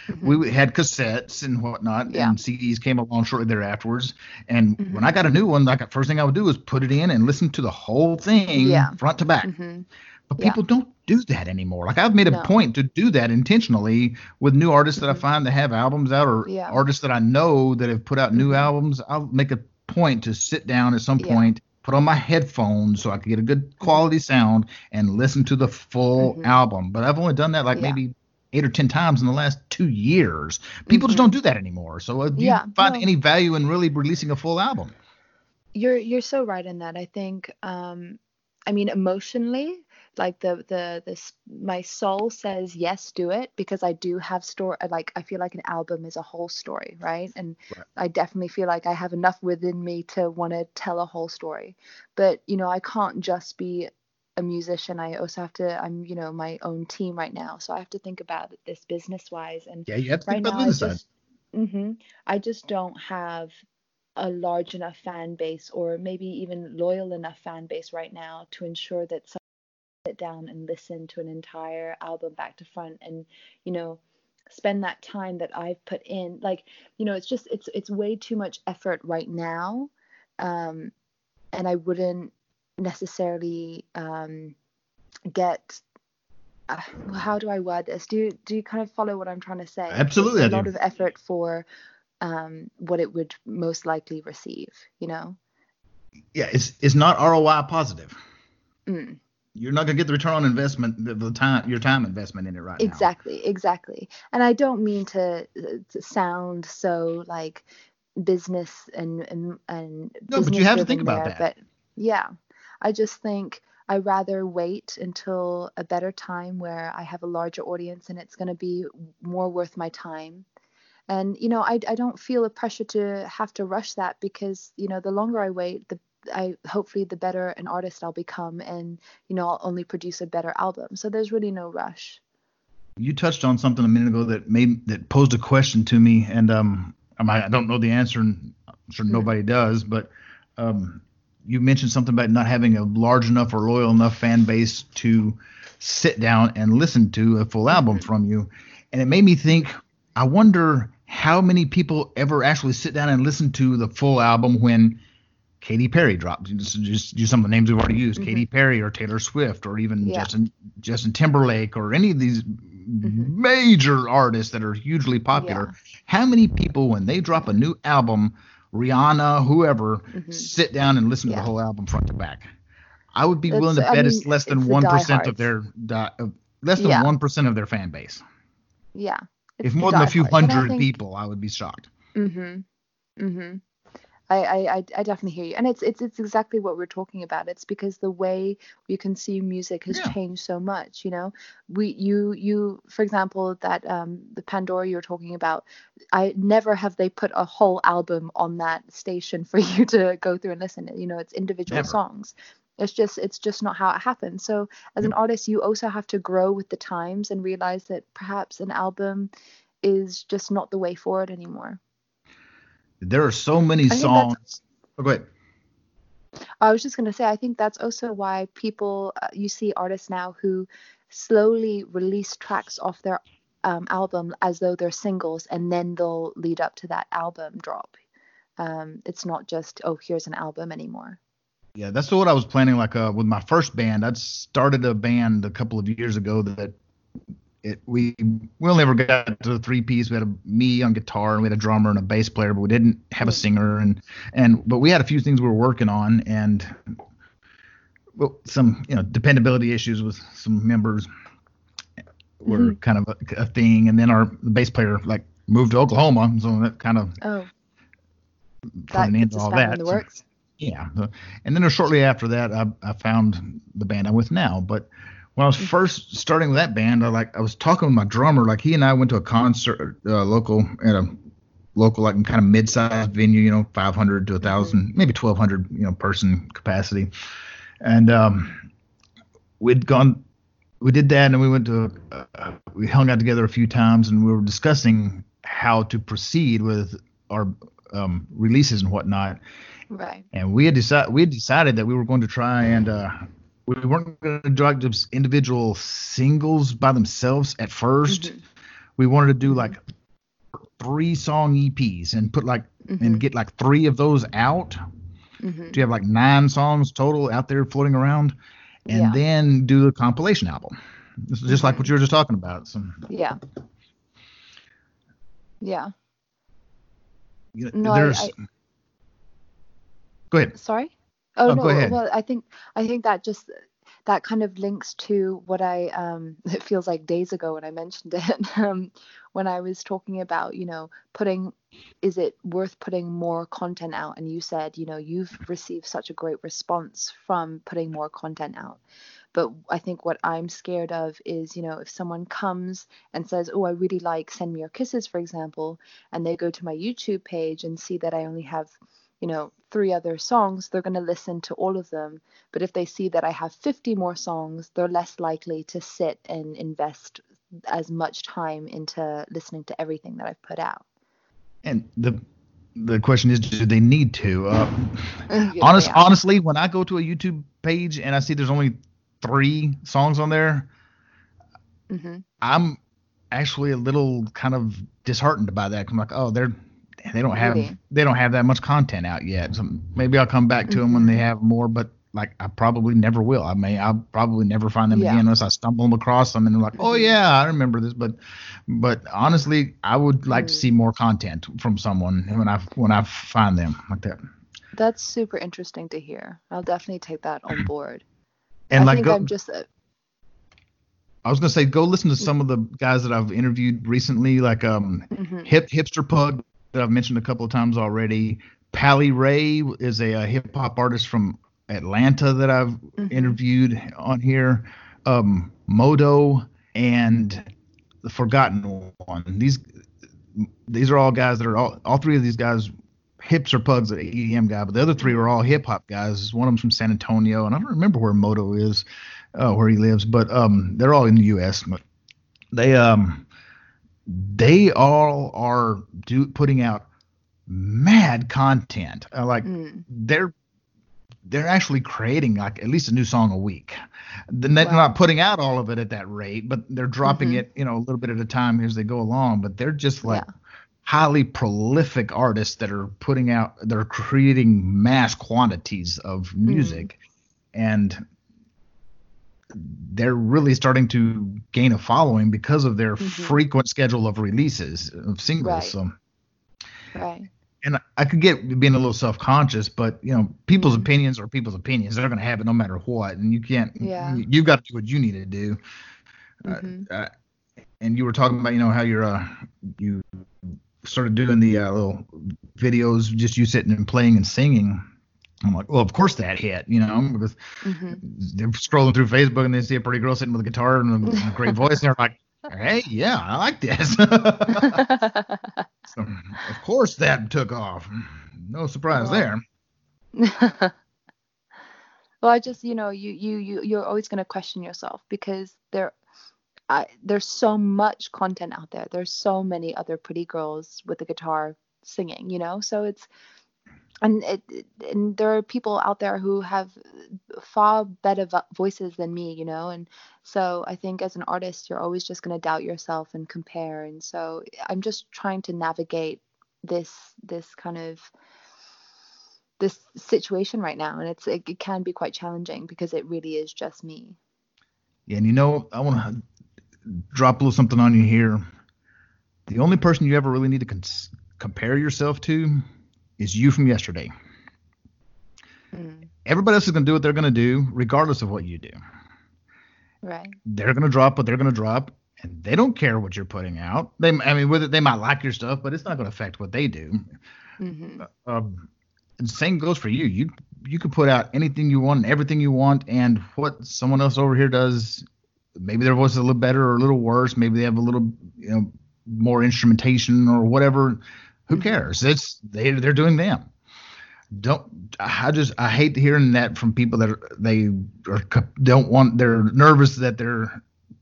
mm-hmm. we had cassettes and whatnot, yeah. and CDs came along shortly thereafterwards. And mm-hmm. when I got a new one, like the first thing I would do is put it in and listen to the whole thing yeah. front to back. Mm-hmm. But people yeah. don't do that anymore. Like I've made a no. point to do that intentionally with new artists that I mm-hmm. find that have albums out or yeah. artists that I know that have put out new mm-hmm. albums. I'll make a point to sit down at some point, yeah. put on my headphones so I can get a good mm-hmm. quality sound and listen to the full mm-hmm. album. But I've only done that like maybe eight or ten times in the last two years. People mm-hmm. just don't do that anymore. So uh, do you find no. any value in really releasing a full album? You're you're so right in that. I think um I mean emotionally like the the this my soul says yes do it because i do have story like i feel like an album is a whole story right and right. i definitely feel like i have enough within me to want to tell a whole story but you know i can't just be a musician i also have to i'm you know my own team right now so i have to think about this business wise and yeah you have to right think about now, business I just, mm-hmm, I just don't have a large enough fan base or maybe even loyal enough fan base right now to ensure that someone sit down and listen to an entire album back to front and you know spend that time that I've put in. Like you know it's just it's it's way too much effort right now um and I wouldn't necessarily um get uh, how do I word this? Do you do you kind of follow what I'm trying to say? Absolutely it's a lot of effort for um what it would most likely receive you know? Yeah it's it's not ROI positive. Mm. You're not going to get the return on investment the, the, time your time investment in it right exactly now. exactly and i don't mean to, to sound so like business and and, and no but you have to think about there, that. but yeah i just think i'd rather wait until a better time where i have a larger audience and it's going to be more worth my time and you know I, I don't feel a pressure to have to rush that because you know the longer i wait the I hopefully the better an artist I'll become and you know I'll only produce a better album. So there's really no rush. You touched on something a minute ago that made that posed a question to me and um I don't know the answer and I'm sure mm-hmm. nobody does, but um, you mentioned something about not having a large enough or loyal enough fan base to sit down and listen to a full album mm-hmm. from you. And it made me think, I wonder how many people ever actually sit down and listen to the full album when Katy Perry drops. Just, just use some of the names we've already used: mm-hmm. Katy Perry or Taylor Swift or even yeah. Justin Justin Timberlake or any of these mm-hmm. major artists that are hugely popular. Yeah. How many people, when they drop a new album, Rihanna, whoever, mm-hmm. sit down and listen yeah. to the whole album front to back? I would be willing to bet I mean, it's less than one percent of their uh, less than one yeah. of their fan base. Yeah. If more than a few hundred think, people, I would be shocked. Mm-hmm. Mhm. I, I, I definitely hear you, and it's it's it's exactly what we're talking about. It's because the way we consume music has yeah. changed so much. You know, we you you for example that um the Pandora you're talking about, I never have they put a whole album on that station for you to go through and listen. You know, it's individual never. songs. It's just it's just not how it happens. So as an artist, you also have to grow with the times and realize that perhaps an album is just not the way forward anymore. There are so many songs. Oh, go ahead. I was just going to say, I think that's also why people, uh, you see artists now who slowly release tracks off their um, album as though they're singles, and then they'll lead up to that album drop. Um, it's not just, oh, here's an album anymore. Yeah, that's what I was planning. Like uh, with my first band, I'd started a band a couple of years ago that it we we only ever got to the three piece. We had a, me on guitar and we had a drummer and a bass player, but we didn't have a singer and and but we had a few things we were working on and well some you know dependability issues with some members were mm-hmm. kind of a, a, thing and then our bass player like moved to Oklahoma so that kind of oh that into all that. In the works. So, yeah, and then shortly after that, I, I found the band I'm with now. But when I was first starting that band, I like I was talking with my drummer. Like he and I went to a concert, uh, local at a local like kind of mid-sized venue, you know, 500 to 1,000, mm-hmm. maybe 1,200, you know, person capacity, and um, we'd gone. We did that, and we went to. Uh, we hung out together a few times, and we were discussing how to proceed with our um, releases and whatnot. Right. And we had decided we had decided that we were going to try and uh, we weren't going to do just individual singles by themselves at 1st mm-hmm. We wanted to do like three song EPs and put like mm-hmm. and get like three of those out. Mm-hmm. Do you have like nine songs total out there floating around, and yeah. then do a compilation album? This is just like what you were just talking about. So, yeah. Yeah. You know, no, there's. I, I, go ahead. Sorry. Oh, oh no, well, I think I think that just that kind of links to what I um it feels like days ago when I mentioned it. Um when I was talking about you know putting is it worth putting more content out? And you said you know you've received such a great response from putting more content out. But I think what I'm scared of is you know if someone comes and says oh I really like send me your kisses for example and they go to my YouTube page and see that I only have you know, three other songs, they're going to listen to all of them. But if they see that I have 50 more songs, they're less likely to sit and invest as much time into listening to everything that I've put out. And the the question is, do they need to? Uh, yeah, honest, yeah. honestly, when I go to a YouTube page and I see there's only three songs on there, mm-hmm. I'm actually a little kind of disheartened by that. I'm like, oh, they're they don't have really? they don't have that much content out yet. So maybe I'll come back to mm-hmm. them when they mm-hmm. have more, but like I probably never will. I may I'll probably never find them yeah. again unless I stumble across them and they're like, oh mm-hmm. yeah, I remember this. But but honestly, I would like mm. to see more content from someone when I when I find them like that. That's super interesting to hear. I'll definitely take that on board. And I like think go, I'm just. A, I was gonna say, go listen to some of the guys that I've interviewed recently, like um, mm-hmm. hip Hipster Pug that I've mentioned a couple of times already. Pally Ray is a, a hip hop artist from Atlanta that I've mm-hmm. interviewed on here. Um, Modo and the Forgotten One. These these are all guys that are all all three of these guys Hipster Pug's, an EDM guy, but the other three are all hip hop guys. One of them's from San Antonio, and I don't remember where Modo is, uh, where he lives, but um, they're all in the U.S. But they um they all are do, putting out mad content. Uh, like mm. they're they're actually creating like at least a new song a week. They're wow. not putting out all of it at that rate, but they're dropping mm-hmm. it, you know, a little bit at a time as they go along. But they're just like yeah. highly prolific artists that are putting out, they're creating mass quantities of music, mm. and they're really starting to gain a following because of their mm-hmm. frequent schedule of releases of singles. Right. So, right and I could get being a little self conscious, but you know, people's mm-hmm. opinions are people's opinions. They're going to have it no matter what, and you can't. Yeah. You, have got to do what you need to do. Uh, mm-hmm. Uh, uh, and you were talking about, you know, how you're uh, you started doing the uh, little videos, just you sitting and playing and singing. I'm like, well, of course that hit, you know, because mm-hmm. they're scrolling through Facebook and they see a pretty girl sitting with a guitar and a great voice, and they're like, hey, yeah, I like this. so, of course, that took off. No surprise there. well, I just, you know, you you you you're always going to question yourself because there. I, there's so much content out there. There's so many other pretty girls with a guitar singing, you know. So it's and it, and there are people out there who have far better voices than me you know? And so i think as an artist you're always just going to doubt yourself and compare. And so i'm just trying to navigate this this kind of this situation right now. And it's it, it can be quite challenging because it really is just me. Yeah and you know i want to drop a little something on you here. The only person you ever really need to cons- compare yourself to is you from yesterday. Mm. Everybody else is going to do what they're going to do, regardless of what you do. Right. They're going to drop what they're going to drop, and they don't care what you're putting out. They, I mean, whether they might like your stuff, but it's not going to affect what they do. Mm-hmm. Uh, um, and same goes for you. You you can put out anything you want and everything you want, and what someone else over here does, maybe their voice is a little better or a little worse. Maybe they have a little, you know, more instrumentation or whatever. Who mm-hmm. cares? It's they they're doing them. Don't I just I hate hearing that from people that are, they are, don't want they're nervous that their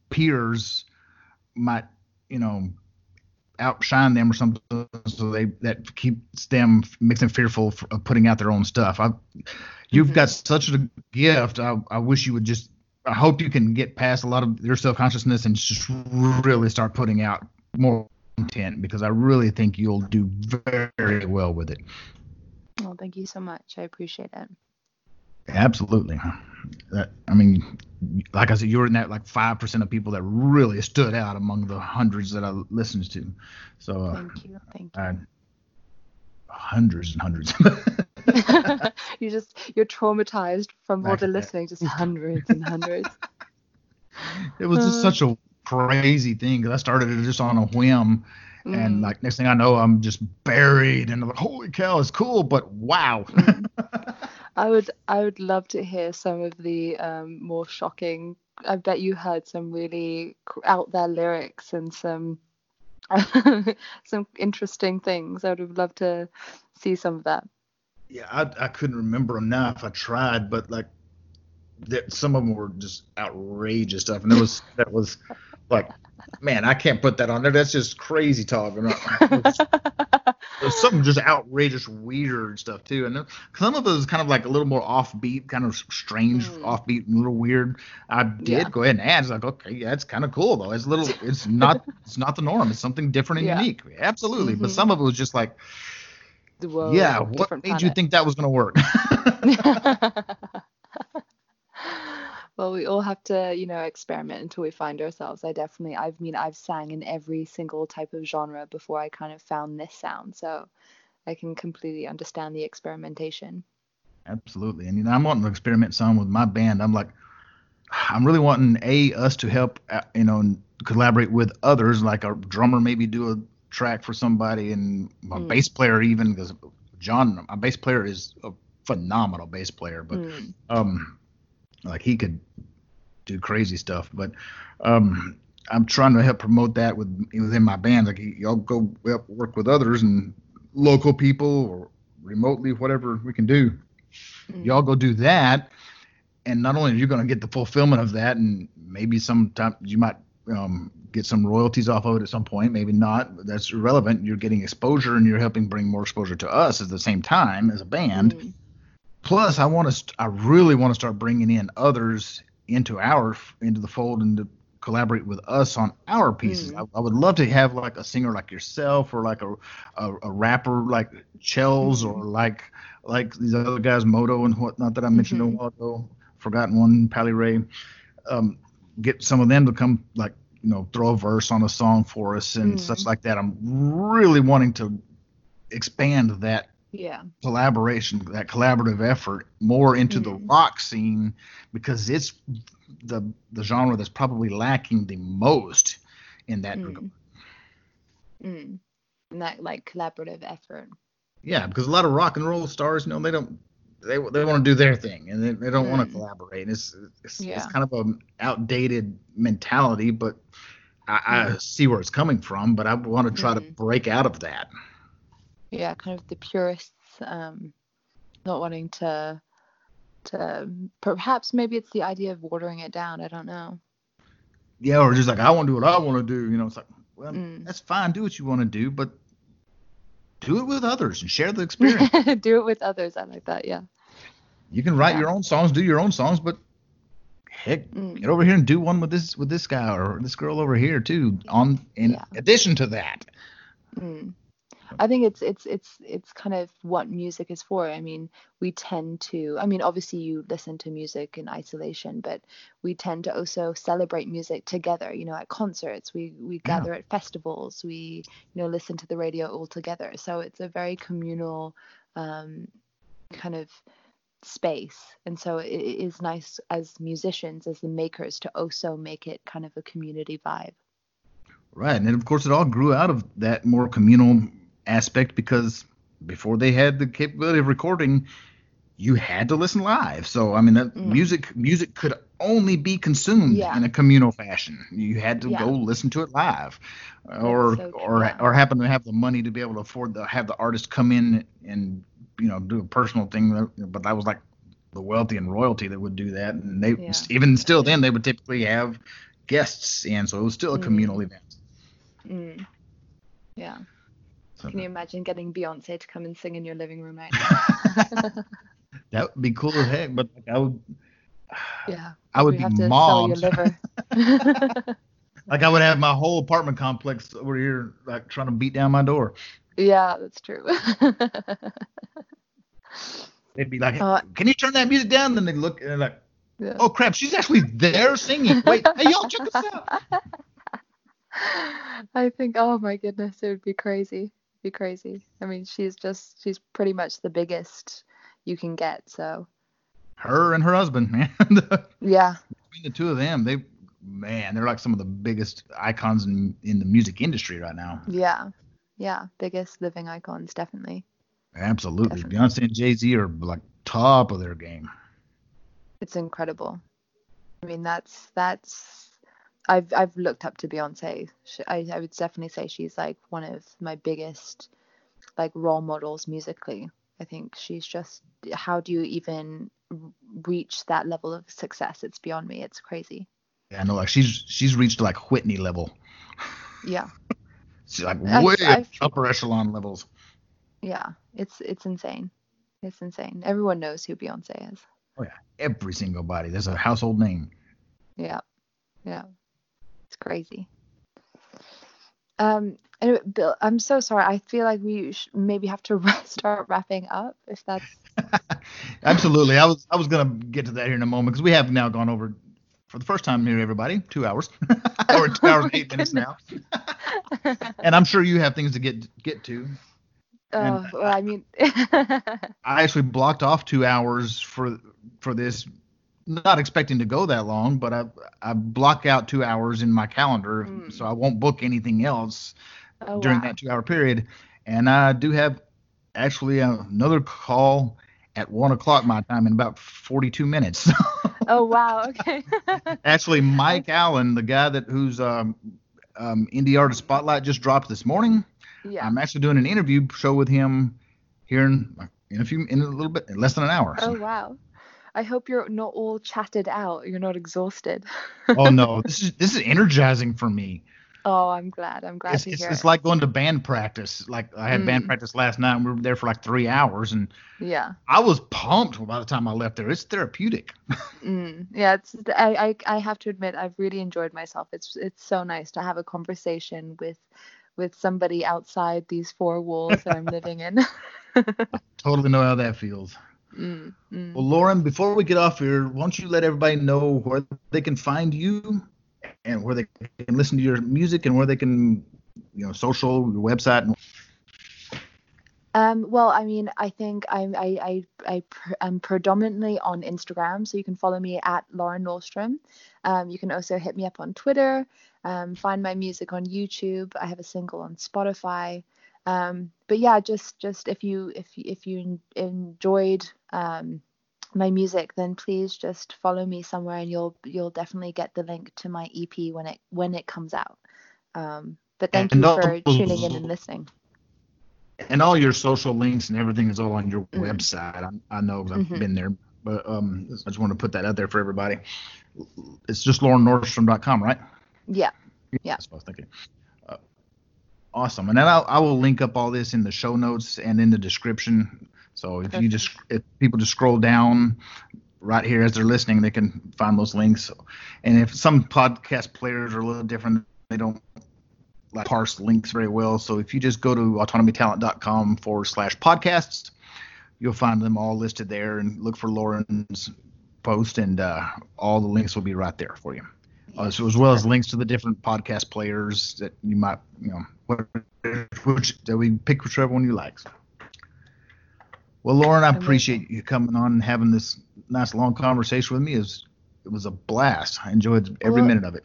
peers might you know outshine them or something so they that keeps them makes them fearful of putting out their own stuff I, you've mm-hmm. got such a gift I, I wish you would just i hope you can get past a lot of your self-consciousness and just really start putting out more content because I really think you'll do very well with it. Well, thank you so much. I appreciate it. Absolutely. That, I mean, like I said, you were in that like five percent of people that really stood out among the hundreds that I listened to. So uh, thank you, thank you. I, hundreds and hundreds. you just you're traumatized from all the listening, just hundreds and hundreds. It was just such a crazy thing because I started it just on a whim. Mm. And like next thing I know, I'm just buried and I'm like, holy cow, it's cool, but wow. I would I would love to hear some of the um, more shocking. I bet you heard some really out there lyrics and some some interesting things. I would have loved to see some of that. Yeah, I I couldn't remember them now if I tried, but like that some of them were just outrageous stuff, and there was that was like, man, I can't put that on there. That's just crazy talk. There's something just outrageous, weird stuff too, and some of it is kind of like a little more offbeat, kind of strange, mm. offbeat, a little weird. I did yeah. go ahead and add. It's like, okay, yeah, it's kind of cool though. It's a little, it's not, it's not the norm. It's something different and yeah. unique. Absolutely, mm-hmm. but some of it was just like. Whoa, yeah, what made planet. you think that was going to work? well we all have to you know experiment until we find ourselves i definitely i mean i've sang in every single type of genre before i kind of found this sound so i can completely understand the experimentation absolutely and you know i'm wanting to experiment some with my band i'm like i'm really wanting a us to help uh, you know collaborate with others like a drummer maybe do a track for somebody and my mm. bass player even because john my bass player is a phenomenal bass player but mm. um like he could do crazy stuff. But um, I'm trying to help promote that with within my band. Like y'all go work with others and local people or remotely, whatever we can do. Mm-hmm. Y'all go do that, and not only are you going to get the fulfillment of that, and maybe sometimes you might um, get some royalties off of it at some point. Maybe not. That's irrelevant. You're getting exposure and you're helping bring more exposure to us at the same time as a band. Mm. Plus, I want to. I really want to start bringing in others into our into the fold and to collaborate with us on our pieces. Mm. I, I, would love to have like a singer like yourself or like a a, a rapper like Chels mm. or like like these other guys Moto and whatnot that I mentioned mm-hmm. a while ago. Forgotten one, Pally Ray. Um, get some of them to come like you know throw a verse on a song for us and mm. such like that. I'm really wanting to expand that yeah collaboration that collaborative effort more into mm. the rock scene because it's the the genre that's probably lacking the most in that mm. regard. Mm. And that like collaborative effort. Yeah, because a lot of rock and roll stars, you know, they don't they they want to do their thing and they, they don't mm. want to collaborate. It's it's, yeah. it's kind of an outdated mentality, but I, I, mm. see where it's coming from. But I want to try to break out of that. Yeah, kind of the purists, um, not wanting to to perhaps maybe it's the idea of watering it down. I don't know. Yeah, or just like I want to do what I want to do. You know, it's like well, mm. that's fine. Do what you want to do, but do it with others and share the experience. do it with others. I like that. Yeah. You can write yeah. your own songs, do your own songs, but heck, mm. get over here and do one with this with this guy or this girl over here too. On in yeah. addition to that. Mm. I think it's it's it's it's kind of what music is for. I mean, we tend to I mean, obviously you listen to music in isolation, but we tend to also celebrate music together, you know, at concerts. We we gather yeah. at festivals, we you know, listen to the radio all together. So it's a very communal um, kind of space. And so it is nice as musicians, as the makers to also make it kind of a community vibe. Right. And of course it all grew out of that more communal aspect because before they had the capability of recording, you had to listen live. So I mean, that mm. music music could only be consumed yeah. in a communal fashion. You had to yeah. go listen to it live, or so or or happen to have the money to be able to afford to have the artist come in and you know do a personal thing. But that was like the wealthy and royalty that would do that, and they yeah. even still then they would typically have guests in, so it was still a communal mm. event. Mm. Yeah. Can you imagine getting Beyonce to come and sing in your living room right now? that would be cool as heck, but like I would. Yeah. I would be mobbed. like I would have my whole apartment complex over here, like trying to beat down my door. Yeah, that's true. They'd be like, uh, "Can you turn that music down?" Then they look and they're like, yeah. "Oh crap, she's actually there singing." Wait, hey y'all, check this out. I think, oh my goodness, it would be crazy be crazy. I mean, she's just she's pretty much the biggest you can get. So her and her husband, man. yeah. Between the two of them, they man, they're like some of the biggest icons in in the music industry right now. Yeah. Yeah, biggest living icons definitely. Absolutely. Definitely. Beyonce and Jay-Z are like top of their game. It's incredible. I mean, that's that's I've I've looked up to Beyonce. She, I I would definitely say she's like one of my biggest like role models musically. I think she's just how do you even reach that level of success? It's beyond me. It's crazy. Yeah, I know. Like she's she's reached like Whitney level. Yeah. she's like way I, upper echelon levels. Yeah, it's it's insane. It's insane. Everyone knows who Beyonce is. Oh yeah, every single body. There's a household name. Yeah, yeah. Crazy. Um, anyway, Bill, I'm so sorry. I feel like we maybe have to start wrapping up if that's. Absolutely. I was I was gonna get to that here in a moment because we have now gone over for the first time here, everybody, two hours or two hours and eight minutes now. and I'm sure you have things to get get to. Oh, and well, I mean, I actually blocked off two hours for for this not expecting to go that long, but I I block out two hours in my calendar, mm. so I won't book anything else oh, during wow. that two hour period. And I do have actually another call at one o'clock my time in about 42 minutes. oh wow! Okay. actually, Mike Allen, the guy that who's um, um, indie artist spotlight just dropped this morning. Yeah. I'm actually doing an interview show with him here in in a few in a little bit in less than an hour. So. Oh wow. I hope you're not all chatted out. You're not exhausted. oh no, this is this is energizing for me. Oh, I'm glad. I'm glad it's, to it's, hear it's it. like going to band practice. Like I had band Mm. practice last night, and we were there for like three hours, and yeah. I was pumped by the time I left there. It's therapeutic. Mm, yeah, it's I, I I have to admit I've really enjoyed myself. It's it's so nice to have a conversation with with somebody outside these four walls that I'm living in. totally know how that feels. Mm, mm. Well, Lauren, before we get off here, why don't you let everybody know where they can find you and where they can listen to your music and where they can, you know, social, your website. And, Um, well, I mean, I think I'm I I I pr- am predominantly on Instagram, so you can follow me at Lauren Norstrom. Um, you can also hit me up on Twitter. Um, find my music on YouTube. I have a single on Spotify. Um, but yeah, just just if you if you, if you enjoyed um, my music, then please just follow me somewhere, and you'll you'll definitely get the link to my EP when it when it comes out. Um, but thank And you all for tuning in and listening. and all your social links and everything is all on your Mhm. website. I, I know I've Mhm. been there, but um, I just want to put that out there for everybody. It's just laurennorstrom.com, right? Yeah. Yeah. I suppose. Thank you. Uh, awesome. And then I'll, I will link up all this in the show notes and in the description. So if you just if people just scroll down right here as they're listening, they can find those links. And if some podcast players are a little different, they don't like parse links very well. So if you just go to autonomytalent.com forward slash podcasts, you'll find them all listed there and look for Lauren's post and uh, all the links will be right there for you. Uh, so as well as links to the different podcast players that you might, you know, which that we pick whichever one you like. Well, Lauren, I appreciate you coming on and having this nice long conversation with me. It was, it was a blast. I enjoyed every Well, minute of it.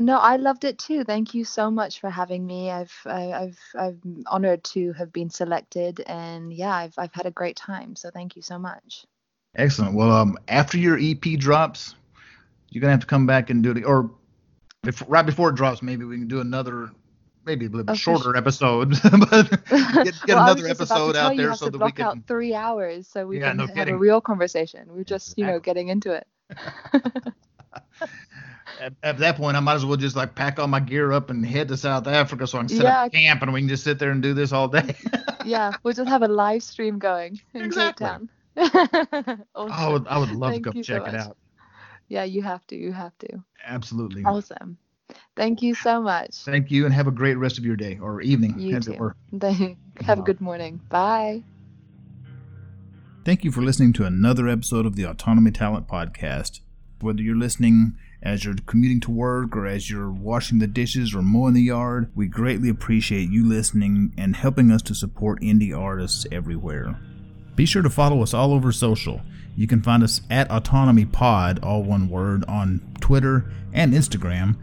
No, I loved it too. Thank you so much for having me. I've I, I've I'm honored to have been selected, and yeah, I've I've had a great time. So thank you so much. Excellent. Well, um, after your EP drops, you're gonna have to come back and do it, or if, right before it drops, maybe we can do another, maybe a little bit Oh, shorter episode, but get, get Well, another just about to episode out there have so to that we block can. out three hours so we Yeah, can no have kidding. a real conversation. We're just you know getting into it. At, at that point, I might as well just like pack all my gear up and head to South Africa so I can set Yeah. up camp and we can just sit there and do this all day. yeah, we'll just have a live stream going in Exactly. Cape Town. awesome. I would, I would love Thank to go you so check it much. out. Yeah, you have to. You have to. Absolutely. Awesome. Thank you so much. Thank you and have a great rest of your day or evening, You as too. it were. have a good morning. Bye. Thank you for listening to another episode of the Autonomy Talent Podcast. Whether you're listening as you're commuting to work or as you're washing the dishes or mowing the yard, we greatly appreciate you listening and helping us to support indie artists everywhere. Be sure to follow us all over social. You can find us at Autonomy Pod, all one word, on Twitter and Instagram.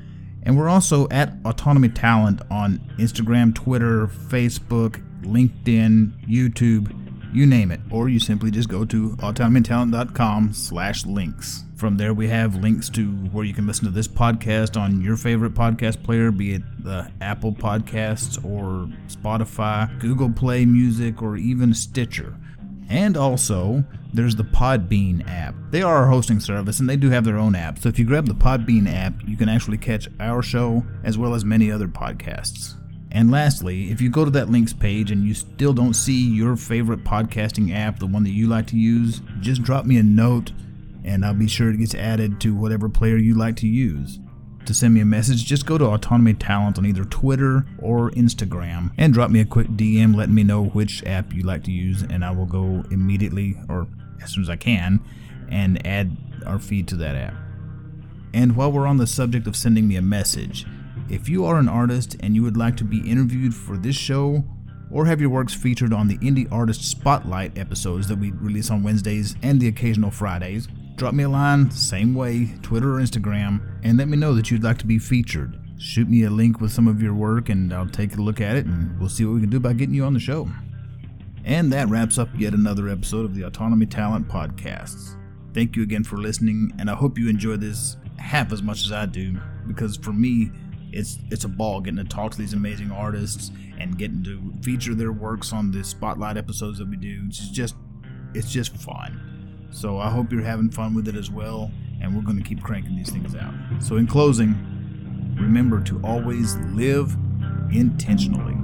And we're also at Autonomy Talent on Instagram, Twitter, Facebook, LinkedIn, YouTube, you name it. Or you simply just go to autonomytalent.com slash links. From there we have links to where you can listen to this podcast on your favorite podcast player, be it the Apple Podcasts or Spotify, Google Play Music, or even Stitcher. And also, there's the Podbean app. They are our hosting service and they do have their own app. So if you grab the Podbean app, you can actually catch our show as well as many other podcasts. And lastly, if you go to that links page and you still don't see your favorite podcasting app, the one that you like to use, just drop me a note and I'll be sure it gets added to whatever player you like to use. To send me a message, just go to Autonomy Talent on either Twitter or Instagram and drop me a quick DM letting me know which app you like to use, and I will go immediately or as soon as I can and add our feed to that app. And while we're on the subject of sending me a message, if you are an artist and you would like to be interviewed for this show or have your works featured on the Indie Artist Spotlight episodes that we release on Wednesdays and the occasional Fridays, drop me a line, same way, Twitter or Instagram, and let me know that you'd like to be featured. Shoot me a link with some of your work and I'll take a look at it and we'll see what we can do about getting you on the show. And that wraps up yet another episode of the Autonomy Talent Podcasts. Thank you again for listening, and I hope you enjoy this half as much as I do, because for me, it's it's a ball getting to talk to these amazing artists and getting to feature their works on the spotlight episodes that we do. It's just it's just fun. So I hope you're having fun with it as well, and we're going to keep cranking these things out. So, in closing, remember to always live intentionally.